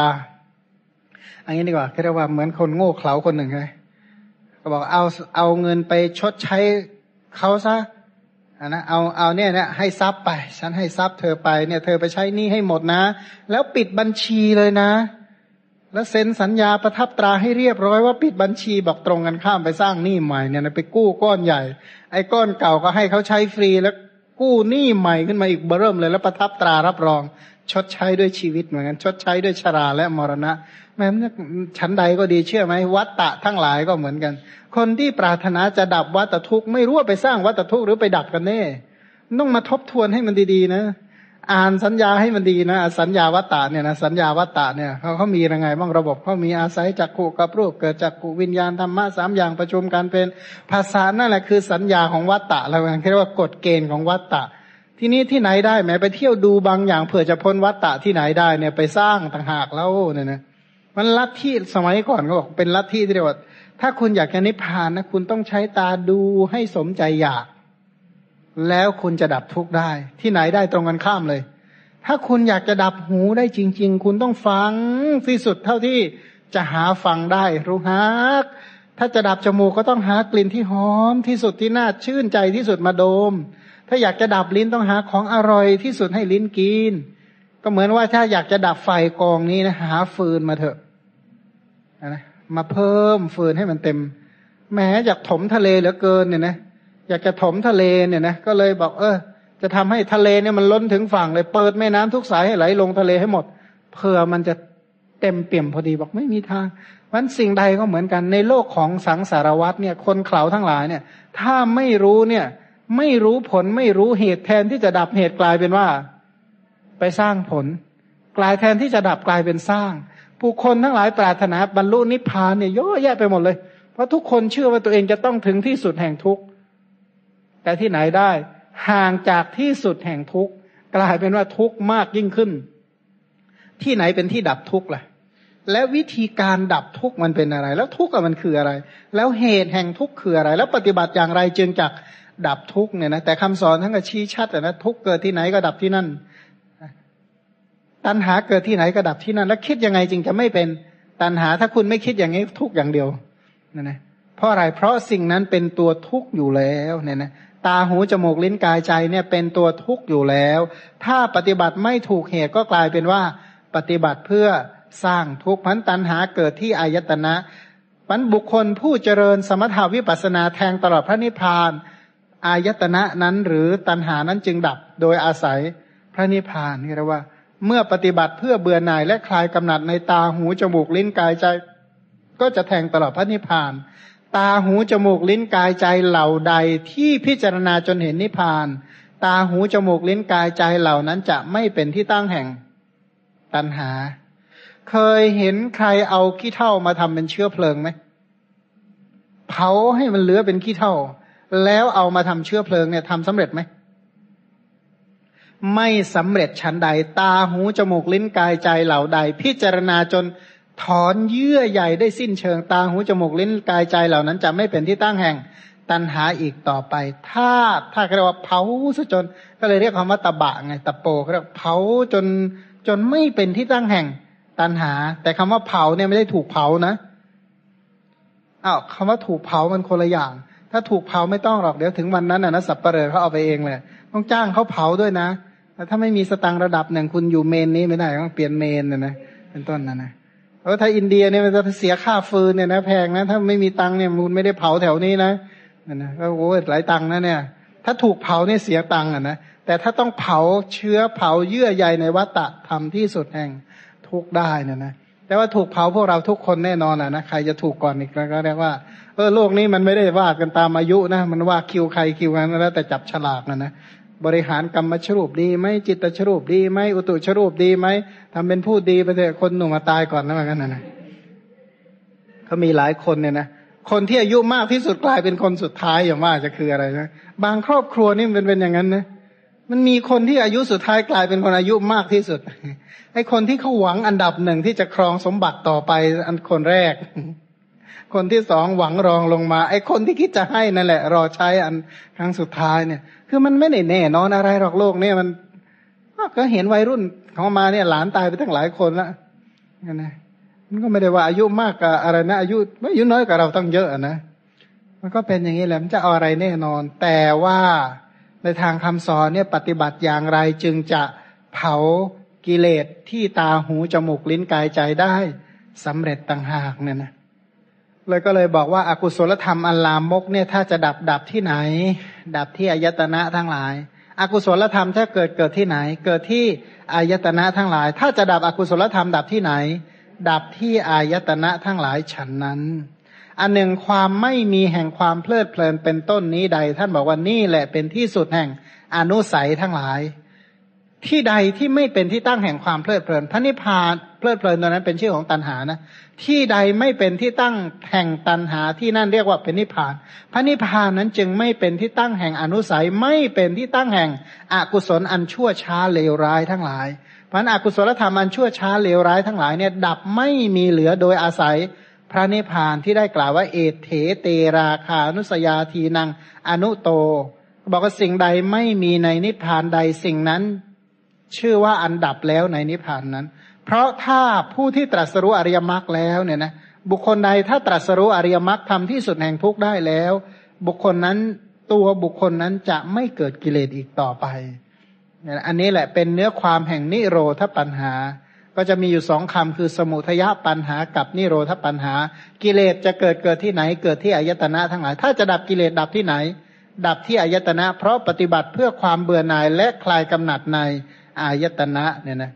อันนี้ดีกว่าเรียกว่าเหมือนคนโง่เขลาคนหนึ่งไงก็บอกเอาเอาเงินไปชดใช้เขาซะอันนะเอาเอาเนี่ยนี่ยให้ทรัพย์ไป ฉันให้ทรัพย์เธอไปเนี่ย เธอไปใช้หนี้ให้หมดนะ แล้วปิดบัญชีเลยนะ แล้วเซ็นสัญญาประทับตราให้เรียบร้อยว่าปิดบัญชีบอกตรงกันข้ามไปสร้างหนี้ใหม่เนี่ยไปกู้ก้อนใหญ่ ไอ้ก้อนเก่าก็ให้เขาใช้ฟรีแล้วกู้หนี้ใหม่ขึ้นมาอีกเบิ่มเลย แล้วประทับตรารับรอง ชดใช้ด้วยชีวิตเหมือนกันชดใช้ด้วยชราและมรณะ แม้ชั้นใดก็ดีเชื่อไหมวัตตะทั้งหลายก็เหมือนกัน คนที่ปรารถนาจะดับวัตทุกข์ไม่รู้ว่าไปสร้างวัตทุกข์หรือไปดับกันแน่ต้องมาทบทวนให้มันดีๆนะ อ่านสัญญาให้มันดีนะ สัญญาวัตตะเนี่ยนะสัญญาวัตตะเนี่ยเขาเขามียังไงบ้างระบบเขามีอาศัยจักขุกับรูปเกิดจากขุวิญญาณธรรมะสามอย่างประชุมกันเป็นภาษานั่นแหละคือสัญญาของวัตตะเราเรียกว่ากฎเกณฑ์ของวัตตะ ที่นี้ที่ไหนได้แม้ไปเที่ยวดูบางอย่างเผื่อจะพ้นวัตตะที่ไหนได้เนี่ยไปสร้างต่างหากแล้วเนี่ยนะมันลัทธิสมัยก่อนก็บอกเป็นลัทธิที่เรียกว่าถ้าคุณอยากจะนิพพานนะคุณต้องใช้ตาดูให้สมใจอยาก แล้วคุณจะดับทุกข์ได้ ที่ไหนได้ตรงกันข้ามเลย ถ้าคุณอยากจะดับหูได้จริง ๆ คุณต้องฟังที่สุดเท่าที่จะหาฟังได้รู้ฮักถ้าจะดับจมูกก็ต้องหากลิ่นที่หอมที่สุดที่น่าชื่นใจที่สุดมาดม ถ้าอยากจะดับลิ้นต้องหาของอร่อยที่สุดให้ลิ้นกิน ก็เหมือนว่าถ้าอยากจะดับไฟกองนี้นะหาฟืนมาเถอะนะมาเพิ่มฟืนให้มันเต็มแม้อยากถมทะเลเหลือเกินเนี่ยนะ อยากจะถมทะเลเนี่ยนะก็เลยบอก เออ จะทำให้ทะเลเนี่ยมันล้นถึงฝั่งเลย เปิดแม่น้ำทุกสายให้ไหลลงทะเลให้หมดเพื่อมันจะเต็มเปี่ยมพอดีบอกไม่มีทางวันสิ่งใดก็เหมือนกันในโลกของสังสารวัตเนี่ย คนเข่าทั้งหลายเนี่ย ถ้าไม่รู้เนี่ย ไม่รู้ผลไม่รู้เหตุแทนที่จะดับเหตุกลายเป็นว่า ไปสร้างผลกกลายแทนที่จะดับกลายเป็นสร้าง ผู้คนทั้งหลายปรารถนาบรรลุนิพพานเนี่ยเยอะแยะไปหมดเลย เพราะทุกคนเชื่อว่าตัวเองจะต้องถึงที่สุดแห่งทุกข์ แต่ที่ไหนได้ ห่างจากที่สุดแห่งทุกข์กลายเป็นว่าทุกข์มากยิ่งขึ้น ที่ไหนเป็นที่ดับทุกข์ล่ะ และวิธีการดับทุกข์มันเป็นอะไร แล้วทุกข์มันคืออะไร แล้วเหตุแห่งทุกข์คืออะไร แล้วปฏิบัติอย่างไรจึงจักดับทุกข์เนี่ยนะแต่คำสอนทั้งก็ชี้ชัดนะทุกข์เกิดที่ไหนก็ดับที่นั่นตัณหาเกิดที่ไหนก็ดับที่นั่น แล้วคิดยังไงจึงจะไม่เป็นตัณหาถ้าคุณไม่คิดอย่างนี้ทุกอย่างเดียวนะนะเพราะอะไรเพราะสิ่งนั้นเป็นตัวทุกข์อยู่แล้วเนี่ยนะ ตาหูจมูกลิ้นกายใจเนี่ยเป็นตัวทุกข์อยู่แล้ว ถ้าปฏิบัติไม่ถูกเหตุก็กลายเป็นว่า ปฏิบัติเพื่อสร้างทุกข์พันตัณหาเกิดที่อายตนะมันบุคคลผู้เจริญสมถาวิปัสนาแทงตลอดพระนิพพาน อายตนะนั้นหรือตัณหานั้นจึงดับโดยอาศัยพระนิพพานนี่เรียกว่า เมื่อปฏิบัติเพื่อเบื่อหน่ายและคลายกำหนัดในตาหูจมูกลิ้นกายใจ ก็จะแทงตลอดพระนิพพาน ตาหูจมูกลิ้นกายใจเหล่าใดที่พิจารณาจนเห็นนิพพาน ตาหูจมูกลิ้นกายใจเหล่านั้นจะไม่เป็นที่ตั้งแห่งตัณหา เคยเห็นใครเอาขี้เท่ามาทำเป็นเชื้อเพลิงไหมเผาให้มันเหลือเป็นขี้เท่า แล้วเอามาทำเชื้อเพลิงเนี่ยทำสำเร็จไหมไม่สำเร็จชั้นใด ตาหูจมูกลิ้นกายใจเหล่าใด พิจารณาจน ถอนเยื่อใหญ่ได้สิ้นเชิงตาหูจมูกลิ้นกายใจเหล่านั้นจะไม่เป็นที่ตั้งแห่งตันหาอีกต่อไป ถ้าถ้าเรียกว่าเผาซะจน ก็เลยเรียกคำว่าตะบะไงตะโปเรียกเผาจนจนไม่เป็นที่ตั้งแห่งตันหา แต่คำว่าเผาเนี่ยไม่ได้ถูกเผานะอ้าวคำว่าถูกเผามันคนละอย่าง ถ้าถูกเผาไม่ต้องหรอกเดี๋ยวถึงวันนั้นนะสับเปลือเขาเอาไปเองเลยต้องจ้างเขาเผาด้วยนะแต่ถ้าไม่มีสตังระดับหนึ่งคุณอยู่เมนนี้ไม่ได้ต้องเปลี่ยนเมนนะนะเป็นต้นนะนะ เพราะถ้าอินเดียเนี่ยมันจะเสียค่าฟืนเนี่ยนะแพงนะ ถ้าไม่มีตังเนี่ยคุณไม่ได้เผาแถวนี้นะนะก็โอ้หลายตังนะเนี่ย ถ้าถูกเผาเนี่ยเสียตังอะนะแต่ถ้าต้องเผาเชื้อเผาเยื่อใยในวัตตะทำที่สุดแห่งทุกได้นะนะแต่ว่าถูกเผาพวกเราทุกคนแน่นอนอะนะใครจะถูกก่อนอีกก็เรียกว่าเออโลกนี้มันไม่ได้ว่ากันตามอายุนะ มันว่าคิวใครคิวกันแล้วแต่จับฉลากนะนะ บริหารกรรมชรูปดีไหมจิตชรูปดีไหมอุตุชรูปดีไหมทำเป็นผู้ดีไปเถอะคนหนุ่มมาตายก่อนนะเหมือนกันนะนะเขามีหลายคนเนี่ยนะคนที่อายุมากที่สุดกลายเป็นคนสุดท้ายอย่างว่าจะคืออะไรนะบางครอบครัวนี่มันเป็นอย่างนั้นนะมันมีคนที่อายุสุดท้ายกลายเป็นคนอายุมากที่สุดไอ้คนที่เขาหวังอันดับหนึ่งที่จะครองสมบัติต่อไปอันคนแรก คนที่สองหวังรองลงมา ไอ้คนที่คิดจะให้นั่นแหละ รอใช้อันครั้งสุดท้ายเนี่ย คือมันไม่ได้แน่นอนอะไรหรอกโลกเนี่ยมันก็เห็นวัยรุ่นเขามาเนี่ยหลานตายไปตั้งหลายคนละนะมันก็ไม่ได้ว่าอายุมากกับอะไรนะอายุไม่อายุน้อยกว่าเราตั้งเยอะนะมันก็เป็นอย่างนี้แหละมันจะเอาอะไรแน่นอน แต่ว่าในทางคำสอนเนี่ยปฏิบัติอย่างไรจึงจะเผากิเลสที่ตาหูจมูกลิ้นกายใจได้สำเร็จต่างหากเนี่ยนะ เลยก็เลยบอกว่าอากุศลธรรมอันลามกเนี่ยถ้าจะดับดับที่ไหน ดับที่อายตนะทั้งหลายอากุศลธรรมถ้าเกิดเกิดที่ไหน เกิดที่อายตนะทั้งหลาย ถ้าจะดับอกุศลธรรมดับที่ไหน ดับที่อายตนะทั้งหลายฉันนั้น อันหนึ่งความไม่มีแห่งความเพลิดเพลินเป็นต้นนี้ใด ท่านบอกว่านี่แหละเป็นที่สุดแห่งอนุสัยทั้งหลาย ที่ใดที่ไม่เป็นที่ตั้งแห่งความเพลิดเพลินพระนิพพาน เพลิดเพลินตอนนั้นเป็นชื่อของตัณหานะ ที่ใดไม่เป็นที่ตั้งแห่งตัณหาที่นั่นเรียกว่าเป็นนิพพาน พระนิพพานนั้นจึงไม่เป็นที่ตั้งแห่งอนุสัยไม่เป็นที่ตั้งแห่งอกุศลอันชั่วช้าเลวร้ายทั้งหลายเพราะอกุศลธรรมอันชั่วช้าเลวร้ายทั้งหลายเนี่ยดับไม่มีเหลือโดยอาศัยพระนิพพานที่ได้กล่าวว่าเอเถเตราคานุสยาทีนังอนุโต บอกว่าสิ่งใดไม่มีในนิพพานใดสิ่งนั้น ชื่อว่าอันดับแล้วในนิพพานนั้น เพราะถ้าผู้ที่ตรัสรู้อริยมรรคแล้วเนี่ยนะบุคคลใดถ้าตรัสรู้อริยมรรคทำที่สุดแห่งทุกข์ได้แล้ว บุคคลนั้นตัวบุคคลนั้นจะไม่เกิดกิเลสอีกต่อไป อันนี้แหละเป็นเนื้อความแห่งนิโรธปัญหา ก็จะมีอยู่สองคำคือสมุทยปัญหากับนิโรธปัญหา กิเลสจะเกิดเกิดที่ไหนเกิดที่อายตนะทั้งหลาย ถ้าจะดับกิเลสดับที่ไหน ดับที่อายตนะ เพราะปฏิบัติเพื่อความเบื่อหน่ายและคลายกำหนัดในอายตนะเนี่ยนะ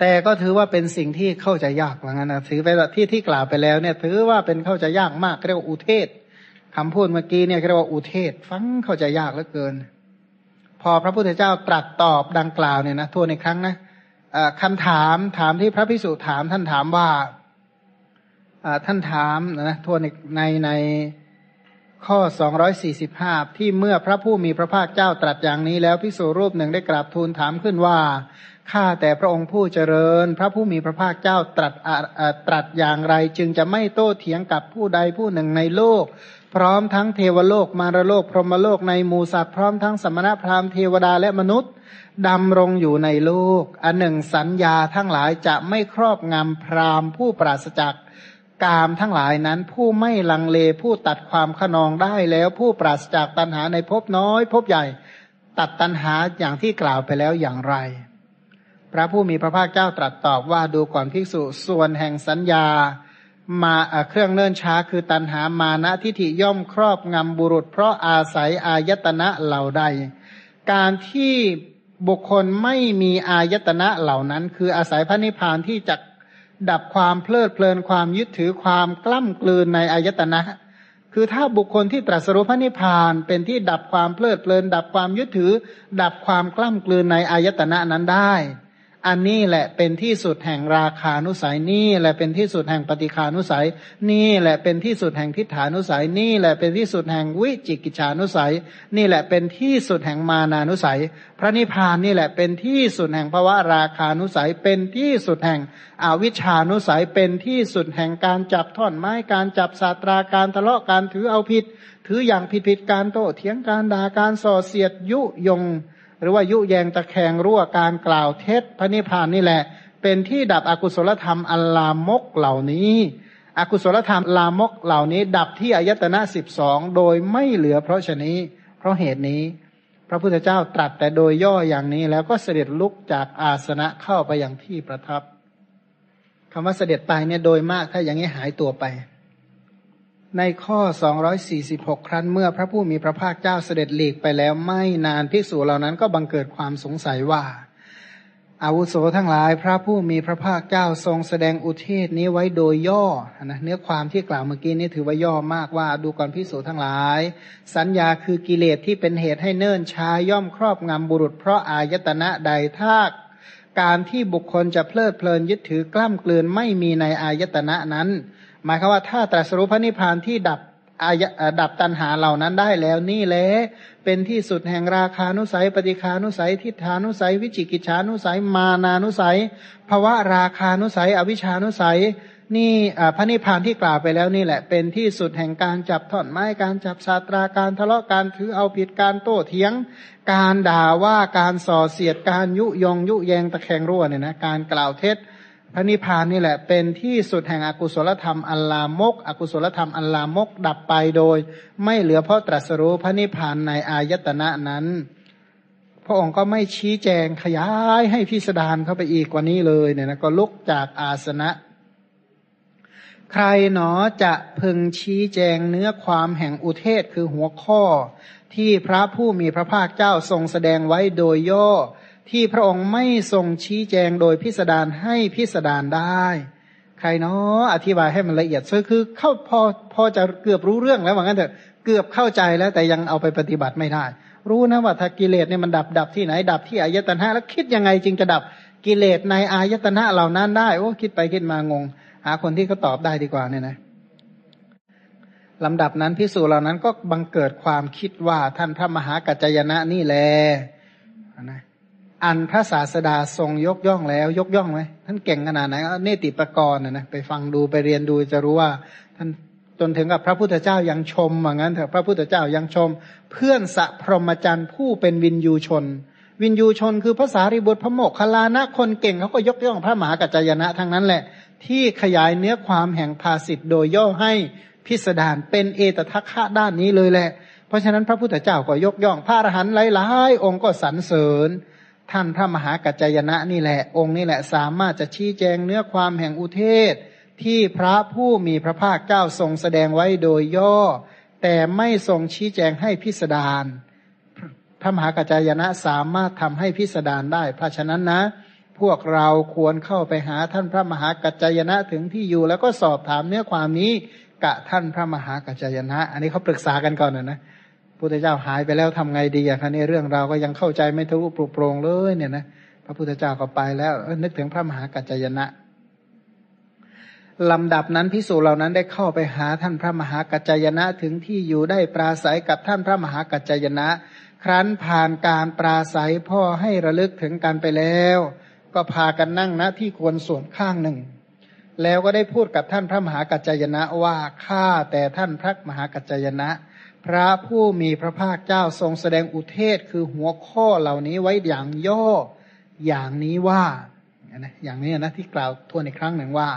แต่ก็ถือว่าเป็นสิ่งที่เข้าใจยากเหมือนกันนะถือไปที่ที่กล่าวไปแล้วเนี่ย ถือว่าเป็นเข้าใจยากมากเรียกว่าอุเทศคำพูดเมื่อกี้เนี่ยเรียกว่าอุเทศฟังเข้าใจยากเหลือเกิน พอพระพุทธเจ้าตรัสตอบดังกล่าวเนี่ยนะทั่วในครั้งนะคำถามถามที่พระพิสุถามท่านถามว่าท่านถามนะทวนในใน ข้อ 245 ที่เมื่อพระผู้มีพระภาคเจ้าตรัสอย่างนี้แล้วพิสุรูปหนึ่งได้กราบทูลถามขึ้นว่า ข้าแต่พระองค์ผู้เจริญ พระผู้มีพระภาคเจ้าตรัสตรัสอย่างไร จึงจะไม่โต้เถียงกับผู้ใดผู้หนึ่งในโลก พร้อมทั้งเทวโลกมารโลก พรหมโลกในหมูสัตว์พร้อมทั้งสมณพราหมณ์เทวดาและมนุษย์ดำรงอยู่ในโลก อันหนึ่งสัญญาทั้งหลายจะไม่ครอบงำพราหมณ์ผู้ปราศจาก กามทั้งหลายนั้นผู้ไม่ลังเลผู้ตัดความขนองได้แล้วผู้ปราศจากตัณหาในภพน้อยภพใหญ่ ตัดตัณหาอย่างที่กล่าวไปแล้วอย่างไร พระผู้มีพระภาคเจ้าตรัสตอบว่าดูก่อนภิกษุส่วนแห่งสัญญา มาเครื่องเนิ่นช้าคือตัณหามานะทิฏฐิย่อมครอบงำบุรุษ เพราะอาศัยอายตนะเหล่าใด การที่บุคคลไม่มีอายตนะเหล่านั้น คืออาศัยพระนิพพานที่จะ ดับความเพลิดเพลินความยึดถือความกล้ำกลืนในอายตนะ คือถ้าบุคคลที่ตรัสรู้พระนิพพานเป็นที่ดับความเพลิดเพลิน ดับความยึดถือ ดับความกล้ำกลืนในอายตนะนั้นได้ อันนี้แหละเป็นที่สุดแห่งราคานุสัยนี่แหละเป็นที่สุดแห่งปฏิคานุสัย นี่แหละเป็นที่สุดแห่งทิฏฐานุสัย นี่แหละเป็นที่สุดแห่งวิจิกิจฉานุสัย นี่แหละเป็นที่สุดแห่งมานานุสัย พระนิพพานนี่แหละเป็นที่สุดแห่งภาวะราคานุสัย เป็นที่สุดแห่งอวิชานุสัย เป็นที่สุดแห่งการจับท่อนไม้การจับสาตราการทะเลาะการถือเอาผิด ถืออย่างผิดผิดการโต้เถียงการด่าการส่อเสียดยุยง หรือว่ายุแยงตะแคงรั่วการกล่าวเท็จพระนิพพานนี่แหละ เป็นที่ดับอกุศลธรรมอัลลามกเหล่านี้ อกุศลธรรมลามกเหล่านี้ ดับที่อายตนะสิบสองโดยไม่เหลือเพราะชนี้ เพราะเหตุนี้ พระพุทธเจ้าตรัสแต่โดยย่ออย่างนี้แล้วก็เสด็จลุกจากอาสนะเข้าไปอย่างที่ประทับคำว่าเสด็จไปเนี่ยโดยมากถ้าอย่างนี้หายตัวไป ในข้อ 246 ครั้นเมื่อพระผู้มีพระภาคเจ้าเสด็จหลีกไปแล้วไม่นานภิกษุเหล่านั้นก็บังเกิดความสงสัยว่า อาวุโสทั้งหลายพระผู้มีพระภาคเจ้าทรงแสดงอุเทศนี้ไว้โดยย่อนะเนื้อความที่กล่าวเมื่อกี้นี้ถือว่าย่อมากว่าดูก่อนภิกษุทั้งหลาย สัญญาคือกิเลสที่เป็นเหตุให้เนิ่นช้าย่อมครอบงำบุรุษ เพราะอายตนะใดถ้าการที่บุคคลจะเพลิดเพลินยึดถือกล้ำกลืนไม่มีในอายตนะนั้น หมายความว่าถ้าตรัสรู้พระนิพพานที่ดับอายดับตัณหาเหล่านั้นได้แล้วนี่แหละเป็นที่สุดแห่งราคานุสัย ปฏิคานุสัย ทิฏฐานุสัย วิจิกิจฉานุสัย มานานุสัยภาวะราคานุสัย อวิชานุสัย นี่พระนิพพานที่กล่าวไปแล้วนี่แหละ เป็นที่สุดแห่งการจับท่อนไม้การจับสาตราการทะเลาะการถือเอาผิดการโต้เถียง การด่าว่าการส่อเสียดการยุยงยุแยงตะแคงรั่วเนี่ยนะการกล่าวเท็จ พระนิพพานนี่แหละ เป็นที่สุดแห่งอกุศลธรรมอัลลามก อกุศลธรรมอัลลามก ดับไปโดย ไม่เหลือเพราะตรัสรู้พระนิพพานในอายตนะนั้น พระองค์ก็ไม่ชี้แจงขยายให้พิสดารเข้าไปอีกกว่านี้เลยเนี่ยนะก็ลุกจากอาสนะ ใครหนอจะพึงชี้แจงเนื้อความแห่งอุเทศคือหัวข้อ ที่พระผู้มีพระภาคเจ้าทรงแสดงไว้โดยย่อ ที่พระองค์ไม่ทรงชี้แจงโดยพิสดารให้พิสดารได้ ใครเนาะอธิบายให้มันละเอียดซคือเข้าพอพอจะเกือบรู้เรื่องแล้วว่างั้นเถอะเกือบเข้าใจแล้วแต่ยังเอาไปปฏิบัติไม่ได้ รู้นะว่าถ้ากิเลสเนี่ยมันดับดับที่ไหนดับที่อายตนะแล้วคิดยังไงจึงจะดับกิเลสในอายตนะเหล่านั้นได้โอ้คิดไปคิดมางง หาคนที่เขาตอบได้ดีกว่าเนี่ยนะลำดับนั้นพิสูจน์เหล่านั้นก็บังเกิดความคิดว่าท่านพระมหากัจจยนะนี่แหละนะ อันพระศาสดาทรงยกย่องแล้ว ยกย่องไหมท่านเก่งขนาดไหนเนติปกรณ์นะไปฟังดูไปเรียนดูจะรู้ว่า ท่านจนถึงกับพระพุทธเจ้ายังชมว่างั้นเถอะพระพุทธเจ้ายังชม เพื่อนสัพรหมจรรย์ผู้เป็นวินยูชน วินยูชนคือภาษาริบุตรพระโมกขลานะคนเก่งเขาก็ยกย่องพระมหากัจจายนะทั้งนั้นแหละ ที่ขยายเนื้อความแห่งภาสิทธ์โดยย่อให้พิสดารเป็นเอตทัคคะด้านนี้เลยแหละ เพราะฉะนั้นพระพุทธเจ้าก็ยกย่องพระอรหันต์หลายๆองค์ก็สรรเสริญ ท่านพระมหากัจจยนะนี่แหละ องค์นี่แหละสามารถจะชี้แจงเนื้อความแห่งอุเทศ ที่พระผู้มีพระภาคเจ้าทรงแสดงไว้โดยย่อ แต่ไม่ทรงชี้แจงให้พิสดารพระมหากัจจยนะสามารถทำให้พิสดารได้ เพราะฉะนั้นนะ พวกเราควรเข้าไปหาท่านพระมหากัจจยนะถึงที่อยู่ แล้วก็สอบถามเนื้อความนี้กะท่านพระมหากัจจยนะ อันนี้เขาปรึกษากันก่อนนะนะ พุทธเจ้าหายไปแล้วทำไงดีอะคะนี่เรื่องเราก็ยังเข้าใจไม่ทะลุปลุกโปร่งเลยเนี่ยนะพระพุทธเจ้าก็ไปแล้วนึกถึงพระมหากัจจยนะลำดับนั้นพิสูจเหล่านั้นได้เข้าไปหาท่านพระมหากัจจยนะถึงที่อยู่ได้ปราศัยกับท่านพระมหากัจจยนะ ครั้นผ่านการปราศัยพ่อให้ระลึกถึงกันไปแล้ว ก็พากันนั่งณที่ควรส่วนข้างหนึ่ง แล้วก็ได้พูดกับท่านพระมหากัจจยนะว่าข้าแต่ท่านพระมหากัจจยนะ พระผู้มีพระภาคเจ้าทรงแสดงอุเทศคือหัวข้อเหล่านี้ไว้อย่างย่ออย่างนี้ว่าอย่างนี้นะที่กล่าวทวนอีกครั้งหนึ่งว่า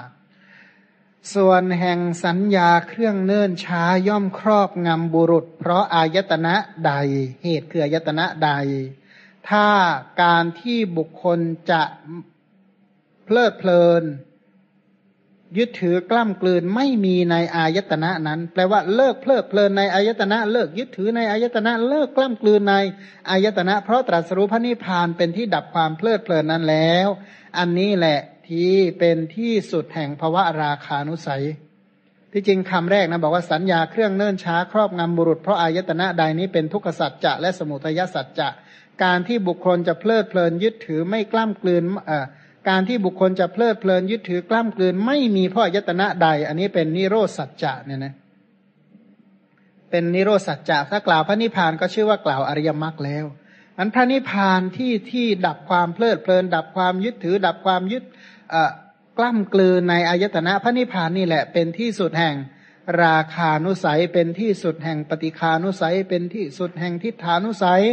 ส่วนแห่งสัญญาเครื่องเนิ่นช้าย่อมครอบงำบุรุษ เพราะอายตนะใด เหตุคืออายตนะใด ถ้าการที่บุคคลจะเพลิดเพลิน ยึดถือกล้ำกลืนไม่มีในอายตนะนั้น แปลว่าเลิกเพลิดเพลินในอายตนะ เลิกยึดถือในอายตนะเลิกกล้ำกลืนในอายตนะ เพราะตรัสรู้พระนิพพานเป็นที่ดับความเพลิดเพลินนั้นแล้ว อันนี้แหละที่เป็นที่สุดแห่งภวะราคานุสัย ที่จริงคำแรกนะบอกว่าสัญญาเครื่องเนิ่นช้าครอบงำบุรุษเพราะอายตนะใดนี้เป็นทุกขสัจจะและสมุทัยสัจจะการที่บุคคลจะเพลิดเพลินยึดถือไม่กล้ามกลืน การที่บุคคลจะเพลิดเพลินยึดถือกล้ามกลืน ไม่มีพ่อายตนะใด อันนี้เป็นนิโรสัจจะเนี่ยนะเป็นนิโรสัจจะถ้ากล่าวพระนิพพานก็ชื่อว่ากล่าวอริยมรรคแล้วอันพระนิพพานที่ที่ดับความเพลิดเพลิน ดับความยึดถือ ดับความยึดกล้ามกลืนในอายตนะ พระนิพพานนี่แหละเป็นที่สุดแห่ง ราคานุสัยเป็นที่สุดแห่งปฏิคานุสัย เป็นที่สุดแห่งทิฏฐานุสัย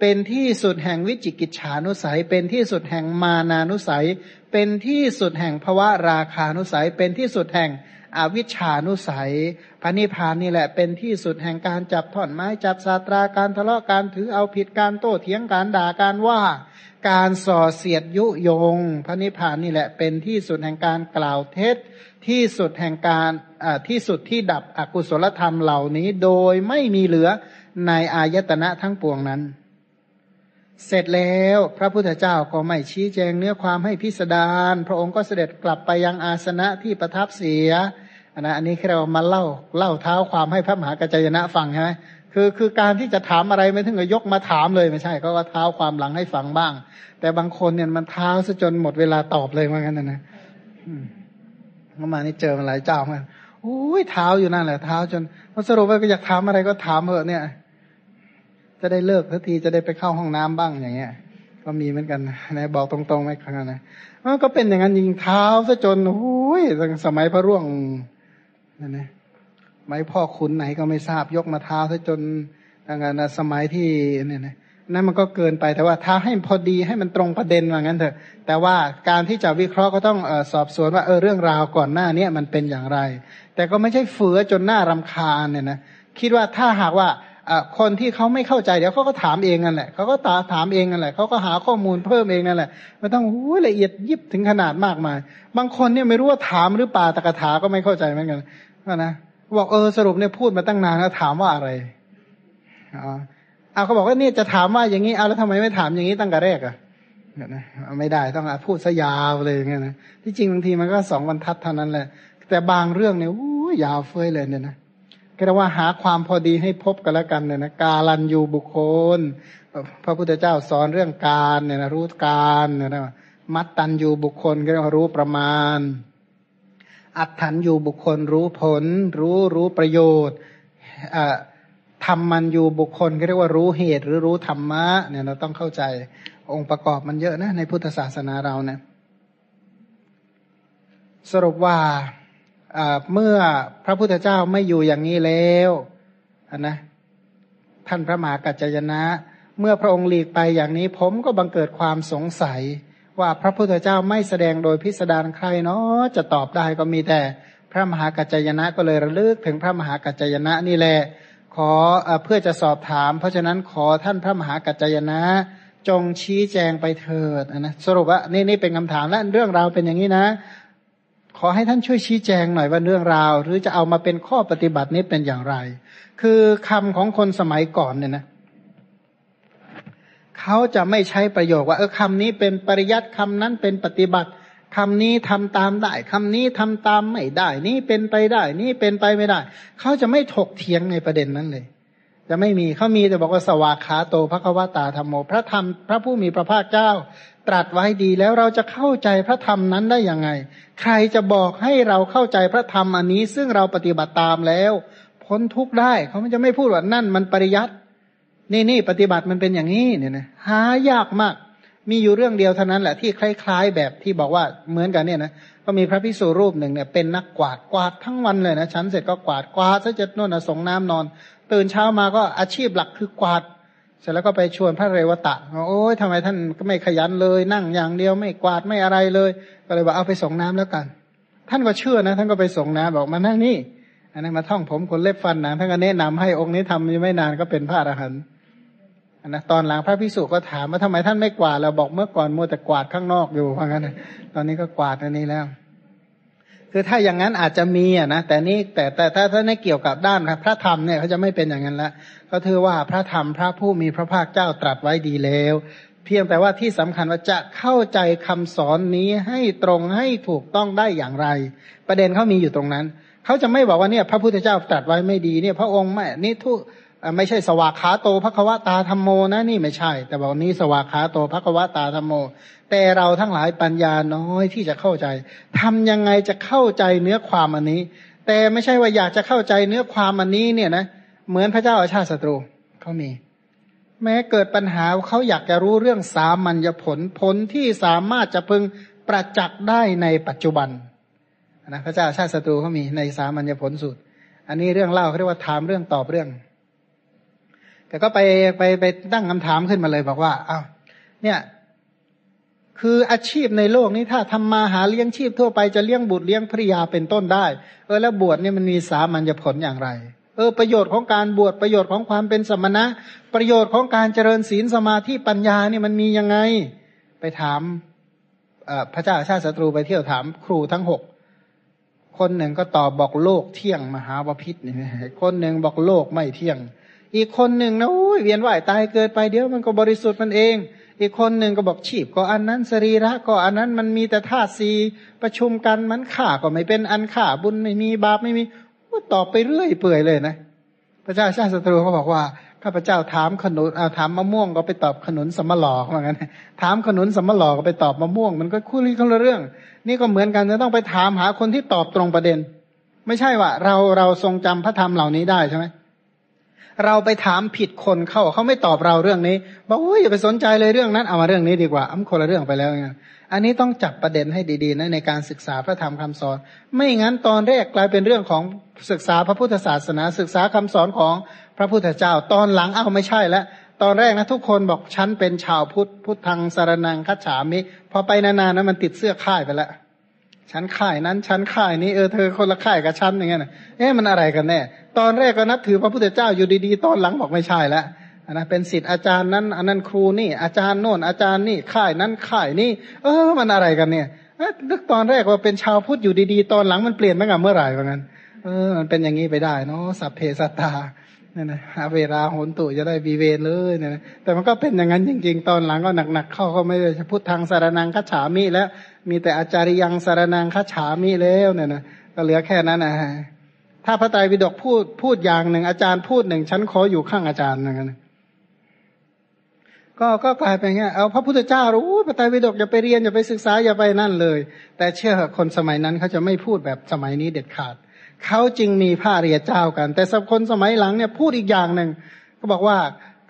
เป็นที่สุดแห่งวิจิกิจฉานุสัย เป็นที่สุดแห่งมานานุสัย เป็นที่สุดแห่งภวะราคานุสัย เป็นที่สุดแห่งอวิชานุสัยพระนิพพานนี่แหละเป็นที่สุดแห่งการจับท่อนไม้จับสาตราการทะเลาะการถือเอาผิดการโต้เถียงการด่าการว่า การส่อเสียดยุยง พระนิพพานนี่แหละเป็นที่สุดแห่งการกล่าวเท็จ ที่สุดแห่งการที่สุดที่ดับอกุศลธรรมเหล่านี้โดยไม่มีเหลือในอายตนะทั้งปวงนั้น เสร็จแล้วพระพุทธเจ้าก็ไม่ชี้แจงเนื้อความให้พิสดารพระองค์ก็เสด็จกลับไปยังอาสนะที่ประทับเสียนะอันนี้เรามาเล่าเล่าเท้าความให้พระมหากัจจยนะฟังใช่ไหมคือคือการที่จะถามอะไรไม่ถึงกับยกมาถามเลยไม่ใช่ก็ว่าเท้าความหลังให้ฟังบ้าง แต่บางคนเนี่ยมันเท้าซะจนหมดเวลาตอบเลยว่างั้นนะนะ เมื่อมานี่เจอมาหลายเจ้าเหมือนโอ้ยเท้าอยู่นั่นแหละเท้าจนพอสรุปว่าก็อยากถามอะไรก็ถามเถอะเนี่ย จะได้เลิกทันทีจะได้ไปเข้าห้องน้ำบ้างอย่างเงี้ย ก็มีเหมือนกันนะบอกตรงๆไม่ครั้งนะมันก็เป็นอย่างนั้นยิงเท้าซะจนโอ้ยสมัยพระร่วงนั่นนะไม่พ่อคุณไหนก็ไม่ทราบยกมาเท้าซะจนอย่างนั้นสมัยที่เนี่ยนะ นั่นมันก็เกินไปแต่ว่าท้าให้พอดีให้มันตรงประเด็นว่างั้นเถอะ แต่ว่าการที่จะวิเคราะห์ก็ต้องอสอบสวนว่าเออเรื่องราวก่อนหน้าเนี้มันเป็นอย่างไร แต่ก็ไม่ใช่เฟือจนหน้ารำคาญเนี่ยนะคิดว่าถ้าหากว่าคนที่เขาไม่เข้าใจเดี๋ยวเขาก็ถามเองนั่นแหละเขาก็ตาถามเองนั่นแหละเขาก็หาข้อมูลเพิ่มเองนั่นแหละไม่ต้องหละเอียดยิบถึงขนาดมากมาย บางคนเนี่ยไม่รู้ว่าถามหรือป่าตะกถาก็ไม่เข้าใจเหมือนกันนะบอกเออสรุปเนี่ยพูดมาตั้งนานแล้วถามว่าอะไรอ๋อ เอาเขาบอกว่านี่จะถามว่าอย่างนี้เอาแล้วทำไมไม่ถามอย่างนี้ตั้งแต่แรกอะนะไม่ได้ต้องพูดซะยาวเลยอย่างเงี้ยนะที่จริงบางทีมันก็สองบรรทัดเท่านั้นแหละ แต่บางเรื่องเนี่ยยาวเฟ้ยเลยเนี่ยนะก็เรียกว่าหาความพอดีให้พบกันแล้วกันเนี่ยนะกาลันยูบุคคล พระพุทธเจ้าสอนเรื่องการเนี่ยนะรู้การเนี่ยนะมัดตันยูบุคคลก็เรียกว่ารู้ประมาณ อัตถันยูบุคคลรู้ผล รู้รู้ประโยชน์ ทำมันอยู่บุคคลก็เรียกว่ารู้เหตุหรือรู้ธรรมะเนี่ยเราต้องเข้าใจองค์ประกอบมันเยอะนะในพุทธศาสนาเราเนี่ยสรุปว่าเมื่อพระพุทธเจ้าไม่อยู่อย่างนี้แล้วนะท่านพระมหากัจจยนะ เมื่อพระองค์หลีกไปอย่างนี้ ผมก็บังเกิดความสงสัย ว่าพระพุทธเจ้าไม่แสดงโดยพิสดารใครเนาะจะตอบได้ก็มีแต่พระมหากัจจยนะก็เลยระลึกถึงพระมหากัจจยนะนี่แหละ อเพื่อจะสอบถาม เพราะฉะนั้นขอท่านพระมหากัจจยนะ จงชี้แจงไปเถิดนะสรุปว่านี่นี่เป็นคำถามและเรื่องราวเป็นอย่างนี้นะ ขอให้ท่านช่วยชี้แจงหน่อยว่าเรื่องราว หรือจะเอามาเป็นข้อปฏิบัตินี้เป็นอย่างไร คือคำของคนสมัยก่อนเนี่ยนะเขาจะไม่ใช้ประโยคว่าเออคำนี้เป็นปริยัติคำนั้นเป็นปฏิบัติ คำนี้ทำตามได้คำนี้ทำตามไม่ได้ นี่เป็นไปได้ นี่เป็นไปไม่ได้ เขาจะไม่ถกเถียงในประเด็นนั้นเลย จะไม่มีเขามีแต่บอกว่าสวากขาโตพระควตาธรรมโม พระธรรมพระผู้มีพระภาคเจ้า ตรัสไว้ดีแล้วเราจะเข้าใจพระธรรมนั้นได้ยังไง ใครจะบอกให้เราเข้าใจพระธรรมอันนี้ ซึ่งเราปฏิบัติตามแล้วพ้นทุกข์ได้เขาจะไม่พูดว่านั่นมันปริยัตินี่นี่ปฏิบัติมันเป็นอย่างนี้เนี่ยนะหายากมาก มีอยู่เรื่องเดียวเท่านั้นแหละที่คล้ายๆ แบบที่บอกว่าเหมือนกันเนี่ยนะก็มีพระพิสุรูปหนึ่งเนี่ยเป็นนักกวาดกวาดทั้งวันเลยนะชั้นเสร็จก็กวาดกวาดซะจะน่นส่งน้ำนอน ตื่นเช้ามาก็อาชีพหลักคือกวาด เสร็จแล้วก็ไปชวนพระเรวตะโอ้ยทำไมท่านก็ไม่ขยันเลย นั่งอย่างเดียวไม่กวาดไม่อะไรเลย ก็เลยบอกเอาไปส่งน้ำแล้วกัน ท่านก็เชื่อนะ ท่านก็ไปส่งน้ำบอกมานั่งนี่อันนั้นมาท่องผมคนเล็บฟันนะท่านก็แนะนำให้องค์นี้ทำยังไม่นานก็เป็นพระอรหันต์ นะตอนหลังพระพิสุก็ถามว่าทำไมท่านไม่กวาดเราบอกเมื่อก่อนมัวแต่กวาดข้างนอกอยู่เพราะงั้นตอนนี้ก็กวาดอันนี้แล้ว คือถ้าอย่างนั้นอาจจะมีอะนะแต่นี่แต่แต่ถ้าถ้าไม่เกี่ยวกับด้านพระธรรมเนี่ยเขาจะไม่เป็นอย่างนั้นละก็ถือว่าพระธรรมพระผู้มีพระภาคเจ้าตรัสไว้ดีแล้ว เพียงแต่ว่าที่สำคัญว่าจะเข้าใจคำสอนนี้ให้ตรงให้ถูกต้องได้อย่างไร ประเด็นเขามีอยู่ตรงนั้นเขาจะไม่บอกว่าเนี่ย พระพุทธเจ้าตรัสไว้ไม่ดีเนี่ย พระองค์ไม่นี่ทุ ไม่ใช่สวากขาโตภควตาธรรมโมนะนี่ไม่ใช่ แต่บอกนี้สวากขาโตภควตาธรรมโม แต่เราทั้งหลายปัญญาน้อยที่จะเข้าใจทำยังไงจะเข้าใจเนื้อความอันนี้ แต่ไม่ใช่ว่าอยากจะเข้าใจเนื้อความอันนี้เนี่ยนะเหมือนพระเจ้าอาชาติศัตรูเขามี แม้เกิดปัญหาเขาอยากจะรู้เรื่องสามัญญผลผลที่สามารถจะพึงประจักษ์ได้ในปัจจุบันนะพระเจ้าชาติศัตรูเขามีในสามัญญผลสูตร อันนี้เรื่องเล่าเขาเรียกว่าถามเรื่องตอบเรื่อง แต่ก็ไปไปไปตั้งคำถามขึ้นมาเลยบอกว่าอ้าวเนี่ย คืออาชีพในโลกนี้ถ้าทำมาหาเลี้ยงชีพทั่วไปจะเลี้ยงบุตรเลี้ยงภริยาเป็นต้นได้ เออแล้วบวชเนี่ยมันมีสามัญญผลอย่างไร เออ ประโยชน์ของการบวชประโยชน์ของความเป็นสมณะ ประโยชน์ของการเจริญศีลสมาธิปัญญาเนี่ยมันมียังไง ไปถามพระเจ้าชาติศัตรูไปเที่ยวถามครูทั้งหกคนหนึ่งก็ตอบบอกโลกเที่ยงมหาวพิษนี่คนหนึ่งบอกโลกไม่เที่ยง อีกคนหนึ่งนะโอ้ยเวียนว่ายตายเกิดไปเดี๋ยวมันก็บริสุทธิ์มันเอง อีกคนหนึ่งก็บอกชีพก็อันนั้นสรีระก็อันนั้นมันมีแต่ธาตุสีประชุมกันมันข่าก็ไม่เป็นอันข่าบุญไม่มีบาปไม่มีตอบไปเรื่อยเปื่อยเลยนะ พระเจ้าชาติศัตรูเขาบอกว่าข้าพเจ้าถามขนุนเอาถามมะม่วงก็ไปตอบขนุนสมหลอกเหมือนกันถามขนุนสมหลอกก็ไปตอบมะม่วง มันก็คู่ลี้คนละเรื่อง นี่ก็เหมือนกันจะต้องไปถามหาคนที่ตอบตรงประเด็น ไม่ใช่ว่า เราเราทรงจำพระธรรมเหล่านี้ได้ใช่ไหม เราไปถามผิดคนเข้าเขาไม่ตอบเราเรื่องนี้บอกโอ้ยอย่าไปสนใจเลยเรื่องนั้นเอามาเรื่องนี้ดีกว่าอ้าคนละเรื่องไปแล้วไงอันนี้ต้องจับประเด็นให้ดีๆนะในการศึกษาพระธรรมคำสอน ไม่งั้นตอนแรกกลายเป็นเรื่องของศึกษาพระพุทธศาสนา ศึกษาคำสอนของพระพุทธเจ้า ตอนหลังเอ้าไม่ใช่แล้วตอนแรกนะทุกคนบอกฉันเป็นชาวพุทธพุทธังสารนังคัจฉามิพอไปนานๆนะมันติดเสื้อค่ายไปแล้วฉันค่ายนั้นฉันค่ายนี้เออเธอคนละค่ายกับฉันอย่างเงี้ยเอ๊ะมันอะไรกันแน่ ตอนแรกก็นับถือพระพุทธเจ้าอยู่ดีๆ ตอนหลังบอกไม่ใช่แล้วนะเป็นสิทธิ์อาจารย์นั้น อันนั้นครูนี่อาจารย์โน่นอาจารย์นี่ค่ายนั้นค่ายนี่ เออ มันอะไรกันเนี่ยนึกตอนแรกว่าเป็นชาวพุทธอยู่ดีๆ ตอนหลังมันเปลี่ยนมากับเมื่อไหร่ว่างั้น เออ มันเป็นอย่างนี้ไปได้เนาะสัพเพสตาเนี่ยนะหาเวลาโหนตุจะได้บีเวนเลยเนี่ยนะแต่มันก็เป็นอย่างนั้นจริง ๆ ตอนหลังก็หนักๆเข้าก็ไม่ได้พุทธังสารนังคัจฉามิแล้ว มีแต่อาจาริยังสารนังคัจฉามิแล้วเนี่ยนะก็เหลือแค่นั้นนะฮะ ถ้าพระไตรปิฎกพูดพูดอย่างหนึ่ง อาจารย์พูดหนึ่งฉันขออยู่ข้างอาจารย์อย่งนั้นก็ก็กลายเป็นไงเอาพระพุทธเจ้ารู้พระไตรปิฎกอย่าไปเรียนอย่าไปศึกษาอย่าไปนั่นเลย แต่เชื่อคนสมัยนั้นเขาจะไม่พูดแบบสมัยนี้เด็ดขาดเขาจึงมีผ้าเรียเจ้ากัน แต่สับคนสมัยหลังเนี่ยพูดอีกอย่างหนึ่งก็บอกว่า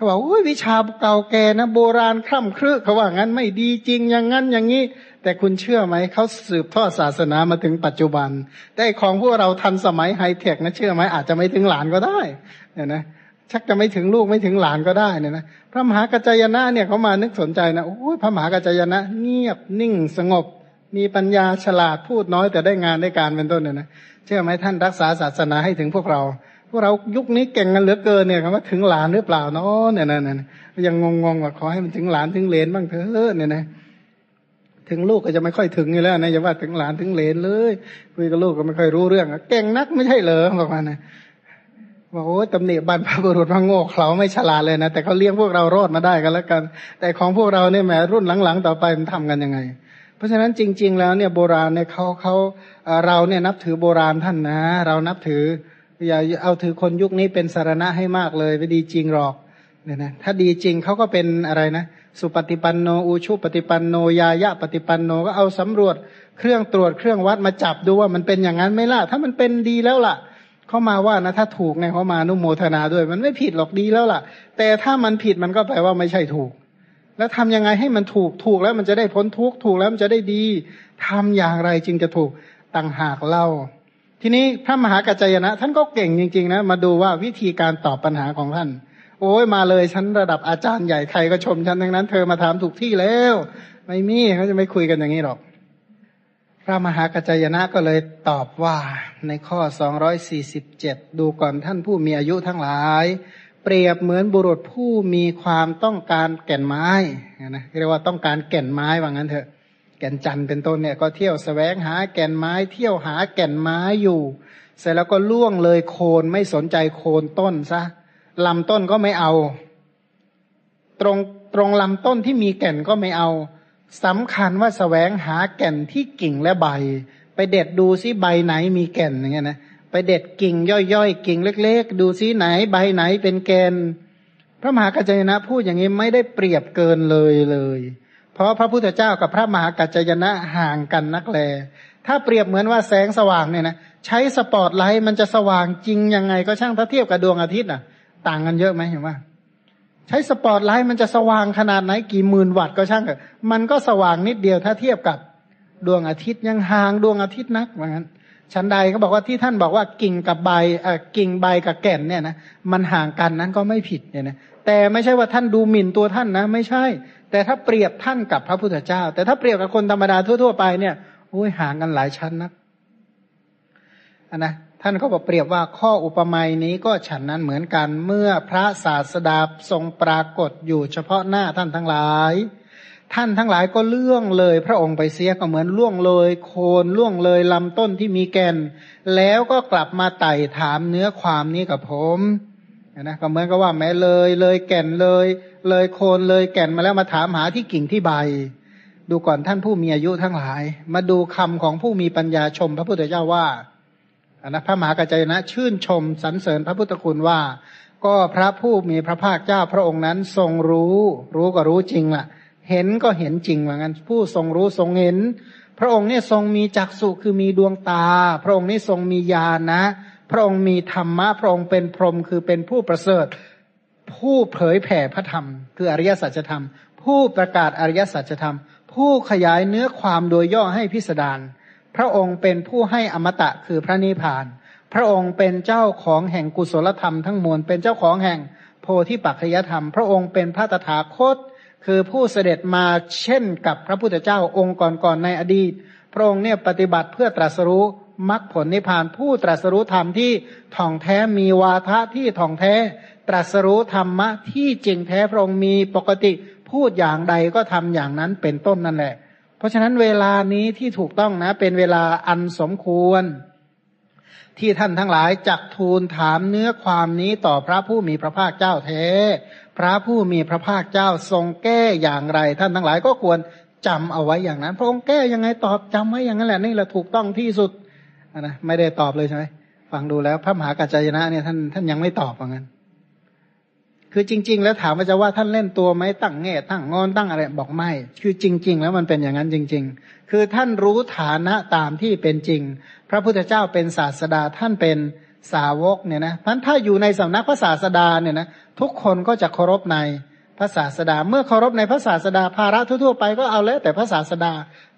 เขาบอกโอ้ยวิชาเก่าแก่นะโบราณคร่ำครึเขาว่างั้นไม่ดีจริงอย่างนั้นอย่างนี้ แต่คุณเชื่อไหมเขาสืบทอดศาสนามาถึงปัจจุบัน แต่ของพวกเราทันสมัยไฮเทคนะเชื่อไหมอาจจะไม่ถึงหลานก็ได้เนี่ยนะชักจะไม่ถึงลูกไม่ถึงหลานก็ได้เนี่ยนะพระมหากัจจยนะเนี่ยเขามานึกสนใจนะโอ้ยพระมหากัจจยนะ เงียบนิ่งสงบ มีปัญญาฉลาดพูดน้อยแต่ได้งานได้การเป็นต้นเนี่ยนะเชื่อไหมท่านรักษาศาสนาให้ถึงพวกเรา พวกเรายุคนี้เก่งกันเหลือเกินเนี่ยคำว่าถึงหลานหรือเปล่าเนาะเนี่ยนะเนี่ยยังงงๆว่าขอให้มันถึงหลานถึงเลนบ้างเถอะเนี่ยนะถึงลูกก็จะไม่ค่อยถึงอยู่แล้วนะอย่าว่าถึงหลานถึงเลนเลยคุยกับลูกก็ไม่ค่อยรู้เรื่องเก่งนักไม่ใช่เหรอบอกมานะบอกโอ้ตำหนิบรรพบุรุษว่าโง่เขาไม่ฉลาดเลยนะแต่เขาเลี้ยงพวกเรารอดมาได้กันแล้วกัน แต่ของพวกเราเนี่ยแหมรุ่นหลังๆ ต่อไปมันทำกันยังไง เพราะฉะนั้นจริง ๆ แล้วเนี่ยโบราณเนี่ยเขาเขาเราเนี่ยนับถือโบราณท่านนะ เรานับถือ อย่าเอาถือคนยุคนี้เป็นสารณะให้มากเลยไม่ดีจริงหรอกเนี่ยนะถ้าดีจริงเขาก็เป็นอะไรนะ สุปฏิปันโนอุชุปฏิปันโนยายะปฏิปันโนก็เอาสำรวจเครื่องตรวจเครื่องวัดมาจับดูว่ามันเป็นอย่างนั้นไหม่ล่ะ ถ้ามันเป็นดีแล้วล่ะเขามาว่านะถ้าถูกเนี่ยเขามานุโมทนาด้วย มันไม่ผิดหรอกดีแล้วล่ะ แต่ถ้ามันผิดมันก็แปลว่าไม่ใช่ถูก แล้วทำยังไงให้มันถูกถูกแล้วมันจะได้พ้นทุกถูกแล้วมันจะได้ดีทำอย่างไรจึงจะถูกต่างหากเล่า ทีนี้พระมหากัจจยนะ ท่านก็เก่งจริงๆนะมาดูว่าวิธีการตอบปัญหาของท่าน โอ้ยมาเลยฉันระดับอาจารย์ใหญ่ใครก็ชมฉันทั้งนั้น เธอมาถามถูกที่แล้ว ไม่มีเขาจะไม่คุยกันอย่างนี้หรอก พระมหากัจจยนะก็เลยตอบว่าในข้อ247ดูก่อนท่านผู้มีอายุทั้งหลาย เปรียบเหมือนบุรุษผู้มีความต้องการแก่นไม้นะเรียกว่าต้องการแก่นไม้ว่างั้นเถอะ แก่นจันเป็นต้นเนี่ยก็เที่ยวสแสวงหาแก่นไม้เที่ยวหาแก่นไม้อยู่ เสร็จแล้วก็ล่วงเลยโคนไม่สนใจโคนต้นซะลำต้นก็ไม่เอา ตรงตรงลำต้นที่มีแก่นก็ไม่เอาสำคัญว่าสแสวงหาแก่นที่กิ่งและใบ ไปเด็ดดูซิใบไหนมีแก่นอย่างเงี้ยนะไปเด็ดกิ่งย่อยๆ กิ่งเล็ก ๆ ดูซิไหนใบไหนเป็นแกน พระมหากัจจยนะพูดอย่างนี้ไม่ได้เปรียบเกินเลยเลย ราะพระพุทธเจ้ากับพระมหากัจจายนะห่างกันนักแล ถ้าเปรียบเหมือนว่าแสงสว่างเนี่ยนะใช้สปอตไลท์มันจะสว่างจริงยังไงก็ช่างถ้าเทียบกับดวงอาทิตย์อะ ต่างกันเยอะไหมเห็นว่า ใช้สปอตไลท์มันจะสว่างขนาดไหนกี่หมื่นวัตต์ก็ช่างเถอะมันก็สว่างนิดเดียวถ้าเทียบกับดวงอาทิตย์ยังห่างดวงอาทิตย์นักเหมือนกันฉันใดเขาบอกว่าที่ท่านบอกว่ากิ่งกับใบเอ่อกิ่งใบกับแก่นเนี่ยนะมันห่างกันนั้นก็ไม่ผิดเนี่ยนะแต่ไม่ใช่ว่าท่านดูหมิ่นตัวท่านนะ ไม่ใช่ แต่ถ้าเปรียบท่านกับพระพุทธเจ้า แต่ถ้าเปรียบกับคนธรรมดาทั่ว ๆ ไปเนี่ยโอ้ยห่างกันหลายชั้นนักนนะท่านก็บอกเปรียบว่าข้ออุปมานี้ก็ฉันนั้นเหมือนกันเมื่อพระศาสดาทรงปรากฏอยู่เฉพาะหน้าท่านทั้งหลาย ท่านทั้งหลายก็เลื่องเลย พระองค์ไปเสียก็เหมือนล่วงเลย โคนล่วงเลยลำต้นที่มีแก่นแล้วก็กลับมาไต่ถามเนื้อความนี้กับผม นะก็เหมือนกับว่าแม้เลยเลยแก่นเลย เลยโคนเลยแก่นมาแล้วมาถามหาที่กิ่งที่ใบ ดูก่อนท่านผู้มีอายุทั้งหลาย มาดูคำของผู้มีปัญญาชม พระพุทธเจ้าว่าอันนะพระมหากัจจยนะ ชื่นชมสรรเสริญพระพุทธคุณว่า ก็พระผู้มีพระภาคเจ้าพระองค์นั้นทรงรู้ รู้ก็รู้จริงละ่ะ เห็นก็เห็นจริงเหมือนกันผู้ทรงรู้ทรงเห็น พระองค์เนี่ยทรงมีจักษุคือมีดวงตา พระองค์นี่ทรงมีญาณนะ พระองค์มีธรรมะพระองค์เป็นพรหมคือเป็นผู้ประเสริฐ ผู้เผยแผ่พระธรรม คืออริยสัจธรรม ผู้ประกาศอริยสัจธรรม ผู้ขยายเนื้อความโดยย่อให้พิสดารพระองค์เป็นผู้ให้อมตะคือพระนิพพาน พระองค์เป็นเจ้าของแห่งกุศลธรรมทั้งมวลเป็นเจ้าของแห่งโพธิปัจจยธรรม พระองค์เป็นพระตถาคต คือผู้เสด็จมาเช่นกับพระพุทธเจ้าองค์ก่อนๆในอดีต พระองค์เนี่ยปฏิบัติเพื่อตรัสรู้ มรรคผลนิพพานผู้ตรัสรู้ธรรมที่ท่องแท้มีวาทะที่ท่องแท้ ตรัสรู้ธรรมะที่จริงแท้พระองค์มีปกติพูดอย่างใดก็ทำอย่างนั้นเป็นต้นนั่นแหละ เพราะฉะนั้นเวลานี้ที่ถูกต้องนะเป็นเวลาอันสมควร ที่ท่านทั้งหลายจักทูลถามเนื้อความนี้ต่อพระผู้มีพระภาคเจ้าแท้ พระผู้มีพระภาคเจ้าทรงแก้อย่างไร ท่านทั้งหลายก็ควรจำเอาไว้อย่างนั้น พระองค์แก้ยังไงตอบจำไว้อย่างนั้นแหละนี่แหละถูกต้องที่สุด นะไม่ได้ตอบเลยใช่ไหมฟังดูแล้ว พระมหากัจจายนะเนี่ยท่านท่านยังไม่ตอบว่างั้น คือจริง ๆ แล้วถามว่าจะว่าท่านเล่นตัวไหมตั้งแง่ตั้งงอนตั้งอะไรบอกไม่ คือจริง ๆ แล้วมันเป็นอย่างนั้นจริง ๆ คือท่านรู้ฐานะตามที่เป็นจริง พระพุทธเจ้าเป็นศาสดาท่านเป็นสาวกเนี่ยนะท่านถ้าอยู่ในสำนักพระศาสดาเนี่ยนะทุกคนก็จะเคารพในพระศาสดา เมื่อเคารพในพระศาสดาภาระทั่วๆไปก็เอาแล้วแต่พระศาสดา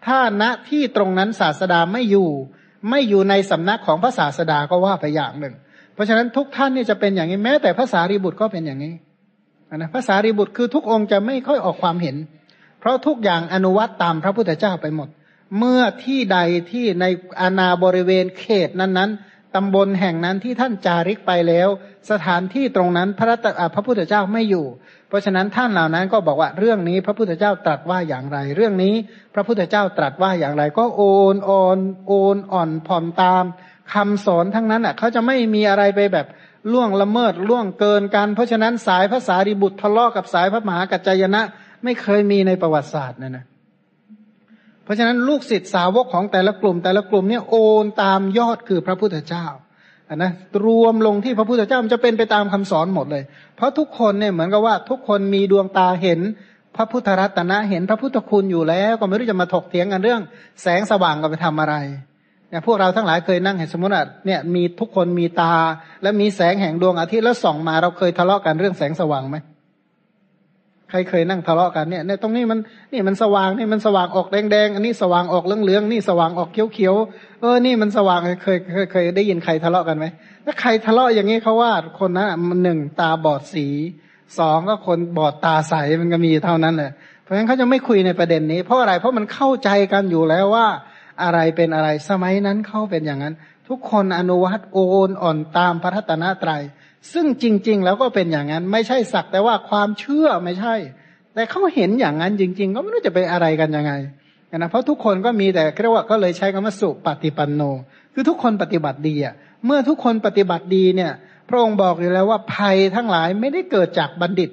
ถ้าณที่ตรงนั้นศาสดาไม่อยู่ ไม่อยู่ในสำนักของพระศาสดาก็ว่าไปอย่างหนึ่ง เพราะฉะนั้นทุกท่านนี่จะเป็นอย่างนี้แม้แต่พระสารีบุตรก็เป็นอย่างนี้นะพระสารีบุตรคือทุกองค์จะไม่ค่อยออกความเห็น เพราะทุกอย่างอนุวัตตามพระพุทธเจ้าไปหมด เมื่อที่ใดที่ในอาณาบริเวณเขตนั้นๆตำบลแห่งนั้นที่ท่านจาริกไปแล้ว สถานที่ตรงนั้นพระพระพุทธเจ้าไม่อยู่ เพราะฉะนั้นท่านเหล่านั้นก็บอกว่าเรื่องนี้พระพุทธเจ้าตรัสว่าอย่างไร เรื่องนี้พระพุทธเจ้าตรัสว่าอย่างไร ก็โอนโอนโอนอ่อนผ่อนตามคำสอนทั้งนั้นอะเขาจะไม่มีอะไรไปแบบล่วงละเมิดล่วงเกินกัน เพราะฉะนั้นสายภาษาริบุตรทะเลาะกับสายพระมหากัจจยนะ ไม่เคยมีในประวัติศาสตร์นะนะเพราะฉะนั้นลูกศิษย์สาวกของแต่ละกลุ่ม แต่ละกลุ่มเนี่ยโอนตามยอดคือพระพุทธเจ้า นะรวมลงที่พระพุทธเจ้ามันจะเป็นไปตามคำสอนหมดเลย เพราะทุกคนเนี่ยเหมือนกับว่าทุกคนมีดวงตาเห็นพระพุทธรัตนะเห็นพระพุทธคุณอยู่แล้ว ก็ไม่รู้จะมาถกเถียงกันเรื่อง แสงสว่างก็ไปทำอะไรเนี่ยพวกเราทั้งหลายเคยนั่งเห็นสมมติว่าเนี่ยมีทุกคนมีตา และมีแสงแห่งดวงอาทิตย์แล้วส่องมาเราเคยทะเลาะกันเรื่องแสงสว่างไหม ใครเคยนั่งทะเลาะกันเนี่ยในตรงนี้มันนี่มันสว่างนี่มันสว่างออกแดงๆอันนี้สว่างออกเหลืองๆนี่สว่างออกเขียวๆเออนี่มันสว่างเคยเคยเคยได้ยินใครทะเลาะกันไหมถ้าใครทะเลาะอย่างนี้เขาว่าคนนั้นมันหนึ่งตาบอดสีสองก็คนบอดตาใสมันก็มีเท่านั้นแหละเพราะฉะนั้นเขาจะไม่คุยในประเด็นนี้ เพราะอะไรเพราะมันเข้าใจกันอยู่แล้วว่าอะไรเป็นอะไรสมัยนั้นเขาเป็นอย่างนั้น ทุกคนอนุวัตโอนอ่อนตามพระรัตนตรยัย ซึ่งจริง ๆ แล้วก็เป็นอย่างนั้น ไม่ใช่สักแต่ว่าความเชื่อไม่ใช่ แต่เขาเห็นอย่างนั้นจริง ๆ ก็ไม่รู้จะไปอะไรกันยังไงนะเพราะทุกคนก็มีแต่เรียกว่าก็เลยใช้คำว่าสุปฏิปันโน คือทุกคนปฏิบัติดีอะเมื่อทุกคนปฏิบัติดีเนี่ย พระองค์บอกอยู่แล้วว่าภัยทั้งหลายไม่ได้เกิดจากบัณฑิต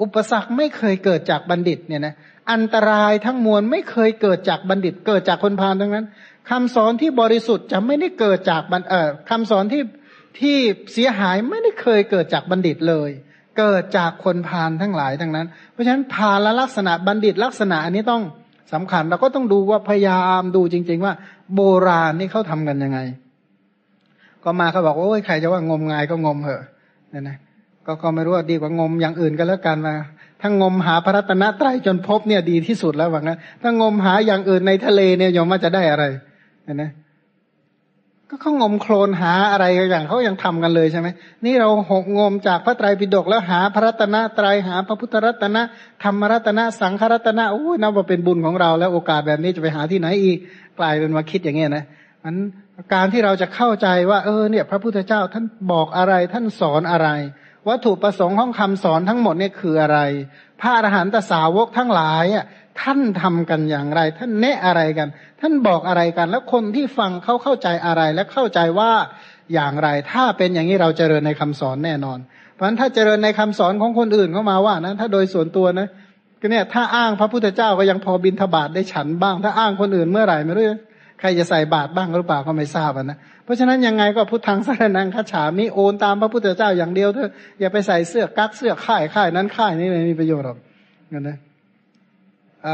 อุปสรรคไม่เคยเกิดจากบัณฑิตเนี่ยนะอันตรายทั้งมวลไม่เคยเกิดจากบัณฑิต เกิดจากคนพาลทั้งนั้นคำสอนที่บริสุทธิ์จะไม่ได้เกิดจากบัณเอ่อคำสอนที่ ที่เสียหายไม่ได้เคยเกิดจากบัณฑิตเลย เกิดจากคนพาลทั้งหลายทั้งนั้น เพราะฉะนั้นพาลลักษณะบัณฑิตลักษณะอันนี้ต้องสำคัญเราก็ต้องดูว่าพยายามดูจริง ๆ ว่า โบราณนี่เขาทำกันยังไง ก็มาเขาบอกโอ้ยใครจะว่างมงายก็งมเหอะเนี่ยนะก็ก็ไม่รู้ว่าดีกว่างมอย่างอื่นก็แล้วกันมาถ้างมหาพระรัตนตรัยจนพบเนี่ยดีที่สุดแล้วว่างั้นถ้างมหาอย่างอื่นในทะเลเนี่ยยอมว่าจะได้อะไรเห็นไหม ก็เขางมโคลนหาอะไรอย่างเขายังทำกันเลยใช่ไหมนี่เราหกงมจากพระไตรปิฎกแล้วหาพระรัตนตรัยหาพระพุทธรัตนะธรรมรัตนะสังขรัตนะโอ้ยนับว่าเป็นบุญของเรา แล้วโอกาสแบบนี้จะไปหาที่ไหนอีกกลายเป็นมาคิดอย่างเงี้ยนะมันการที่เราจะเข้าใจว่า เออเนี่ยพระพุทธเจ้าท่านบอกอะไรท่านสอนอะไร วัตถุประสงค์ของคำสอนทั้งหมดเนี่ยคืออะไร พระอรหันตสาวกทั้งหลายอะ ท่านทำกันอย่างไร ท่านแนะอะไรกัน ท่านบอกอะไรกัน แล้วคนที่ฟังเขาเข้าใจอะไรและเข้าใจว่าอย่างไร ถ้าเป็นอย่างนี้เราเจริญในคำสอนแน่นอน เพราะฉะนั้นถ้าเจริญในคำสอนของคนอื่นเข้ามาว่านะถ้าโดยส่วนตัวนะก็เนี่ยถ้าอ้างพระพุทธเจ้าก็ยังพอบินทบาทได้ฉันบ้าง ถ้าอ้างคนอื่นเมื่อไหร่ไม่รู้ใครจะใส่บาตรบ้างหรือเปล่าก็ไม่ทราบนะเพราะฉะนั้นยังไงก็พุทธังสารนังคาฉามิโอนตามพระพุทธเจ้าอย่างเดียวเถอะอย่าไปใส่เสื้อกั๊กเสื้อข่ายข่ายนั้นข่ายนี้ไม่มีประโยชน์หรอกนะ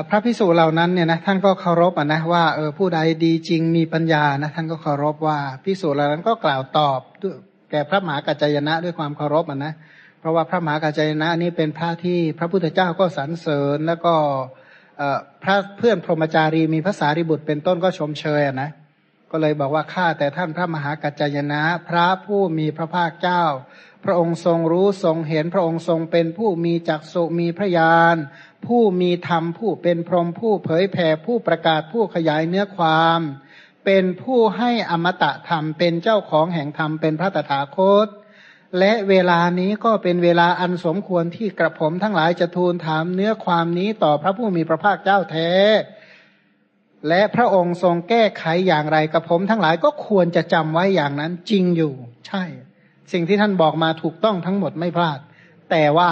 พระพิสูจน์เหล่านั้นเนี่ยนะท่านก็เคารพอะนะว่าเออผู้ใดดีจริงมีปัญญานะท่านก็เคารพว่าพิสูจน์เหล่านั้นก็กล่าวตอบแก่พระมหากัจจยนะด้วยความเคารพอะนะเพราะว่าพระมหากัจจยนะนี่เป็นพระที่พระพุทธเจ้าก็สรรเสริญแล้วก็พระเพื่อนพรหมจารีมีภาษาริบุตรเป็นต้นก็ชมเชยอะนะก็เลยบอกว่าข้าแต่ท่านพระมหากัจจยนะ พระผู้มีพระภาคเจ้า พระองค์ทรงรู้ทรงเห็นพระองค์ทรงเป็นผู้มีจักสุมีพระญาณ ผู้มีธรรมผู้เป็นพรหมผู้เผยแผ่ผู้ประกาศผู้ขยายเนื้อความ เป็นผู้ให้อมตะธรรมเป็นเจ้าของแห่งธรรมเป็นพระตถาคต และเวลานี้ก็เป็นเวลาอันสมควรที่กระผมทั้งหลายจะทูลถามเนื้อความนี้ต่อพระผู้มีพระภาคเจ้าแท้ และพระองค์ทรงแก้ไขอย่างไรกับผมทั้งหลายก็ควรจะจำไว้อย่างนั้นจริงอยู่ ใช่ สิ่งที่ท่านบอกมาถูกต้องทั้งหมดไม่พลาด แต่ว่า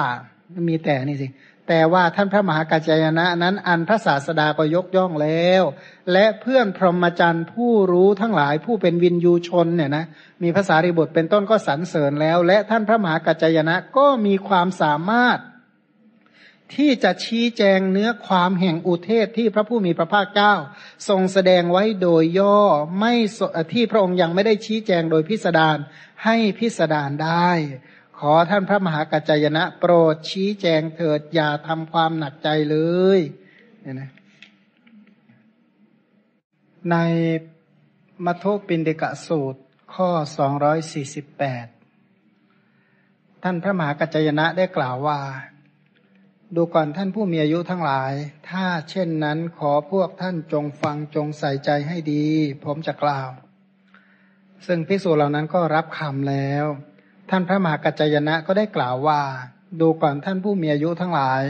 มีแต่นี่สิ แต่ว่าท่านพระมหากัจจายนะนั้นอันพระศาสดาก็ยกย่องแล้ว และเพื่อนพรหมจรรย์ผู้รู้ทั้งหลายผู้เป็นวินยูชนเนี่ยนะมีภาษาริบุตรเป็นต้นก็สรรเสริญแล้ว และท่านพระมหากัจจายนะก็มีความสามารถ ที่จะชี้แจงเนื้อความแห่งอุเทศที่พระผู้มีพระภาคเจ้า ทรงแสดงไว้โดยย่อไม่ที่พระองค์ยังไม่ได้ชี้แจงโดยพิสดารให้พิสดารได้ ขอท่านพระมหากัจจยนะ โปรดชี้แจงเถิดอย่าทำความหนักใจเลยเนี่ยนะในมัทโธปินเดกะสูตรข้อสองร้อยสี่สิบแปดท่านพระมหากัจจยนะได้กล่าวว่า ดูก่อนท่านผู้มีอายุทั้งหลาย ถ้าเช่นนั้นขอพวกท่านจงฟังจงใส่ใจให้ดี ผมจะกล่าว ซึ่งพิสูจเหล่านั้นก็รับคำแล้ว ท่านพระมหากัจจยนะก็ได้กล่าวว่า ดูก่อนท่านผู้มีอายุทั้งหลาย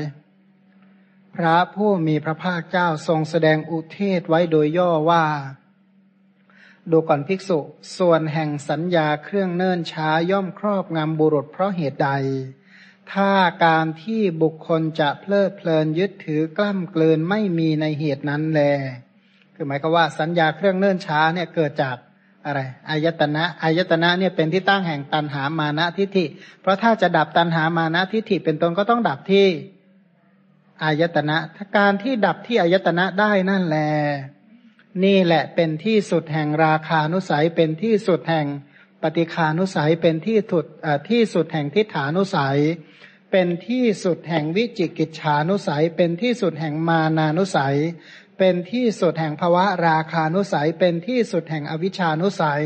พระผู้มีพระภาคเจ้าทรงแสดงอุเทศไว้โดยย่อว่า ดูก่อนภิกษุ ส่วนแห่งสัญญาเครื่องเนิ่นช้าย่อมครอบงำบุรุษเพราะเหตุใด ถ้าการที่บุคคลจะเพลิดเพลินยึดถือกล้ำเกลืนไม่มีในเหตุนั้นแล คือหมายก็ว่าสัญญาเครื่องเนิ่นช้าเนี่ยเกิดจาก อะไรอายตนะอายตนะเนี่ยเป็นที่ตั้งแห่งตันหามานะทิฏฐิ เพราะถ้าจะดับตันหามานะทิฏฐิเป็นต้นก็ต้องดับที่อายตนะถ้าการที่ดับที่อายตนะได้นั่นแหละนี่แหละเป็นที่สุดแห่งราคานุสัยเป็นที่สุดแห่งปฏิคานุสัยเป็นที่สุดที่สุดแห่งทิฏฐานุสัย เป็นที่สุดแห่งวิจิกิจฉานุสัย เป็นที่สุดแห่งมานานุสัย เป็นที่สุดแห่งภวะราคานุสัย เป็นที่สุดแห่งอวิชานุสัย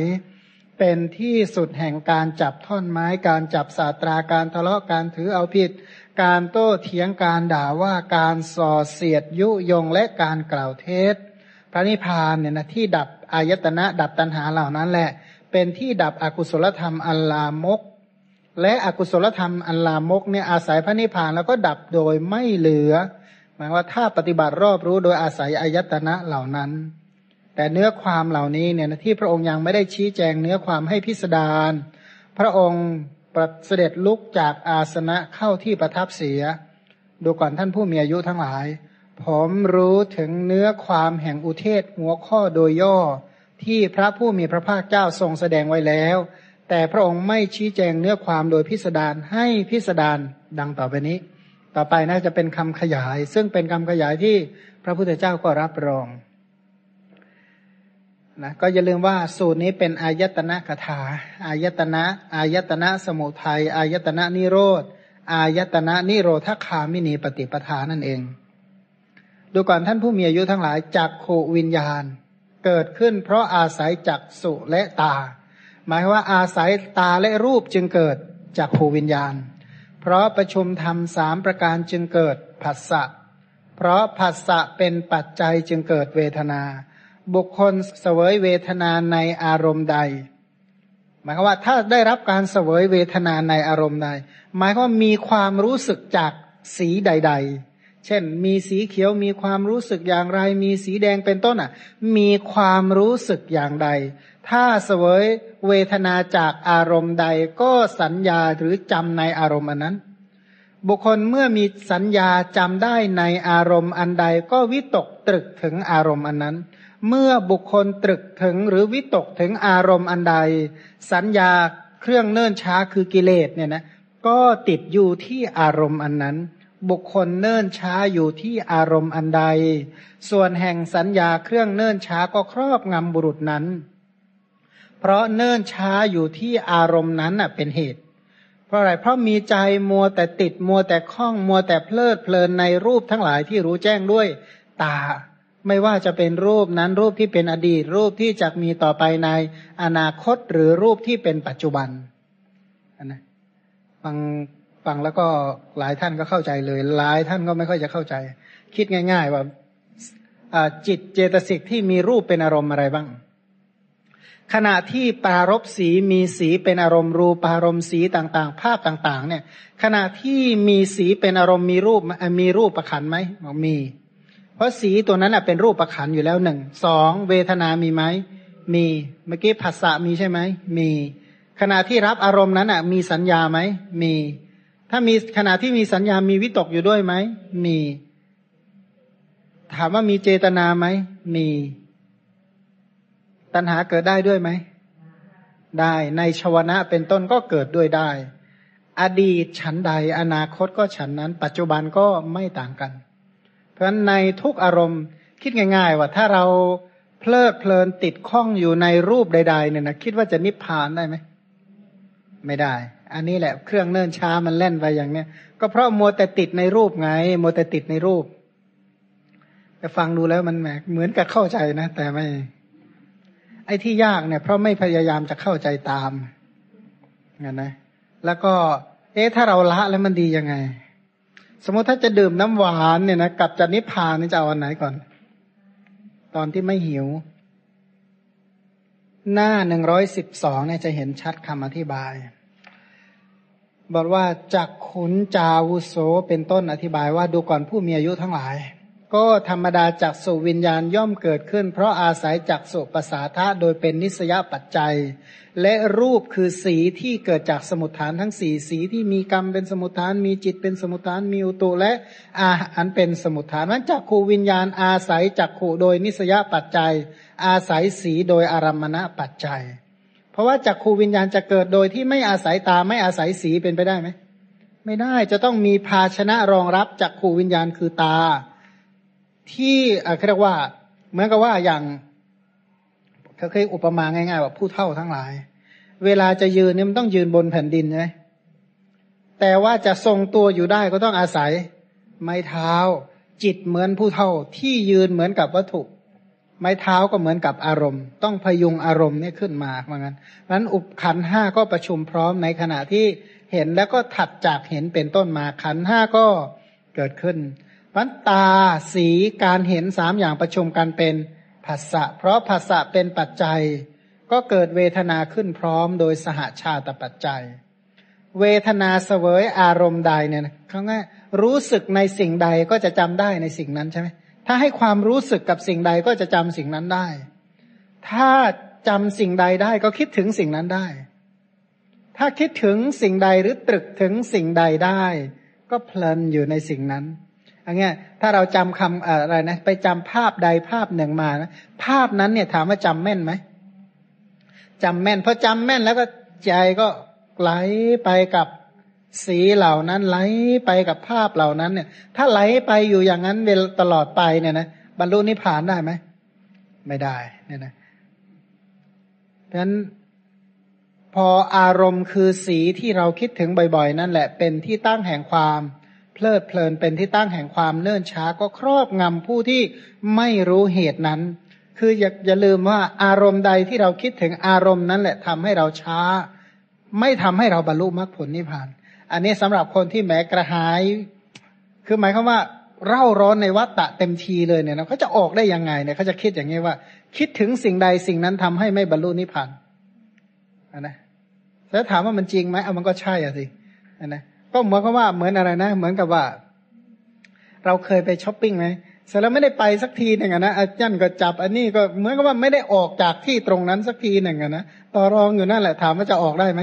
เป็นที่สุดแห่งการจับท่อนไม้การจับศาสตราการทะเลาะการถือเอาผิด การโต้เถียงการด่าว่าการส่อเสียดยุยงและการกล่าวเท็จพระนิพพานเนี่ยนะที่ดับอายตนะดับตัณหาเหล่านั้นแหละ เป็นที่ดับอกุศลธรรมอัลลามก และอกุศลธรรมอัลลามกเนี่ยอาศัยพระนิพพานแล้วก็ดับโดยไม่เหลือ มายว่าถ้าปฏิบัติรอบรู้โดยอาศัยอายตนะเหล่านั้น แต่เนื้อความเหล่านี้เนี่ยที่พระองค์ยังไม่ได้ชี้แจงเนื้อความให้พิสดารพระองค์ประเสด็จลุกจากอาสนะเข้าที่ประทับเสีย ดูก่อนท่านผู้มีอายุทั้งหลาย ผมรู้ถึงเนื้อความแห่งอุเทศหัวข้อโดยย่อที่พระผู้มีพระภาคเจ้าทรงแสดงไว้แล้ว แต่พระองค์ไม่ชี้แจงเนื้อความโดยพิสดารให้พิสดารดังต่อไปนี้ ต่อไปน่าจะเป็นคำขยาย ซึ่งเป็นคำขยายที่พระพุทธเจ้าก็รับรองนะก็อย่าลืมว่าสูตรนี้เป็นอายตนะคาถาอายตนะอายตนะสมุทัยอายตนะนิโรธอายตนะนิโรธคามินีปฏิปทานั่นเอง ดูก่อนท่านผู้มีอายุทั้งหลายจักขูวิญญาณ เกิดขึ้นเพราะอาศัยจักสุและตา หมายว่าอาศัยตาและรูปจึงเกิดจักขูวิญญาณ เพราะประชุมธรรมสามประการจึงเกิดผัสสะ เพราะผัสสะเป็นปัจจัยจึงเกิดเวทนา บุคคลเสวยเวทนาในอารมณ์ใด หมายว่าถ้าได้รับการเสวยเวทนาในอารมณ์ใด หมายว่ามีความรู้สึกจากสีใด ๆเช่น มีสีเขียวมีความรู้สึกอย่างไร มีสีแดงเป็นต้นอะ มีความรู้สึกอย่างใด ถ้าเสวยเวทนาจากอารมณ์ใดก็สัญญาหรือจำในอารมณ์อันนั้น บุคคลเมื่อมีสัญญาจำได้ในอารมณ์อันใดก็วิตกตรึกถึงอารมณ์อันนั้น เมื่อบุคคลตรึกถึงหรือวิตกถึงอารมณ์อันใด สัญญาเครื่องเนิ่นช้าคือกิเลสเนี่ยนะก็ติดอยู่ที่อารมณ์อันนั้น บุคคลเนิ่นช้าอยู่ที่อารมณ์อันใด ส่วนแห่งสัญญาเครื่องเนิ่นช้าก็ครอบงำบุรุษนั้น เพราะเนิ่นช้าอยู่ที่อารมณ์นั้นน่ะเป็นเหตุ เพราะอะไร เพราะมีใจมัวแต่ติดมัวแต่คล้องมัวแต่เพลิดเพลินในรูปทั้งหลายที่รู้แจ้งด้วยตา ไม่ว่าจะเป็นรูปนั้นรูปที่เป็นอดีต รูปที่จะมีต่อไปในอนาคตหรือรูปที่เป็นปัจจุบันนะบางฟังแล้วก็หลายท่านก็เข้าใจเลย หลายท่านก็ไม่ค่อยจะเข้าใจ คิดง่าย ๆ ว่าจิตเจตสิกที่มีรูปเป็นอารมณ์อะไรบ้าง ขณะที่ปารบสีมีสีเป็นอารมณ์รูปารมณ์สีต่างๆ ภาพต่างๆ เนี่ย ขณะที่มีสีเป็นอารมณ์มีรูปมีรูปประคันไหมบอกมี เพราะสีตัวนั้นเป็นรูปประคันอยู่แล้วหนึ่งสองเวทนามีไหมมีเมื่อกี้ภาษามีใช่ไหมมี ขณะที่รับอารมณ์นั้นอะ มีสัญญาไหมมี ถ้ามีขณะที่มีสัญญามีวิตกอยู่ด้วยไหมมี ถามว่ามีเจตนาไหมมี ตัณหาเกิดได้ด้วยไหม ได้ในชวนะเป็นต้นก็เกิดด้วยได้ อดีตฉันใดอนาคตก็ฉันนั้น ปัจจุบันก็ไม่ต่างกัน เพราะฉะนั้นในทุกอารมณ์คิดง่าย ๆ ว่าถ้าเราเพลิดเพลินติดข้องอยู่ในรูปใด ๆ เนี่ยนะคิดว่าจะนิพพานได้ไหมไม่ได้ อันนี้แหละเครื่องเนิ่นช้ามันเล่นไปอย่างเนี้ย ก็เพราะมัวแต่ติดในรูปไง มัวแต่ติดในรูป แต่ฟังดูแล้วมันแหมเหมือนกับเข้าใจนะ แต่ไม่ อ้ที่ยากเนี่ยเพราะไม่พยายามจะเข้าใจตามงั้นนะ แล้วก็ เอ๊ะถ้าเราละแล้วมันดียังไง สมมติถ้าจะดื่มน้ำหวานเนี่ยนะกับจะนิพพานนี่จะเอาอันไหนก่อน ตอนที่ไม่หิว หน้าหนึ่งร้อยสิบสองเนี่ยจะเห็นชัดคำอธิบาย บอกว่าจักขุนจาวุโสเป็นต้นอธิบายว่าดูก่อนผู้มีอายุทั้งหลาย ก็ธรรมดาจักสุวิญญาณย่อมเกิดขึ้น เพราะอาศัยจักสุปสาทะโดยเป็นนิสยปัจจัย และรูปคือสีที่เกิดจากสมุทฐานทั้งสี่สีที่มีกรรมเป็นสมุทฐาน มีจิตเป็นสมุทฐานมีอุตุและอาอันเป็นสมุทฐานนั้นจักขูวิญญาณอาศัยจักขูโดยนิสยปัจจัย อาศัยสีโดยอารมณะปัจจัย เพราะว่าจักขูวิญญาณจะเกิดโดยที่ไม่อาศัยตาไม่อาศัยสีเป็นไปได้ไหมไม่ได้จะต้องมีภาชนะรองรับจากขูวิญญาณคือตา ที่เรียกว่า เหมือนกับว่าอย่างเขาเคยอุปมาง่ายๆว่าผู้เท่าทั้งหลาย เวลาจะยืนเนี่ยมันต้องยืนบนแผ่นดินใช่ไหมแต่ว่าจะทรงตัวอยู่ได้ก็ต้องอาศัยไม้เท้า จิตเหมือนผู้เท่าที่ยืนเหมือนกับวัตถุ ไม้เท้าก็เหมือนกับอารมณ์ ต้องพยุงอารมณ์นี่ขึ้นมาเหมือนกันนั้นอุปขันห้าก็ประชุมพร้อมในขณะที่เห็นแล้วก็ถัดจากเห็นเป็นต้นมาขันห้าก็เกิดขึ้น วันตาสีการเห็นสามอย่างประชุมกันเป็นผัสสะเพราะผัสสะเป็นปัจจัย ก็เกิดเวทนาขึ้นพร้อมโดยสหชาตปัจจัย เวทนาเสวยอารมณ์ใดเนี่ยเขาง่ายรู้สึกในสิ่งใดก็จะจำได้ในสิ่งนั้นใช่ไหมถ้าให้ความรู้สึกกับสิ่งใดก็จะจำสิ่งนั้นได้ ถ้าจำสิ่งใดได้ก็คิดถึงสิ่งนั้นได้ ถ้าคิดถึงสิ่งใดหรือตรึกถึงสิ่งใดได้ ก็เพลินอยู่ในสิ่งนั้น อันเงี้ยถ้าเราจำคำอะไรนะไปจำภาพใดภาพหนึ่งมานะภาพนั้นเนี่ยถามว่าจำแม่นไหมจำแม่นพอจำแม่นแล้วก็ใจก็ไหลไปกับสีเหล่านั้นไหลไปกับภาพเหล่านั้นเนี่ย ถ้าไหลไปอยู่อย่างนั้นเตลอดไปเนี่ยนะบรรลุนิพพานได้ไหมไม่ได้เนี่ยนะเพราะฉะนั้นพออารมณ์คือสีที่เราคิดถึงบ่อย ๆ นั่นแหละเป็นที่ตั้งแห่งความ ลิดเพลินเป็นที่ตั้งแห่งความเนื่นช้าก็ครอบงำผู้ที่ไม่รู้เหตุนั้น คืออย่าอย่าลืมว่าอารมณ์ใดที่เราคิดถึงอารมณ์นั้นแหละทำให้เราช้า ไม่ทำให้เราบรรลุมรรคผลนิพพาน อันนี้สำหรับคนที่แม้กระหาย คือหมายความว่าเร่าร้อนในวัฏฏะเต็มทีเลยเนี่ยนะเขาจะออกได้ยังไงเนี่ยเขาจะคิดอย่างนี้ว่า คิดถึงสิ่งใดสิ่งนั้นทำให้ไม่บรรลุนิพพานนะแล้วถามว่ามันจริงไหมเอามันก็ใช่อะสินะ ก็เหมือนกับว่าเหมือนอะไรนะ เหมือนกับว่า เราเคยไปช้อปปิ้งไหมเสร็จแล้วไม่ได้ไปสักทีหนึ่งนะอาจารย์ก็จับ อันนี้ก็เหมือนกับว่าไม่ได้ออกจากที่ตรงนั้นสักทีหนึ่งนะต่อรองอยู่นั่นแหละถามว่าจะออกได้ไหม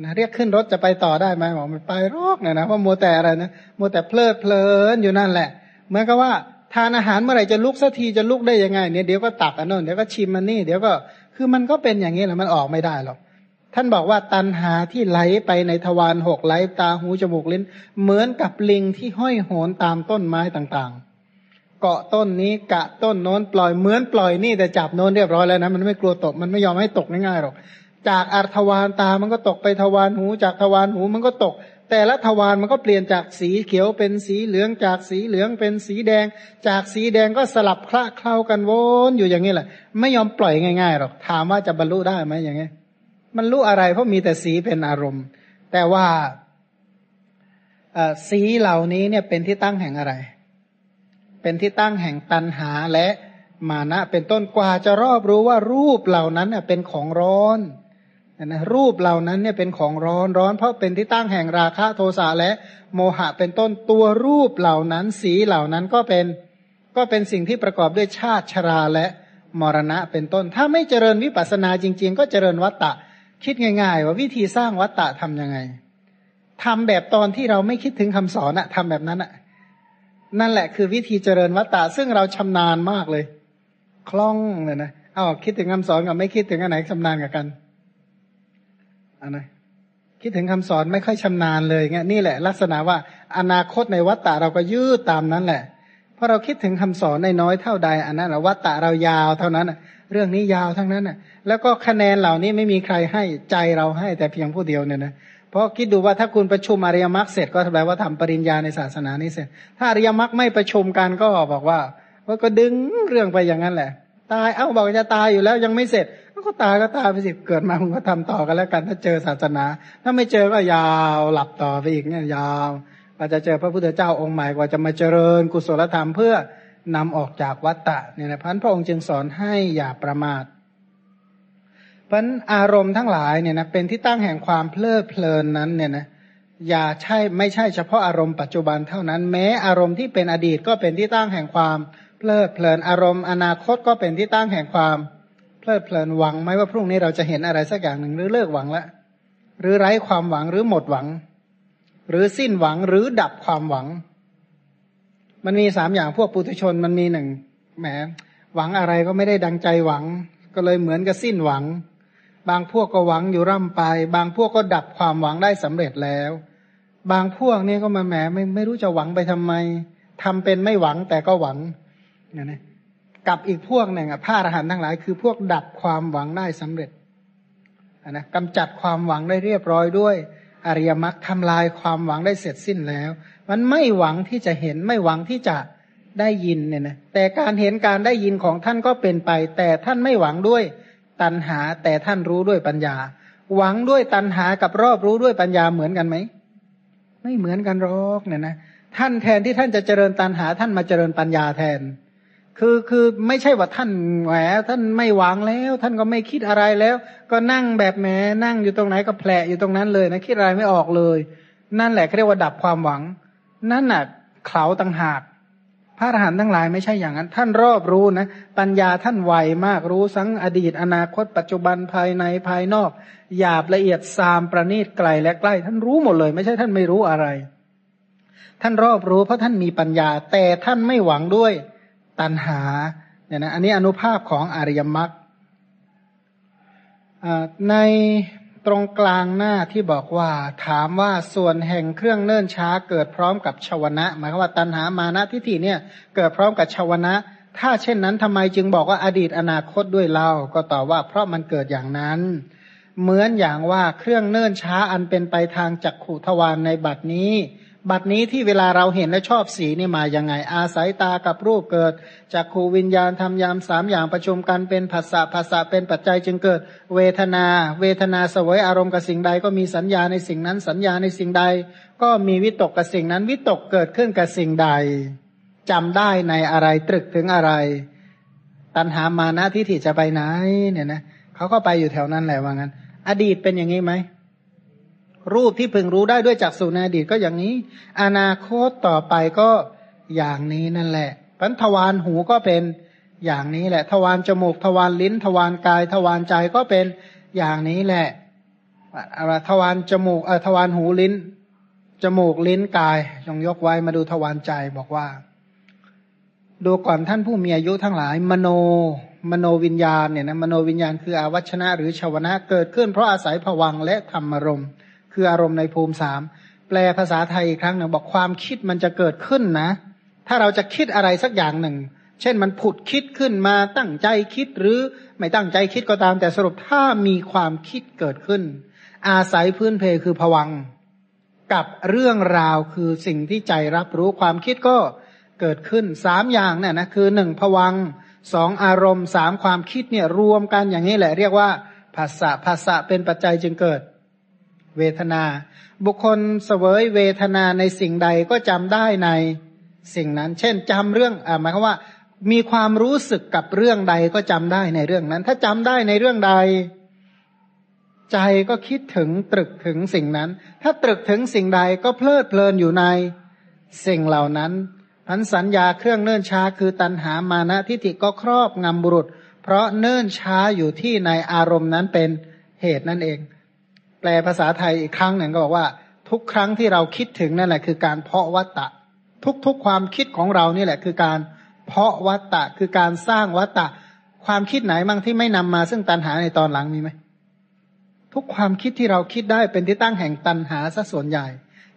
นะเรียกขึ้นรถจะไปต่อได้ไหมบอกมันไปรอกเนี่ยนะเพราะมัวแต่อะไรนะมัวแต่เพลิดเพลินอยู่นั่นแหละ เหมือนกับว่าทานอาหารเมื่อไหร่จะลุกสักทีจะลุกได้ยังไงเนี่ยเดี๋ยวก็ตักอันนู้นเดี๋ยวก็ชิมอันนี้เดี๋ยวก็คือมันก็เป็นอย่างนี้แหละมันออกไม่ได้หรอก ท่านบอกว่าตันหาที่ไหลไปในทวารหกไหลตาหูจมูกลิ้น เหมือนกับลิงที่ห้อยโหนตามต้นไม้ต่างๆ เกาะต้นนี้กะต้นโน้นปล่อยเหมือนปล่อยนี่แต่จับโน้นเรียบร้อยแล้วนะมันไม่กลัวตกมันไม่ยอมให้ตกง่ายๆหรอกจากอัทวานตามันก็ตกไปทวารหู จากทวารหูมันก็ตก แต่ละทวารมันก็เปลี่ยนจากสีเขียวเป็นสีเหลืองจากสีเหลืองเป็นสีแดง จากสีแดงก็สลับคละเคล้ากันวนอยู่อย่างนี้แหละ ไม่ยอมปล่อยง่ายๆหรอกถามว่าจะบรรลุได้ไหมอย่างนี้ มันรู้อะไร เพราะมีแต่สีเป็นอารมณ์ แต่ว่าสีเหล่านี้เนี่ยเป็นที่ตั้งแห่งอะไร เป็นที่ตั้งแห่งตันหาและมานะ เป็นต้นกว่าจะรอบรู้ว่ารูปเหล่านั้นเป็นของร้อนนะรูปเหล่านั้นเนี่ยเป็นของร้อนร้อน เพราะเป็นที่ตั้งแห่งราคะโทสะและโมหะเป็นต้นตัวรูปเหล่านั้น สีเหล่านั้นก็เป็นก็เป็นสิ่งที่ประกอบด้วยชาติชราและมรณะเป็นต้น ถ้าไม่เจริญวิปัสสนาจริง ๆ ก็เจริญวัตตะ คิดง่าย ๆ ว่าวิธีสร้างวัตตะทํำยังไงทำแบบตอนที่เราไม่คิดถึงคำสอนอะทำแบบนั้นอะนั่นแหละคือวิธีเจริญวัตตะซึ่งเราชำนาญมากเลย คล่องเลยนะเอาคิดถึงคำสอนกับไม่คิดถึงอันไหนชำนาญกับกันอันนคิดถึงคำสอนไม่ค่อยชำนาญเลยเงี้ยนี่แหละ ลักษณะว่าอนาคตในวัฏฏะเราก็ยืดตามนั้นแหละ เพราะเราคิดถึงคำสอนในน้อยเท่าใดอันนั้นวัฏฏะเรายาวเท่านั้น เรื่องนี้ยาวทั้งนั้นน่ะ แล้วก็คะแนนเหล่านี้ไม่มีใครให้ใจเราให้แต่เพียงผู้เดียวเนี่ยนะเพราะคิดดูว่าถ้าคุณประชุมอริยมรรคเสร็จก็แปลว่าทำปริญญาในศาสนานี้เสร็จ ถ้าอริยมรรคไม่ประชุมกันก็บอกว่าว่าก็ดึงเรื่องไปอย่างนั้นแหละ ตายเอ้าบอกจะตายอยู่แล้วยังไม่เสร็จก็ตายก็ตายไปสิเกิดมาคุณก็ทำต่อกันแล้วกันถ้าเจอศาสนา ถ้าไม่เจอก็ยาวหลับต่อไปอีกเนี่ยยาวกว่าจะเจอพระพุทธเจ้าองค์ใหม่กว่าจะมาเจริญกุศลธรรมเพื่อ นำออกจากวัฏฏะเนี่ยนะพันพระองค์จึงสอนให้อย่าประมาทพันอารมณ์ทั้งหลายเนี่ยนะเป็นที่ตั้งแห่งความเพลิดเพลินนั้นเนี่ยนะอย่าใช่ไม่ใช่เฉพาะอารมณ์ปัจจุบันเท่านั้น แม้อารมณ์ที่เป็นอดีตก็เป็นที่ตั้งแห่งความเพลิดเพลินอารมณ์อนาคตก็เป็นที่ตั้งแห่งความเพลิดเพลินหวังไหมว่าพรุ่งนี้เราจะเห็นอะไรสักอย่างหนึ่งหรือเลิกหวังล้วหรือไร้ความหวังหรือหมดหวัง หรือสิ้นหวังหรือดับความหวัง มันมีสามอย่างพวกปุถุชนมันมีหนึ่งแหมหวังอะไรก็ไม่ได้ดังใจหวัง ก็เลยเหมือนกับสิ้นหวัง บางพวกก็หวังอยู่ร่ำไป บางพวกก็ดับความหวังได้สำเร็จแล้ว บางพวกนี่ก็มาแหมไม่ไม่รู้จะหวังไปทำไมทำเป็นไม่หวังแต่ก็หวังเนี่ยนะกับอีกพวกหนึ่งอะพระอรหันต์ทั้งหลาย คือพวกดับความหวังได้สำเร็จนะกำจัดความหวังได้เรียบร้อยด้วย อริยมรรคทำลายความหวังได้เสร็จสิ้นแล้ว มันไม่หวังที่จะเห็นไม่หวังที่จะได้ยินเนี่ยนะแต่การเห็นการได้ยินของท่านก็เป็นไป แต่ท่านไม่หวังด้วยตัณหา แต่ท่านรู้ด้วยปัญญา หวังด้วยตัณหากับรอบรู้ด้วยปัญญาเหมือนกันไหมไม่เหมือนกันหรอกเนี่ยนะท่านแทนที่ท่านจะเจริญตัณหา ท่านมาเจริญปัญญาแทน คือคือไม่ใช่ว่าท่านแหมท่านไม่หวังแล้ว ท่านก็ไม่คิดอะไรแล้ว ก็นั่งแบบแหมนั่งอยู่ตรงไหนก็แผลอยู่ตรงนั้นเลยนะคิดอะไรไม่ออกเลย นั่นแหละเรียกว่าดับความหวัง นั่นน่ะเขาต่างหาก พระอรหันต์ทั้งหลายไม่ใช่อย่างนั้น ท่านรอบรู้นะปัญญาท่านไวมากรู้ทั้งอดีต อนาคต ปัจจุบันภายในภายนอกหยาบละเอียดซามประณีตไกลและใกล้ ท่านรู้หมดเลย ไม่ใช่ท่านไม่รู้อะไร ท่านรอบรู้เพราะท่านมีปัญญา แต่ท่านไม่หวังด้วยตัณหาเนี่ยนะอันนี้อนุภาพของอริยมรรคใน ตรงกลางหน้าที่บอกว่า ถามว่าส่วนแห่งเครื่องเนิ่นช้าเกิดพร้อมกับชวนะ หมายความว่าตัณหามานะทิฏฐิเนี่ยเกิดพร้อมกับชวนะ ถ้าเช่นนั้นทำไมจึงบอกว่าอดีตอนาคตด้วยเล่าก็ตอบว่าเพราะมันเกิดอย่างนั้น เหมือนอย่างว่าเครื่องเนิ่นช้าอันเป็นไปทางจักขุทวารในบัดนี้ บัดนี้ที่เวลาเราเห็นและชอบสีนี่มาอย่างไง อาศัยตากับรูปเกิดจากขูวิญญาณทำยามสามอย่างประชุมกันเป็นภาษาภาษาเป็นปัจจัยจึงเกิด เวทนา เวทนาสวยอารมณ์กับสิ่งใด ก็มีสัญญาในสิ่งนั้น สัญญาในสิ่งใด ก็มีวิตกกับสิ่งนั้น วิตกเกิดขึ้นกับสิ่งใดจำได้ในอะไรตรึกถึงอะไร ตัณหามานะทิฏฐิจะไปไหนเนี่ยนะเขาก็ไปอยู่แถวนั้นแหละว่างั้น อดีตเป็นอย่างนี้ไหม รูปที่พึงรู้ได้ด้วยจักษุในอดีตก็อย่างนี้ อนาคตต่อไปก็อย่างนี้นั่นแหละพันทวารหูก็เป็นอย่างนี้แหละ ทวารจมูก ทวารลิ้น ทวารกาย ทวารใจก็เป็นอย่างนี้แหละอะไรทวารจมูกเออทวารหูลิ้น จมูกลิ้นกายยองยกไว้มาดูทวารใจบอกว่า ดูก่อนท่านผู้มีอายุทั้งหลาย มโน มโนวิญญาณเนี่ยนะมโนวิญญาณคืออาวัชนะหรือชาวนะเกิดขึ้นเพราะอาศัยผวังและธรรมรม คืออารมณ์ในภูมิสามแปลภาษาไทยอีกครั้งหนึ่งบอกความคิดมันจะเกิดขึ้นนะ ถ้าเราจะคิดอะไรสักอย่างหนึ่ง เช่นมันผุดคิดขึ้นมาตั้งใจคิดหรือไม่ตั้งใจคิดก็ตาม แต่สรุปถ้ามีความคิดเกิดขึ้น อาศัยพื้นเพคือผวัง กับเรื่องราวคือสิ่งที่ใจรับรู้ความคิดก็เกิดขึ้นสามอย่างเนี่ยนะคือหนึ่งผวังสองอารมณ์สามความคิดเนี่ยรวมกันอย่างนี้แหละ เรียกว่าภาษาภาษาเป็นปัจจัยจึงเกิด เวทนา บุคคลเสวยเวทนาในสิ่งใดก็จำได้ในสิ่งนั้น เช่นจำเรื่องอ่าหมายความว่า มีความรู้สึกกับเรื่องใดก็จำได้ในเรื่องนั้น ถ้าจำได้ในเรื่องใด ใจก็คิดถึงตรึกถึงสิ่งนั้น ถ้าตรึกถึงสิ่งใดก็เพลิดเพลินอยู่ในสิ่งเหล่านั้นพันสัญญาเครื่องเนิ่นช้าคือตัณหามานะทิฏฐิก็ครอบงำบุรุษ เพราะเนิ่นช้าอยู่ที่ในอารมณ์นั้นเป็นเหตุนั่นเอง แปลภาษาไทยอีกครั้งหนึ่งก็บอกว่า ทุกครั้งที่เราคิดถึงนั่นแหละคือการเพาะวัตตะ ทุกๆความคิดของเรานี่แหละคือการเพาะวัตตะคือการสร้างวัตตะ ความคิดไหนบ้างที่ไม่นำมาซึ่งตัณหาในตอนหลังมีไหมทุกความคิดที่เราคิดได้เป็นที่ตั้งแห่งตัณหาซะส่วนใหญ่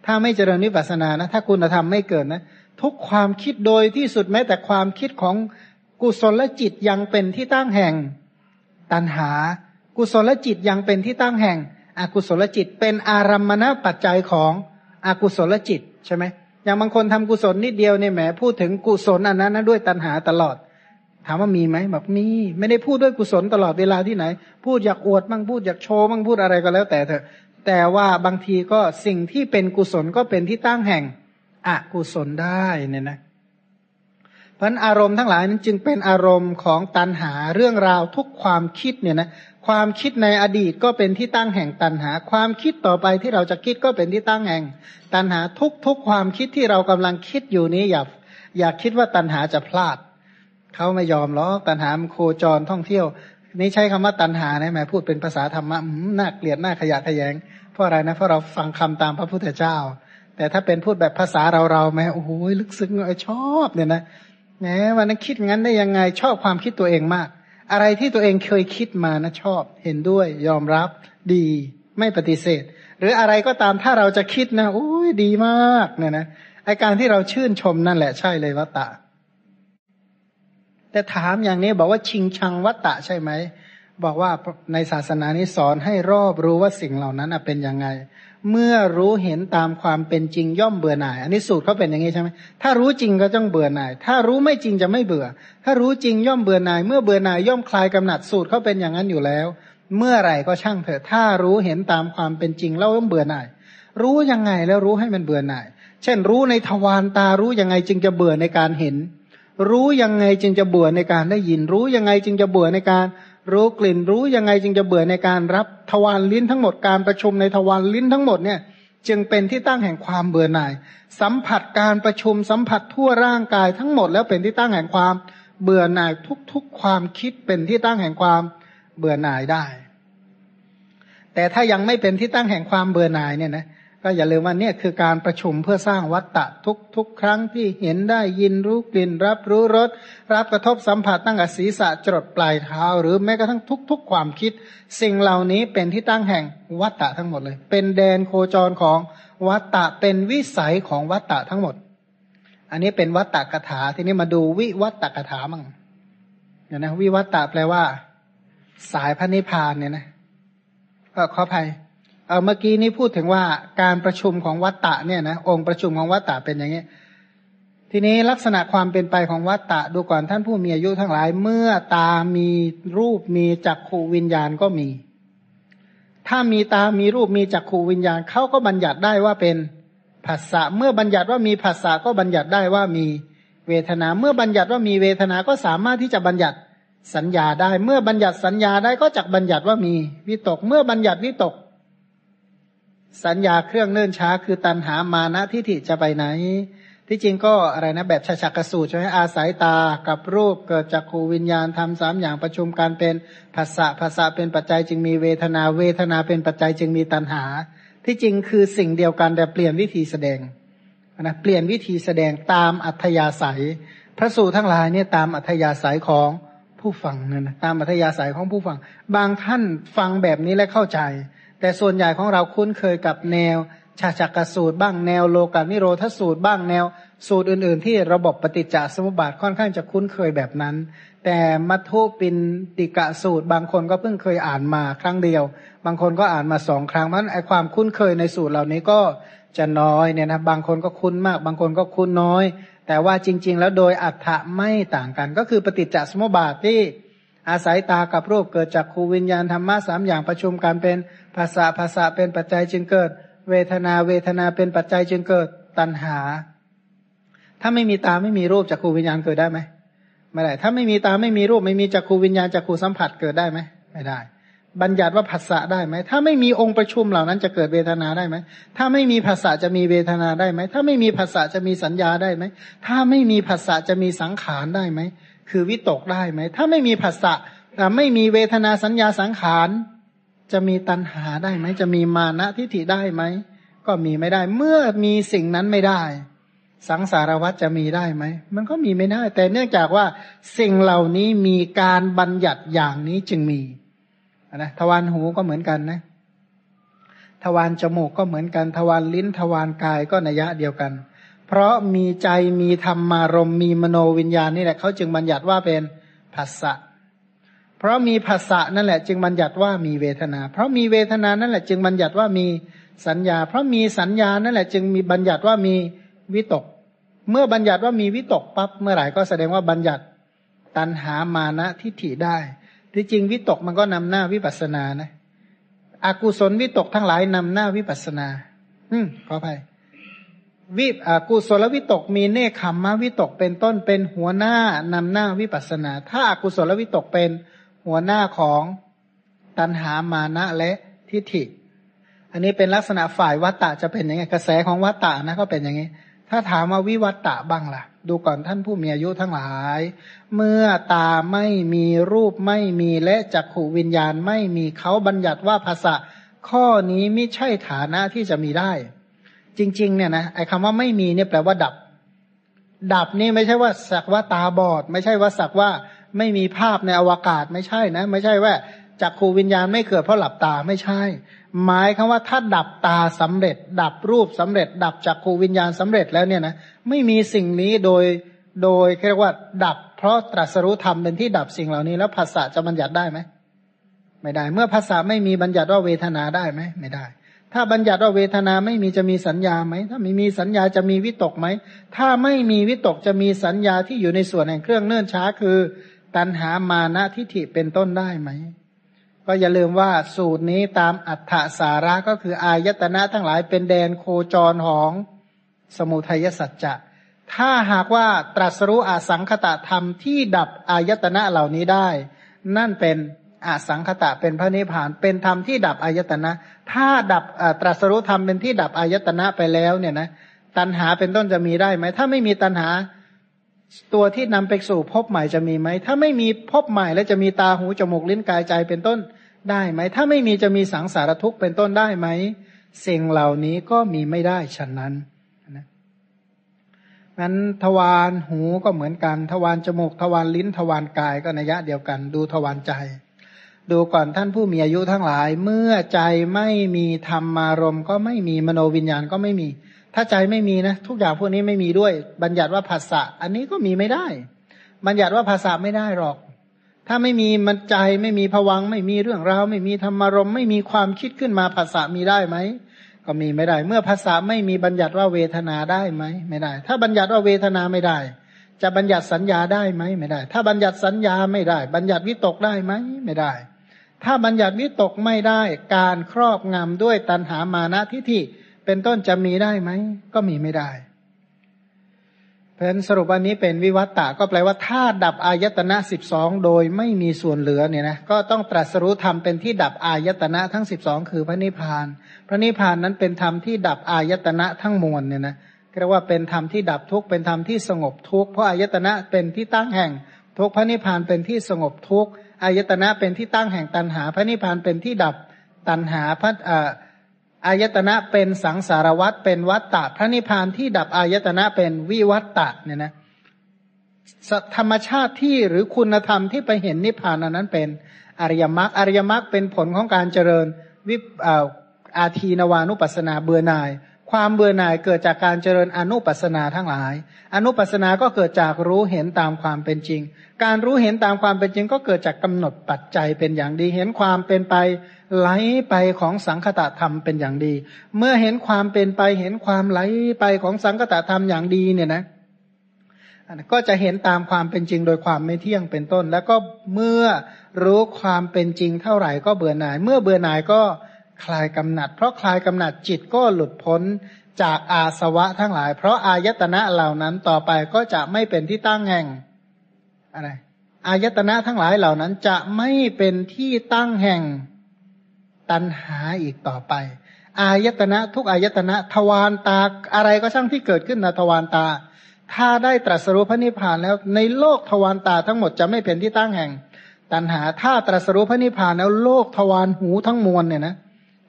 ถ้าไม่เจริญวิปัสสนานะ ถ้าคุณธรรมไม่เกิดนะ ทุกความคิดโดยที่สุดแม้แต่ความคิดของกุศลจิตยังเป็นที่ตั้งแห่งตัณหา กุศลจิตยังเป็นที่ตั้งแห่ง อกุศลจิต เป็นอารัมมณปัจจัยของอกุศลจิตใช่ไหมอย่างบางคนทำกุศลนิดเดียวเนี่ยแหมพูดถึงกุศลอันนั้นนะด้วยตัณหาตลอด ถามว่ามีไหมบอกมี ไม่ได้พูดด้วยกุศลตลอดเวลาที่ไหน พูดอยากอวดบ้างพูดอยากโชว์บ้างพูดอะไรก็แล้วแต่เถอะ แต่ว่าบางทีก็สิ่งที่เป็นกุศลก็เป็นที่ตั้งแห่งอกุศลได้เนี่ยนะเพราะอารมณ์ทั้งหลายนั้นจึงเป็นอารมณ์ของตันหาเรื่องราวทุกความคิดเนี่ยนะ ความคิดในอดีตก็เป็นที่ตั้งแห่งตันหา ความคิดต่อไปที่เราจะคิดก็เป็นที่ตั้งแห่ง ตันหาทุกทุกความคิดที่เรากำลังคิดอยู่นี้อย่าอย่าคิดว่าตันหาจะพลาด เขาไม่ยอมหรอกตันหามโคจรท่องเที่ยว นี่ใช้คำว่าตันหานะแม่พูดเป็นภาษาธรรมะน่าเกลียดน่าขยะขยง เพราะอะไรนะเพราะเราฟังคำตามพระพุทธเจ้า แต่ถ้าเป็นพูดแบบภาษาเราเราแม่โอ้โหลึกซึ้งชอบเนี่ยนะแหมวันนั้นคิดงั้นได้ยังไงชอบความคิดตัวเองมาก อะไรที่ตัวเองเคยคิดมานะชอบ เห็นด้วย ยอมรับ ดี ไม่ปฏิเสธ หรืออะไรก็ตามถ้าเราจะคิดนะโอ้ยดีมากเนี่ยนะไอการที่เราชื่นชมนั่นแหละใช่เลยวัตตะ แต่ถามอย่างนี้บอกว่าชิงชังวัตตะใช่ไหมบอกว่าในศาสนานี้สอนให้รอบรู้ว่าสิ่งเหล่านั้นเป็นยังไง เมื่อรู้เห็นตามความเป็นจริงย่อมเบื่อหน่าย อันนี้สูตรเขาเป็นอย่างนี้ใช่ไหมถ้ารู้จริงก็ต้องเบื่อหน่าย ถ้ารู้ไม่จริงจะไม่เบื่อ ถ้ารู้จริงย่อมเบื่อหน่าย เมื่อเบื่อหน่ายย่อมคลายกำหนัดสูตรเขาเป็นอย่างนั้นอยู่แล้ว เมื่อไหร่ก็ช่างเถอะ ถ้ารู้เห็นตามความเป็นจริงแล้วย่อมเบื่อหน่าย รู้ยังไงแล้วรู้ให้มันเบื่อหน่าย เช่น รู้ในทวารตารู้ยังไงจึงจะเบื่อในการเห็น รู้ยังไงจึงจะเบื่อในการได้ยิน รู้ยังไงจึงจะเบื่อในการ รู้กลิ่นรู้ยังไงจึงจะเบื่อในการรับทวารลิ้นทั้งหมดการประชุมในทวารลิ้นทั้งหมดเนี่ยจึงเป็นที่ตั้งแห่งความเบื่อหน่าย สัมผัสการประชุมสัมผัสทั่วร่างกายทั้งหมดแล้วเป็นที่ตั้งแห่งความเบื่อหน่ายทุกๆ ความคิดเป็นที่ตั้งแห่งความเบื่อหน่ายได้ แต่ถ้ายังไม่เป็นที่ตั้งแห่งความเบื่อหน่ายเนี่ยนะ ก็อย่าลืมว่าเนี่ยคือการประชุมเพื่อสร้างวัตตะทุกทุกครั้งที่เห็นได้ยินรู้กลิ่น รับรู้รสรับกระทบสัมผัสตั้งแต่ศีรษะจรดปลายเท้า หรือแม้กระทั่งทุกทุกความคิด สิ่งเหล่านี้เป็นที่ตั้งแห่งวัตตะทั้งหมดเลย เป็นแดนโคจรของวัตตะเป็นวิสัยของวัตตะทั้งหมด อันนี้เป็นวัตตะกถาทีนี้มาดูวิวัตตะกถามั่งเนี่ยนะวิวัตตะแปลว่า สายพระนิพพานเนี่ยนะก็ขออภัย เออเมื่อกี้นี้พูดถึงว่าการประชุมของวัตตะเนี่ยนะองค์ประชุมของวัตตะเป็นอย่างนี้ ทีนี้ลักษณะความเป็นไปของวัตตะดูก่อนท่านผู้มีอายุทั้งหลาย เมื่อตามีรูปมีจักขูวิญญาณก็มี ถ้ามีตามีรูปมีจักขูวิญญาณเขาก็บัญญัติได้ว่าเป็นภาษาเมื่อบัญญัติว่ามีภาษาก็บัญญัติได้ว่ามีเวทนา เมื่อบัญญัติว่ามีเวทนาก็สามารถที่จะบัญญัติสัญญาได้ เมื่อบัญญัติสัญญาได้ก็จักบัญญัติว่ามีวิตก เมื่อบัญญัติวิตก สัญญาเครื่องเนื่นช้า คือตันหามานะทิฏฐิจะไปไหน ที่จริงก็อะไรนะแบบชักสูตรใช่ไหมอาศัยตากับรูปเกิดจากขูวิญญาณทำสามอย่างประชุมการเป็นภาษาภาษาเป็นปัจจัยจึงมีเวทนาเวทนาเป็นปัจจัยจึงมีตันหา ที่จริงคือสิ่งเดียวกันแต่เปลี่ยนวิธีแสดงนะเปลี่ยนวิธีแสดงตามอัธยาศัย พระสูตรทั้งหลายเนี่ยตามอัธยาศัยของผู้ฟังเนี่ยนะตามอัธยาศัยของผู้ฟัง บางท่านฟังแบบนี้และเข้าใจ แต่ส่วนใหญ่ของเราคุ้นเคยกับแนวชาจักสูตรบ้างแนวโลกานิโรธสูตรบ้างแนว สูตรอื่น ๆ ที่ระบบปฏิจจสมุปบาทค่อนข้างจะคุ้นเคยแบบนั้น แต่มัทุปินติกะสูตร บางคนก็เพิ่งเคยอ่านมาครั้งเดียว บางคนก็อ่านมาสองครั้งเพราะไอความคุ้นเคยในสูตรเหล่านี้ก็จะน้อยเนี่ยนะบางคนก็คุ้นมาก บางคนก็คุ้นน้อย แต่ว่าจริง ๆ แล้วโดยอัฏฐะไม่ต่างกัน ก็คือปฏิจจสมุปบาทที่ อาศัยตากับรูปเกิดจากครูวิญญาณธรรมะสามอย่างประชุมกันเป็นภาษาภาษาเป็นปัจจัยจึงเกิด เวทนาเวทนาเป็นปัจจัยจึงเกิดตัณหา ถ้าไม่มีตาไม่มีรูปจากครูวิญญาณเกิดได้ไหมไม่ได้ ถ้าไม่มีตาไม่มีรูปไม่มีจักขูวิญญาณจักขูสัมผัสเกิดได้ไหมไม่ได้ บัญญัติว่าภาษาได้ไหมถ้าไม่มีองค์ประชุมเหล่านั้นจะเกิดเวทนาได้ไหมถ้าไม่มีภาษาจะมีเวทนาได้ไหมถ้าไม่มีภาษาจะมีสัญญาได้ไหมถ้าไม่มีภาษาจะมีสังขารได้ไหม คือวิตกได้ไหม ถ้าไม่มีภาษาไม่มีเวทนาสัญญาสังขาร จะมีตัณหาได้ไหม จะมีมานะทิฏฐิได้ไหม ก็มีไม่ได้ เมื่อมีสิ่งนั้นไม่ได้ สังสารวัฏจะมีได้ไหม มันก็มีไม่ได้ แต่เนื่องจากว่าสิ่งเหล่านี้มีการบัญญัติอย่างนี้จึงมีนะทวารหูก็เหมือนกันนะทวารจมูกก็เหมือนกัน ทวารลิ้น ทวารกายก็นัยะเดียวกัน เพราะมีใจมีธรรมารมมีมโนวิญญาณนี่แหละเขาจึงบัญญัติว่าเป็นภาษะเพราะมีภาษะนั่นแหละ จึงบัญญัติว่ามีเวทนา เพราะมีเวทนานั่นแหละ จึงบัญญัติว่ามีสัญญา เพราะมีสัญญานั่นแหละ จึงมีบัญญัติว่ามีวิตก เมื่อบัญญัติว่ามีวิตกปั๊บเมื่อไหร่ก็แสดงว่าบัญญัติตันหามานะทิฏฐิได้ ที่จริงวิตกมันก็นำหน้าวิปัสนานะอากุศลวิตกทั้งหลายนำหน้าวิปัสนา อืมขออภัย วิกุศลวิตกมีเนคขมมวิตกเป็นต้นเป็นหัวหน้านำหน้าวิปัสนา ถ้าอากุศลวิตกเป็นหัวหน้าของตันหามานะและทิฏฐิ อันนี้เป็นลักษณะฝ่ายวัตตะจะเป็นยังไงกระแสของวัตตะนะก็เป็นอย่างนี้ ถ้าถามว่าวิวัตตะบ้างล่ะ ดูก่อนท่านผู้มีอายุทั้งหลาย เมื่อตาไม่มีรูปไม่มีและจักขูวิญญาณไม่มีเขาบัญญัติว่าภาษาข้อนี้ไม่ใช่ฐานะที่จะมีได้ จริง ๆ เนี่ยนะไอ้คำว่าไม่มีเนี่ยแปลว่าดับ ดับนี่ไม่ใช่ว่าสักว่าตาบอด ไม่ใช่ว่าสักว่าไม่มีภาพในอวกาศไม่ใช่นะ ไม่ใช่ว่าจักขูวิญญาณไม่เกิดเพราะหลับตาไม่ใช่ หมายคำว่าถ้าดับตาสำเร็จ ดับรูปสำเร็จ ดับจักขูวิญญาณสำเร็จแล้วเนี่ยนะไม่มีสิ่งนี้โดยโดยเรียกว่า ดับ เพราะตรัสรู้ธรรมเป็นที่ดับสิ่งเหล่านี้แล้วภาษาจะบัญญัติได้ไหมไม่ได้ เมื่อภาษาไม่มีบัญญัติว่าเวทนาได้ไหมไม่ได้ ถ้าบัญญัติว่าเวทนาไม่มีจะมีสัญญาไหม ถ้าไม่มีสัญญาจะมีวิตกไหม ถ้าไม่มีวิตกจะมีสัญญาที่อยู่ในส่วนแห่งเครื่องเนื่นช้าคือ ตัณหามานะทิฏฐิเป็นต้นได้ไหม ก็อย่าลืมว่าสูตรนี้ตามอัฏฐสาระก็คืออายตนะทั้งหลายเป็นแดนโคจรของสมุทัยสัจจะ ถ้าหากว่าตรัสรู้อสังคตะธรรมที่ดับอายตนะเหล่านี้ได้ นั่นเป็น อสังคตะเป็นพระนิพพานเป็นธรรมที่ดับอายตนะ ถ้าดับตรัสรู้ธรรมเป็นที่ดับอายตนะไปแล้วเนี่ยนะตัณหาเป็นต้นจะมีได้ไหม ถ้าไม่มีตัณหาตัวที่นำไปสู่พบใหม่จะมีไหม ถ้าไม่มีพบใหม่แล้วจะมีตาหูจมูกลิ้นกายใจเป็นต้นได้ไหม ถ้าไม่มีจะมีสังสารทุกข์เป็นต้นได้ไหมสิ่งเหล่านี้ก็มีไม่ได้ฉะนั้นนะนั้นทวารหูก็เหมือนกัน ทวารจมูก ทวารลิ้น ทวารกายก็นัยยะเดียวกัน ดูทวารใจ ดูก่อนท่านผู้มีอายุทั้งหลาย เมื่อใจไม่มีธรรมารมก็ไม่มีมโนวิญญาณก็ไม่มี ถ้าใจไม่มีนะ ทุกอย่างพวกนี้ไม่มีด้วย บัญญัติว่าภาษะอันนี้ก็มีไม่ได้ บัญญัติว่าภาษาไม่ได้หรอก ถ้าไม่มีมันใจไม่มีผวัง ไม่มีเรื่องราว ไม่มีธรรมารมไม่มีความคิดขึ้นมาภาษามีได้ไหมก็มีไม่ได้ เมื่อภาษาไม่มีบัญญัติว่าเวทนาได้ไหมไม่ได้ ถ้าบัญญัติว่าเวทนาไม่ได้ จะบัญญัติสัญญาได้ไหมไม่ได้ ถ้าบัญญัติสัญญาไม่ได้ บัญญัติวิตกได้ไหมไม่ได้ ถ้าบัญญัติวิตกไม่ได้ การครอบงำด้วยตัณหามานะทิฏฐิเป็นต้นจะมีได้ไหม ก็มีไม่ได้เพราะฉะนั้นสรุปวันนี้เป็นวิวัตตะก็แปลว่าถ้าดับอายตนะสิบสองโดยไม่มีส่วนเหลือเนี่ยนะก็ต้องตรัสรู้ธรรมเป็นที่ดับอายตนะทั้งสิบสองคือพระนิพพาน พระนิพพานนั้นเป็นธรรมที่ดับอายตนะทั้งมวลเนี่ยนะเรียกว่าเป็นธรรมที่ดับทุกข์เป็นธรรมที่สงบทุกข์เพราะอายตนะเป็นที่ตั้งแห่งทุกข์พระนิพพานเป็นที่สงบทุกข์ อายตนะเป็นที่ตั้งแห่งตัณหา พระนิพพานเป็นที่ดับตัณหาพระอ่าอายตนะเป็นสังสารวัตเป็นวัตตะ พระนิพพานที่ดับอายตนะเป็นวิวัตตะเนี่ยนะธรรมชาติที่หรือคุณธรรมที่ไปเห็นนิพพานนั้นเป็นอริยมรรคอริยมรรคเป็นผลของการเจริญวิอาทีนวานุปัสนาเบื่อหน่าย ความเบื่อหน่ายเกิดจากการเจริญอนุปัสนาทั้งหลาย อนุปัสนาก็เกิดจากรู้เห็นตามความเป็นจริง การรู้เห็นตามความเป็นจริง ก็เกิดจากกำหนดปัจจัยเป็นอย่างดี เห็นความเป็นไปไหลไปของสังคตะธรรมเป็นอย่างดี เมื่อเห็นความเป็นไปเห็นความไหลไปของสังคตะธรรมอย่างดีเนี่ยนะ ก็จะเห็นตามความเป็นจริงโดยความไม่เที่ยงเป็นต้น แล้วก็เมื่อรู้ความเป็นจริงเท่าไหร่ก็เบื่อหน่าย เมื่อเบื่อหน่ายก็ คลายกำหนัด เพราะคลายกำหนัดจิตก็หลุดพ้นจากอาสวะทั้งหลาย เพราะอายตนะเหล่านั้นต่อไปก็จะไม่เป็นที่ตั้งแห่งอะไรอายตนะทั้งหลายเหล่านั้นจะไม่เป็นที่ตั้งแห่งตัณหาอีกต่อไป อายตนะทุกอายตนะทวารตาอะไรก็ช่างที่เกิดขึ้นในทวารตา ถ้าได้ตรัสรู้พระนิพพานแล้ว ในโลกทวารตาทั้งหมดจะไม่เป็นที่ตั้งแห่ง ตัณหาถ้าตรัสรู้พระนิพพานแล้วโลกทวารหูทั้งมวลเนี่ยนะ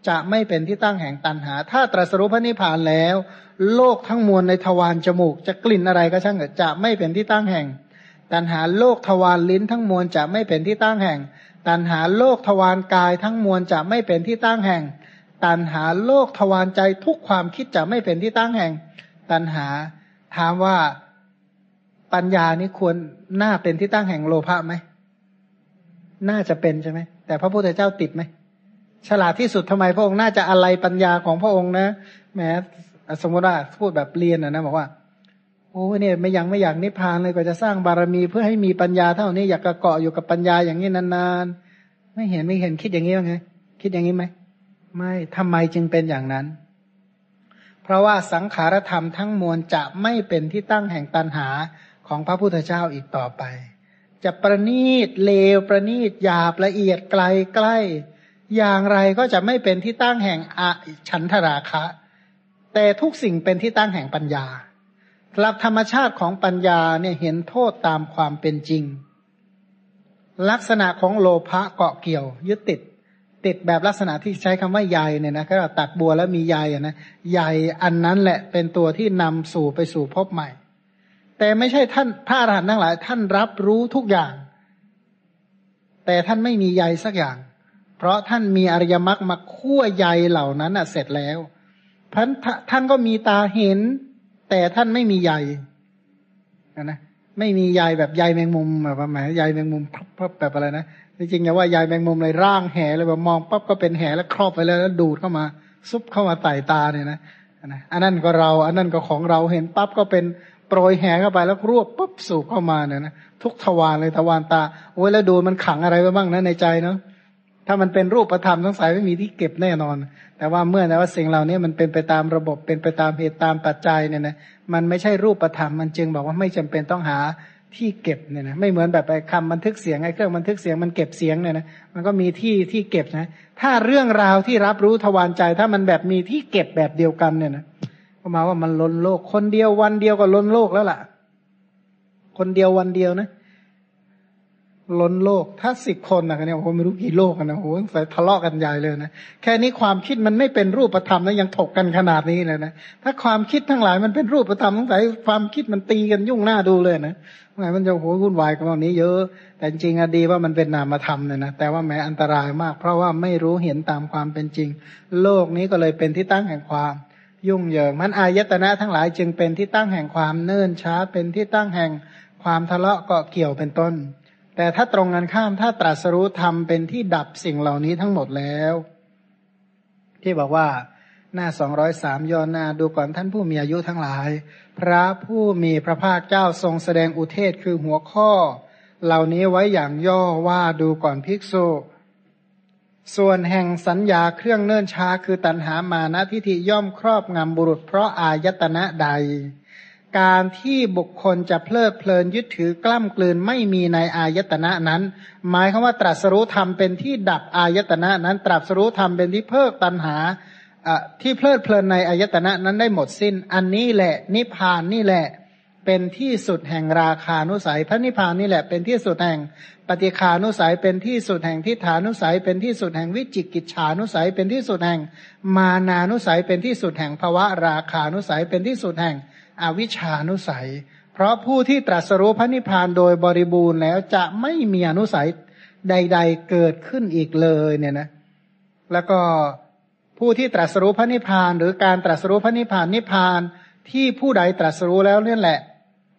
จะไม่เป็นที่ตั้งแห่งตัณหา ถ้าตรัสรู้พระนิพพานแล้ว โลกทั้งมวลในทวารจมูก จะกลิ่นอะไรก็ช่างจะไม่เป็นที่ตั้งแห่ง ตัณหาโลกทวารลิ้นทั้งมวลจะไม่เป็นที่ตั้งแห่ง ตันหาโลกทวารกายทั้งมวลจะไม่เป็นที่ตั้งแห่ง ตันหาโลกทวารใจทุกความคิดจะไม่เป็นที่ตั้งแห่ง ตันหาถามว่าปัญญานี้ควรน่าเป็นที่ตั้งแห่งโลภะไหม น่าจะเป็นใช่ไหม แต่พระพุทธเจ้าติดไหม ฉลาดที่สุดทำไมพระองค์น่าจะอะไรปัญญาของพระองค์นะแม้สมมติว่าพูดแบบเรียนนะบอกว่าโอ้เนี่ยไม่ยังไม่อยากนิพพานเลยก็จะสร้างบารมีเพื่อให้มีปัญญาเท่านี้อยากกระเกาะอยู่กับปัญญาอย่างนี้นานๆ ไม่เห็นไม่เห็นคิดอย่างนี้ว่าไง คิดอย่างนี้ไหมไม่ทำไมจึงเป็นอย่างนั้น เพราะว่าสังขารธรรมทั้งมวลจะไม่เป็นที่ตั้งแห่งตันหาของพระพุทธเจ้าอีกต่อไป จะประณีตเลวประณีตหยาบละเอียดไกลใกล้ อย่างไรก็จะไม่เป็นที่ตั้งแห่งอฉันทราคะ แต่ทุกสิ่งเป็นที่ตั้งแห่งปัญญา หลักธรรมชาติของปัญญาเนี่ยเห็นโทษตามความเป็นจริง ลักษณะของโลภะเกาะเกี่ยว ยึดติด ติดแบบลักษณะที่ใช้คำว่าใยเนี่ยนะก็ตัดบัวแล้วมีใยนะใยอันนั้นแหละเป็นตัวที่นำสู่ไปสู่พบใหม่ แต่ไม่ใช่ท่านพระอรหันต์ทั้งหลาย ท่านรับรู้ทุกอย่าง แต่ท่านไม่มีใยสักอย่าง เพราะท่านมีอริยมรรคมาคั่วใยเหล่านั้นอะเสร็จแล้วพันท่านก็มีตาเห็น แต่ท่านไม่มีใยนะไม่มีใยแบบใยแมงมุมแบบหมายใยแมงมุมพับแบบอะไรนะจริงๆอย่าว่าใยแมงมุมเลยร่างแห่เลยแบบมองปั๊บก็เป็นแห่แล้วครอบไปแล้วแล้วดูดเข้ามา ซุบเข้ามาไต่ตาเนี่ยนะนะอันนั้นก็เรา อันนั้นก็ของเราเห็นปั๊บก็เป็นโปรยแห่เข้าไปแล้วรวบปุ๊บสูบเข้ามาเนี่ยนะทุกทวารเลยทวารตาโอ้ยแล้วดูมันขังอะไรไว้บ้างนะในใจเนาะ ถ้ามันเป็นรูปธรรมสงสัยไม่มีที่เก็บแน่นอน แต่ว่าเมื่อนะว่าสิ่งเหล่านี้มันเป็นไปตามระบบเป็นไปตามเหตุตามปัจจัยเนี่ยนะมันไม่ใช่รูปธรรมมันจึงบอกว่าไม่จำเป็นต้องหาที่เก็บเนี่ยนะไม่เหมือนแบบไปคำบันทึกเสียงไอ้เครื่องบันทึกเสียงมันเก็บเสียงเนี่ยนะมันก็มีที่ที่เก็บนะ ถ้าเรื่องราวที่รับรู้ทวารใจ ถ้ามันแบบมีที่เก็บแบบเดียวกันเนี่ยนะก็มาว่ามันล้นโลก คนเดียววันเดียวก็ล้นโลกแล้วล่ะ คนเดียววันเดียวนะ ล้นโลก ถ้าสิบคนนะเนี่ยโอ้โหไม่รู้กี่โลกนะโอ้โหใส่ทะเลาะกันใหญ่เลยนะแค่นี้ความคิดมันไม่เป็นรูปธรรมแล้วยังถกกันขนาดนี้เลยนะถ้าความคิดทั้งหลายมันเป็นรูปธรรมสงสัยความคิดมันตีกันยุ่งหน้าดูเลยนะไงมันจะโหวุ่นวายกันตอนนี้เยอะ แต่จริงอะดีว่ามันเป็นนามธรรมเนี่ยนะแต่ว่าแม้อันตรายมาก เพราะว่าไม่รู้เห็นตามความเป็นจริง โลกนี้ก็เลยเป็นที่ตั้งแห่งความยุ่งเหยิงมันอายตนะทั้งหลายจึงเป็นที่ตั้งแห่งความเนิ่นช้า เป็นที่ตั้งแห่งความทะเลาะก็เกี่ยวเป็นต้น แต่ถ้าตรงกันข้ามถ้าตรัสรู้ธรรมเป็นที่ดับสิ่งเหล่านี้ทั้งหมดแล้ว ที่บอกว่าหน้าสองร้อยสามย้อนหน้าดูก่อนท่านผู้มีอายุทั้งหลาย พระผู้มีพระภาคเจ้าทรงแสดงอุเทศคือหัวข้อ เหล่านี้ไว้อย่างย่อว่าดูก่อนภิกษุ ส่วนแห่งสัญญาเครื่องเนิ่นช้าคือตัณหามานะทิฏฐิย่อมครอบงำบุรุษเพราะอายตนะใด การที่บุคคลจะเพลิดเพลินยึดถือกล้ำกลืนไม่มีในอายตนะนั้น หมายคือว่าตรัสรู้ธรรมเป็นที่ดับอายตนะนั้น ตรัสรู้ธรรมเป็นที่เพิกตัณหาที่เพลิดเพลินในอายตนะนั้นได้หมดสิน้น อันนี้แหละ นิพพานนี่แหละ เป็นที่สุดแห่งราคานุสัย พระนิพพานนี่แหละ เป็นที่สุดแห่งปฏิคานุสัย เป็นที่สุดแห่งทิฏฐานุสัย เป็นที่สุดแห่งวิจิกิจฉานุสัย เป็นที่สุดแห่งมานานุสัย เป็นที่สุดแห่งภวะราคานุสัย เป็นที่สุดแห่ง อวิชานุสัย เพราะผู้ที่ตรัสรู้พระนิพพานโดยบริบูรณ์แล้วจะไม่มีอนุสัยใด ๆ เกิดขึ้นอีกเลยเนี่ยนะ แล้วก็ผู้ที่ตรัสรู้พระนิพพาน หรือการตรัสรู้พระนิพพานนิพพานที่ผู้ใดตรัสรู้แล้วเนี่ยแหละ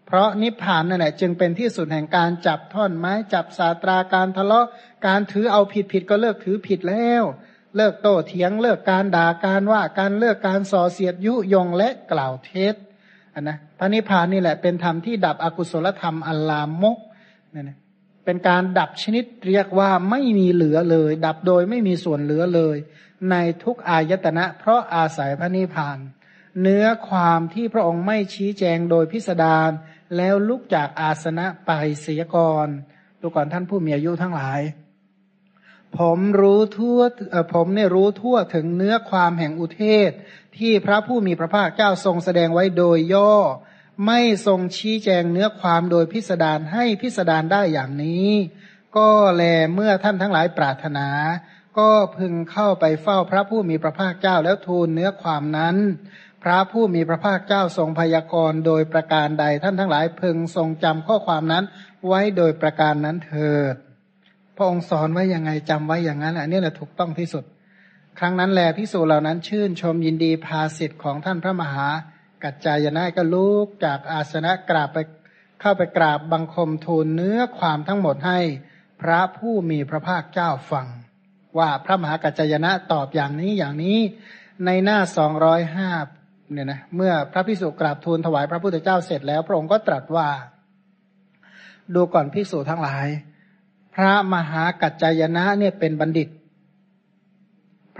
เพราะนิพพานนั่นแหละจึงเป็นที่สุดแห่งการจับท่อนไม้จับสาตราการทะเลาะการถือเอาผิดผิดก็เลิกถือผิดแล้ว เลิกโต้เถียงเลิกการด่าการว่าการเลิกการส่อเสียดยุยงและกล่าวเท็จ นนะพระนิพพานนี่แหละเป็นธรรมที่ดับอกุศลธรรมอัลลามกเนี่ยนะเป็นการดับชนิดเรียกว่าไม่มีเหลือเลย ดับโดยไม่มีส่วนเหลือเลย ในทุกอายตนะ เพราะอาศัยพระนิพพาน เนื้อความที่พระองค์ไม่ชี้แจงโดยพิสดารแล้วลุกจากอาสนะไปเสียก่อนดูก่อนท่านผู้มีอายุทั้งหลาย ผมรู้ทั่วผมเนี่ยรู้ทั่วถึงเนื้อความแห่งอุเทศ ที่พระผู้มีพระภาคเจ้าทรงแสดงไว้โดยย่อ ไม่ทรงชี้แจงเนื้อความโดยพิสดารให้พิสดารได้อย่างนี้ ก็แลเมื่อท่านทั้งหลายปรารถนา ก็พึงเข้าไปเฝ้าพระผู้มีพระภาคเจ้าแล้วทูลเนื้อความนั้น พระผู้มีพระภาคเจ้าทรงพยากรณ์โดยประการใดท่านทั้งหลายพึงทรงจำข้อความนั้นไว้โดยประการนั้นเถิดพระองค์สอนไว้ยังไงจำไว้อย่างนั้นอันนี้แหละถูกต้องที่สุด ครั้งนั้นแลพิสูจเหล่านั้นชื่นชมยินดีภาสิทธิ์ของท่านพระมหากัจจายนะก็ลุกจากอาสนะกราบไปเข้าไปกราบบังคมทูลเนื้อความทั้งหมดให้พระผู้มีพระภาคเจ้าฟัง ว่าพระมหากัจจายนะตอบอย่างนี้อย่างนี้ในหน้าสองร้อยห้าเนี่ยนะเมื่อพระพิสุกราบทูลถวายพระพุทธเจ้าเสร็จแล้ว พระองค์ก็ตรัสว่า ดูก่อนพิสุทั้งหลาย พระมหากัจจายนะเนี่ยเป็นบัณฑิต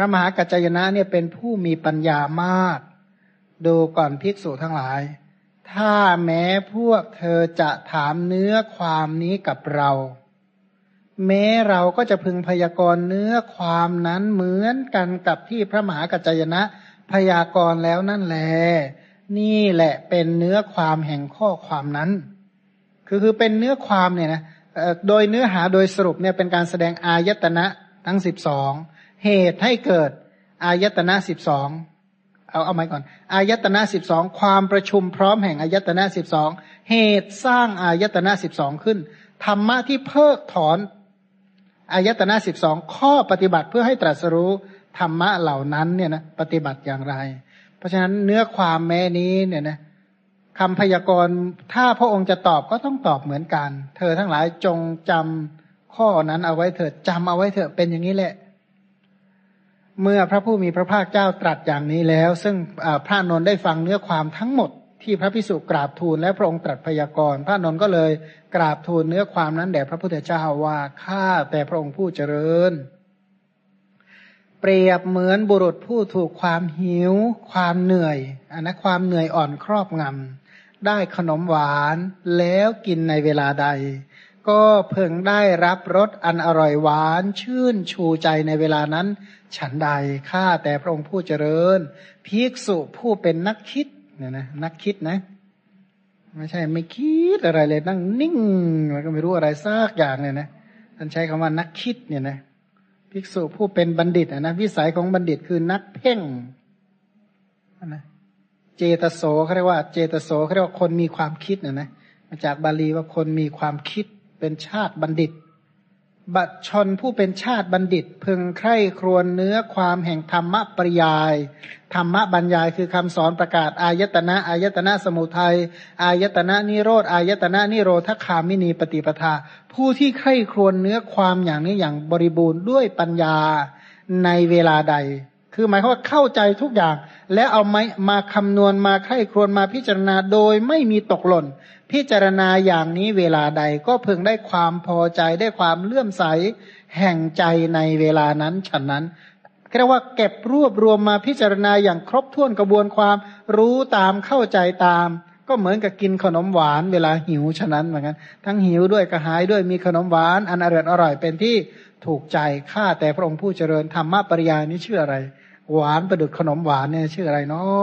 พระมหากัจจยนะเนี่ยเป็นผู้มีปัญญามาก ดูก่อนภิกษุทั้งหลาย ถ้าแม้พวกเธอจะถามเนื้อความนี้กับเรา แม้เราก็จะพึงพยากรณ์เนื้อความนั้นเหมือนกันกับที่พระมหากัจจยนะพยากรณ์แล้วนั่นแหละนี่แหละเป็นเนื้อความแห่งข้อความนั้น คือคือเป็นเนื้อความเนี่ยนะโดยเนื้อหาโดยสรุปเนี่ยเป็นการแสดงอายตนะทั้งสิบสอง เหตุให้เกิด อายตนะสิบสองเอาเอาไหมก่อน อายตนะสิบสองความประชุมพร้อมแห่งอายตนะสิบสองเหตุสร้างอายตนะสิบสองขึ้นธรรมะที่เพิกถอนอายตนะสิบสองข้อปฏิบัติเพื่อให้ตรัสรู้ธรรมะเหล่านั้นเนี่ยนะปฏิบัติอย่างไร เพราะฉะนั้นเนื้อความแม้นี้เนี่ยนะคำพยากรณ์ถ้าพระองค์จะตอบก็ต้องตอบเหมือนกัน เธอทั้งหลายจงจำข้อนั้นเอาไว้เถิดจำเอาไว้เถอะเป็นอย่างนี้แหละ เมื่อพระผู้มีพระภาคเจ้าตรัสอย่างนี้แล้ว ซึ่งพระนนท์ได้ฟังเนื้อความทั้งหมดที่พระพิสุกราบทูลและพระองค์ตรัสพยากรณ์พระนนท์ก็เลยกราบทูลเนื้อความนั้นแด่พระพุทธเจ้าว่าข้าแต่พระองค์ผู้เจริญ เปรียบเหมือนบุรุษผู้ถูกความหิว ความเหนื่อยอันนะความเหนื่อยอ่อนครอบงำได้ขนมหวานแล้วกินในเวลาใด ก็เพิ่งได้รับรสอันอร่อยหวาน ชื่นชูใจในเวลานั้น ฉันใดข้าแต่พระองค์ผู้เจริญภิกษุผู้เป็นนักคิดเนี่ยนะนักคิดนะ ไม่ใช่ไม่คิดอะไรเลยนั่งนิ่งแล้วก็ไม่รู้อะไรซากอย่างเลยนะท่านใช้คำว่านักคิดเนี่ยนะภิกษุผู้เป็นบัณฑิตนะวิสัยของบัณฑิตคือนักเพ่งนะเจตโสเขาเรียกว่า เจตโสเขาเรียกว่าคนมีความคิดนะนะมาจากบาลีว่าคนมีความคิด เป็นชาติบัณฑิต บัตชนผู้เป็นชาติบัณฑิต พึงใคร่ครวญเนื้อความแห่งธรรมะปริยาย ธรรมะบรรยายคือคำสอนประกาศ อายตนะ อายตนะสมุทัย อายตนะนิโรธ อายตนะนิโรธคามินีปฏิปทา ผู้ที่ใคร่ครวญเนื้อความอย่างนี้อย่างบริบูรณ์ด้วยปัญญาในเวลาใด คือหมายความว่าเข้าใจทุกอย่าง แล้วเอาไม้มาคำนวณมาใคร่ครวญมาพิจารณาโดยไม่มีตกหล่น พิจารณาอย่างนี้เวลาใดก็พึงได้ความพอใจได้ความเลื่อมใสแห่งใจในเวลานั้นฉันนั้นเรียกว่าเก็บรวบรวมมาพิจารณาอย่างครบถ้วนกระบวนความรู้ตามเข้าใจตาม ก็เหมือนกับกินขนมหวานเวลาหิวฉะนั้นเหมือนกันทั้งหิวด้วยกระหายด้วยมีขนมหวานอันอร่อยอร่อยเป็นที่ถูกใจข้าแต่พระองค์ผู้เจริญธรรมะปริยานี้ชื่ออะไร หวานประดุดขนมหวานเนี่ยชื่ออะไรเนาะ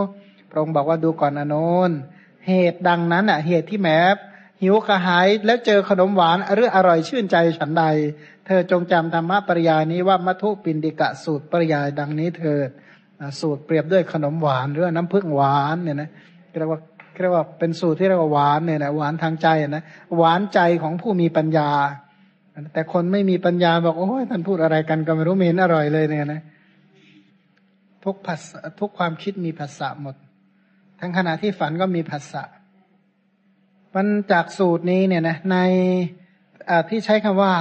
พระองค์บอกว่าดูก่อนอนน เหตุดังนั้นอะ เหตุที่แม้หิวกระหายแล้วเจอขนมหวานหรืออร่อยชื่นใจฉันใด เธอจงจำธรรมะปริยานี้ว่ามัทุปินดิกะสูตรปริยายดังนี้เถิดสูตรเปรียบด้วยขนมหวานหรือน้ำผึ้งหวานเนี่ยนะเรียกว่าเรียกว่าเป็นสูตรที่เรียกว่าหวานเนี่ยนะหวานทางใจนะหวานใจของผู้มีปัญญา แต่คนไม่มีปัญญาบอกโอ้ยท่านพูดอะไรกันก็ไม่รู้เมนอร่อยเลยเนี่ยนะทุกภาษทุกความคิดมีภาษาหมด ทั้งขณะที่ฝันก็มีภาษะมันจากสูตรนี้เนี่ยนะในที่ใช้คำว่า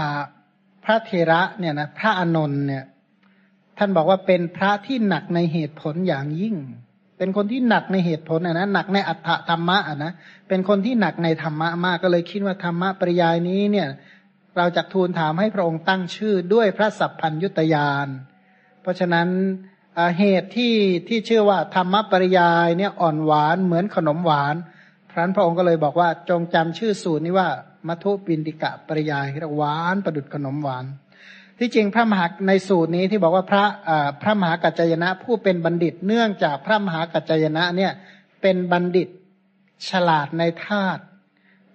พระเทระเนี่ยนะพระอนนท์เนี่ยท่านบอกว่าเป็นพระที่หนักในเหตุผลอย่างยิ่ง เป็นคนที่หนักในเหตุผลนะนะหนักในอัตถธรรมะอะนะเป็นคนที่หนักในธรรมะมากก็เลยคิดว่าธรรมะปริยายนี้เนี่ยเราจะทูลถามให้พระองค์ตั้งชื่อด้วยพระสัพพัญยุตยาน เพราะฉะนั้น เหตุที่ที่ชื่อว่าธรรมปริยายเนี่ยอ่อนหวานเหมือนขนมหวานพระนพระองค์ก็เลยบอกว่าจงจำชื่อสูตรนี้ว่ามัทุปินดิกะปริยายที่หวานประดุดขนมหวาน ที่จริงพระมหาในสูตรนี้ที่บอกว่าพระพระมหากัจจยนะ ผู้เป็นบัณฑิตเนื่องจากพระมหากัจจยนะเนี่ยเป็นบัณฑิตฉลาดในธาตุ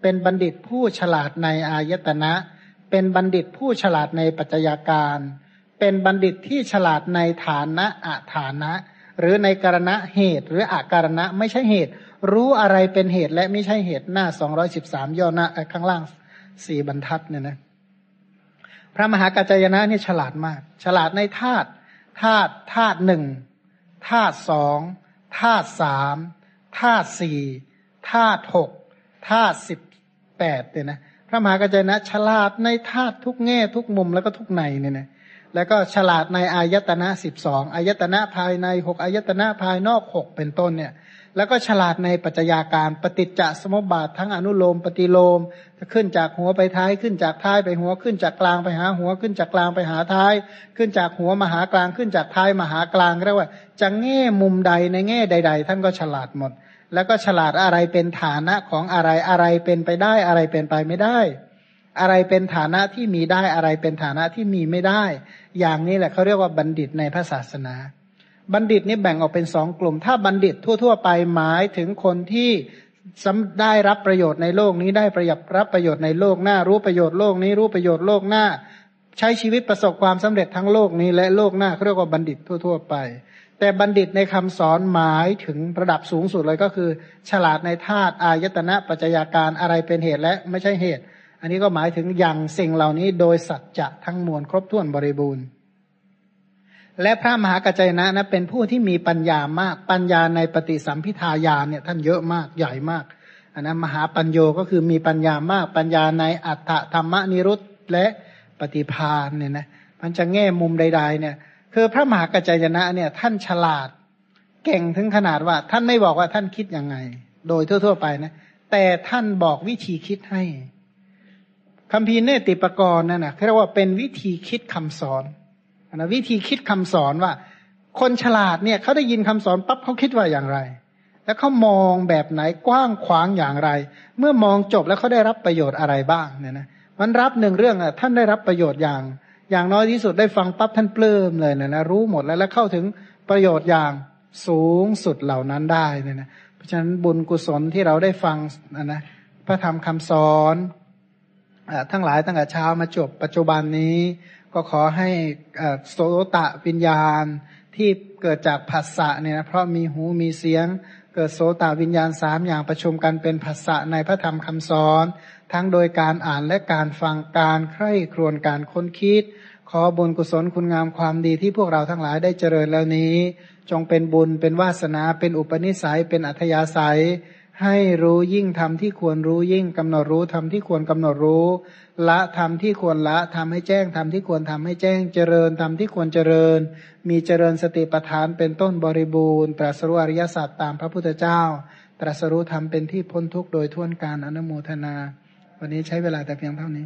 เป็นบัณฑิตผู้ฉลาดในอายตนะ เป็นบัณฑิตผู้ฉลาดในปัจจัยาการ เป็นบัณฑิตที่ฉลาดในฐานะอาฐานะ หรือในกรณะเหตุ หรืออาการณะไม่ใช่เหตุ รู้อะไรเป็นเหตุและไม่ใช่เหตุหน้าสองร้อยสิบสามย่อหน้าข้างล่างสี่บรรทัดเนี่ยนะพระมหากัจจยนะนี่ฉลาดมาก ฉลาดในธาตุธาตุธาตุหนึ่งธาตุสองธาตุสามธาตุสี่ธาตุหกธาตุสิบแปดเนี่ยนะพระมหากัจจยนะ ฉลาดในธาตุทุกแง่ทุกมุมแล้วก็ทุกในเนี่ยนะ แล้วก็ฉลาดในอายตนะสิบสองอายตนะภายในหกอายตนะภายนอกหกเป็นต้นเนี่ย แล้วก็ฉลาดในปัจจัยาการปฏิจจสมุปบาททั้งอนุโลม ปฏิโลมขึ้นจากหัวไปท้ายขึ้นจากท้ายไปหัวขึ้นจากกลางไปหาหัวขึ้นจากกลางไปหาท้าย ขึ้นจากหัวมาหากลางขึ้นจากท้ายมาหากลางเรียกว่าจะแง่มุมใดในแง่ใด ๆ ท่านก็ฉลาดหมด แล้วก็ฉลาดอะไรเป็นฐานะของอะไรอะไรเป็นไปได้อะไรเป็นไปไม่ได้ อะไรเป็นฐานะที่มีได้อะไรเป็นฐานะที่มีไม่ได้ อย่างนี้แหละเขาเรียกว่าบัณฑิตในพระศาสนา บัณฑิตนี่แบ่งออกเป็นสองกลุ่ม ถ้าบัณฑิตทั่ว ๆ ไปหมายถึงคนที่ได้รับประโยชน์ในโลกนี้ได้ประยับรับประโยชน์ในโลกหน้า รู้ประโยชน์โลกนี้รู้ประโยชน์โลกหน้า ใช้ชีวิตประสบความสำเร็จทั้งโลกนี้และโลกหน้าเขาเรียกว่าบัณฑิตทั่ว ๆ ไป แต่บัณฑิตในคำสอนหมายถึงระดับสูงสุดเลยก็คือ ฉลาดในธาตุอายตนะปัจจัยาการอะไรเป็นเหตุและไม่ใช่เหตุ อันนี้ก็หมายถึงอย่างสิ่งเหล่านี้โดยสัจจะทั้งมวลครบถ้วนบริบูรณ์ และพระมหากัจจยนะนะเป็นผู้ที่มีปัญญามาก ปัญญาในปฏิสัมพิทายานเนี่ยท่านเยอะมากใหญ่มากอันนั้นมหาปัญโยก็คือมีปัญญามาก ปัญญาในอัตถธรรมนิรุตและปฏิพานเนี่ยนะมันจะแง่มุมใด ๆ เนี่ย คือพระมหากัจจยนะเนี่ยท่านฉลาดเก่งถึงขนาดว่า ท่านไม่บอกว่าท่านคิดยังไง โดยทั่ว ๆ ไปนะ แต่ท่านบอกวิธีคิดให้ คำพีเนติปกรณ์นั่นนะเรียกว่าเป็นวิธีคิดคำสอนนะวิธีคิดคำสอนว่า คนฉลาดเนี่ยเขาได้ยินคำสอนปั๊บเขาคิดว่าอย่างไร แล้วเขามองแบบไหนกว้างขวางอย่างไร เมื่อมองจบแล้วเขาได้รับประโยชน์อะไรบ้างเนี่ยนะมันรับหนึ่งเรื่องอะท่านได้รับประโยชน์อย่าง อย่างน้อยที่สุดได้ฟังปั๊บท่านปลื้มเลยนะนะรู้หมดแล้วแล้วเข้าถึงประโยชน์อย่างสูงสุดเหล่านั้นได้เนี่ยนะเพราะฉะนั้นบุญกุศลที่เราได้ฟังนะนะพระธรรมคำสอน ทั้งหลายตั้งแต่เช้ามาจบปัจจุบันนี้ก็ขอให้โสตะวิญญาณที่เกิดจากผัสสะเนี่ยนะเพราะมีหูมีเสียง เกิดโสตวิญญาณสามอย่างประชุมกันเป็นผัสสะในพระธรรมคำสอน ทั้งโดยการอ่านและการฟังการใคร่ครวญการค้นคิด ขอบุญกุศลคุณงามความดีที่พวกเราทั้งหลายได้เจริญแล้วนี้ จงเป็นบุญเป็นวาสนาเป็นอุปนิสัยเป็นอัธยาศัย ให้รู้ยิ่งทำที่ควรรู้ยิ่งกำหนดรู้ทำที่ควรกำหนดรู้ ละทำที่ควรละทำให้แจ้งทำที่ควรทำให้แจ้งเจริญทำที่ควรเจริญ มีเจริญสติปัฏฐานเป็นต้นบริบูรณ์ ตรัสรู้อริยสัจตามพระพุทธเจ้า ตรัสรู้ธรรมเป็นที่พ้นทุกข์โดยท่วนการอนุโมทนา วันนี้ใช้เวลาแต่เพียงเท่านี้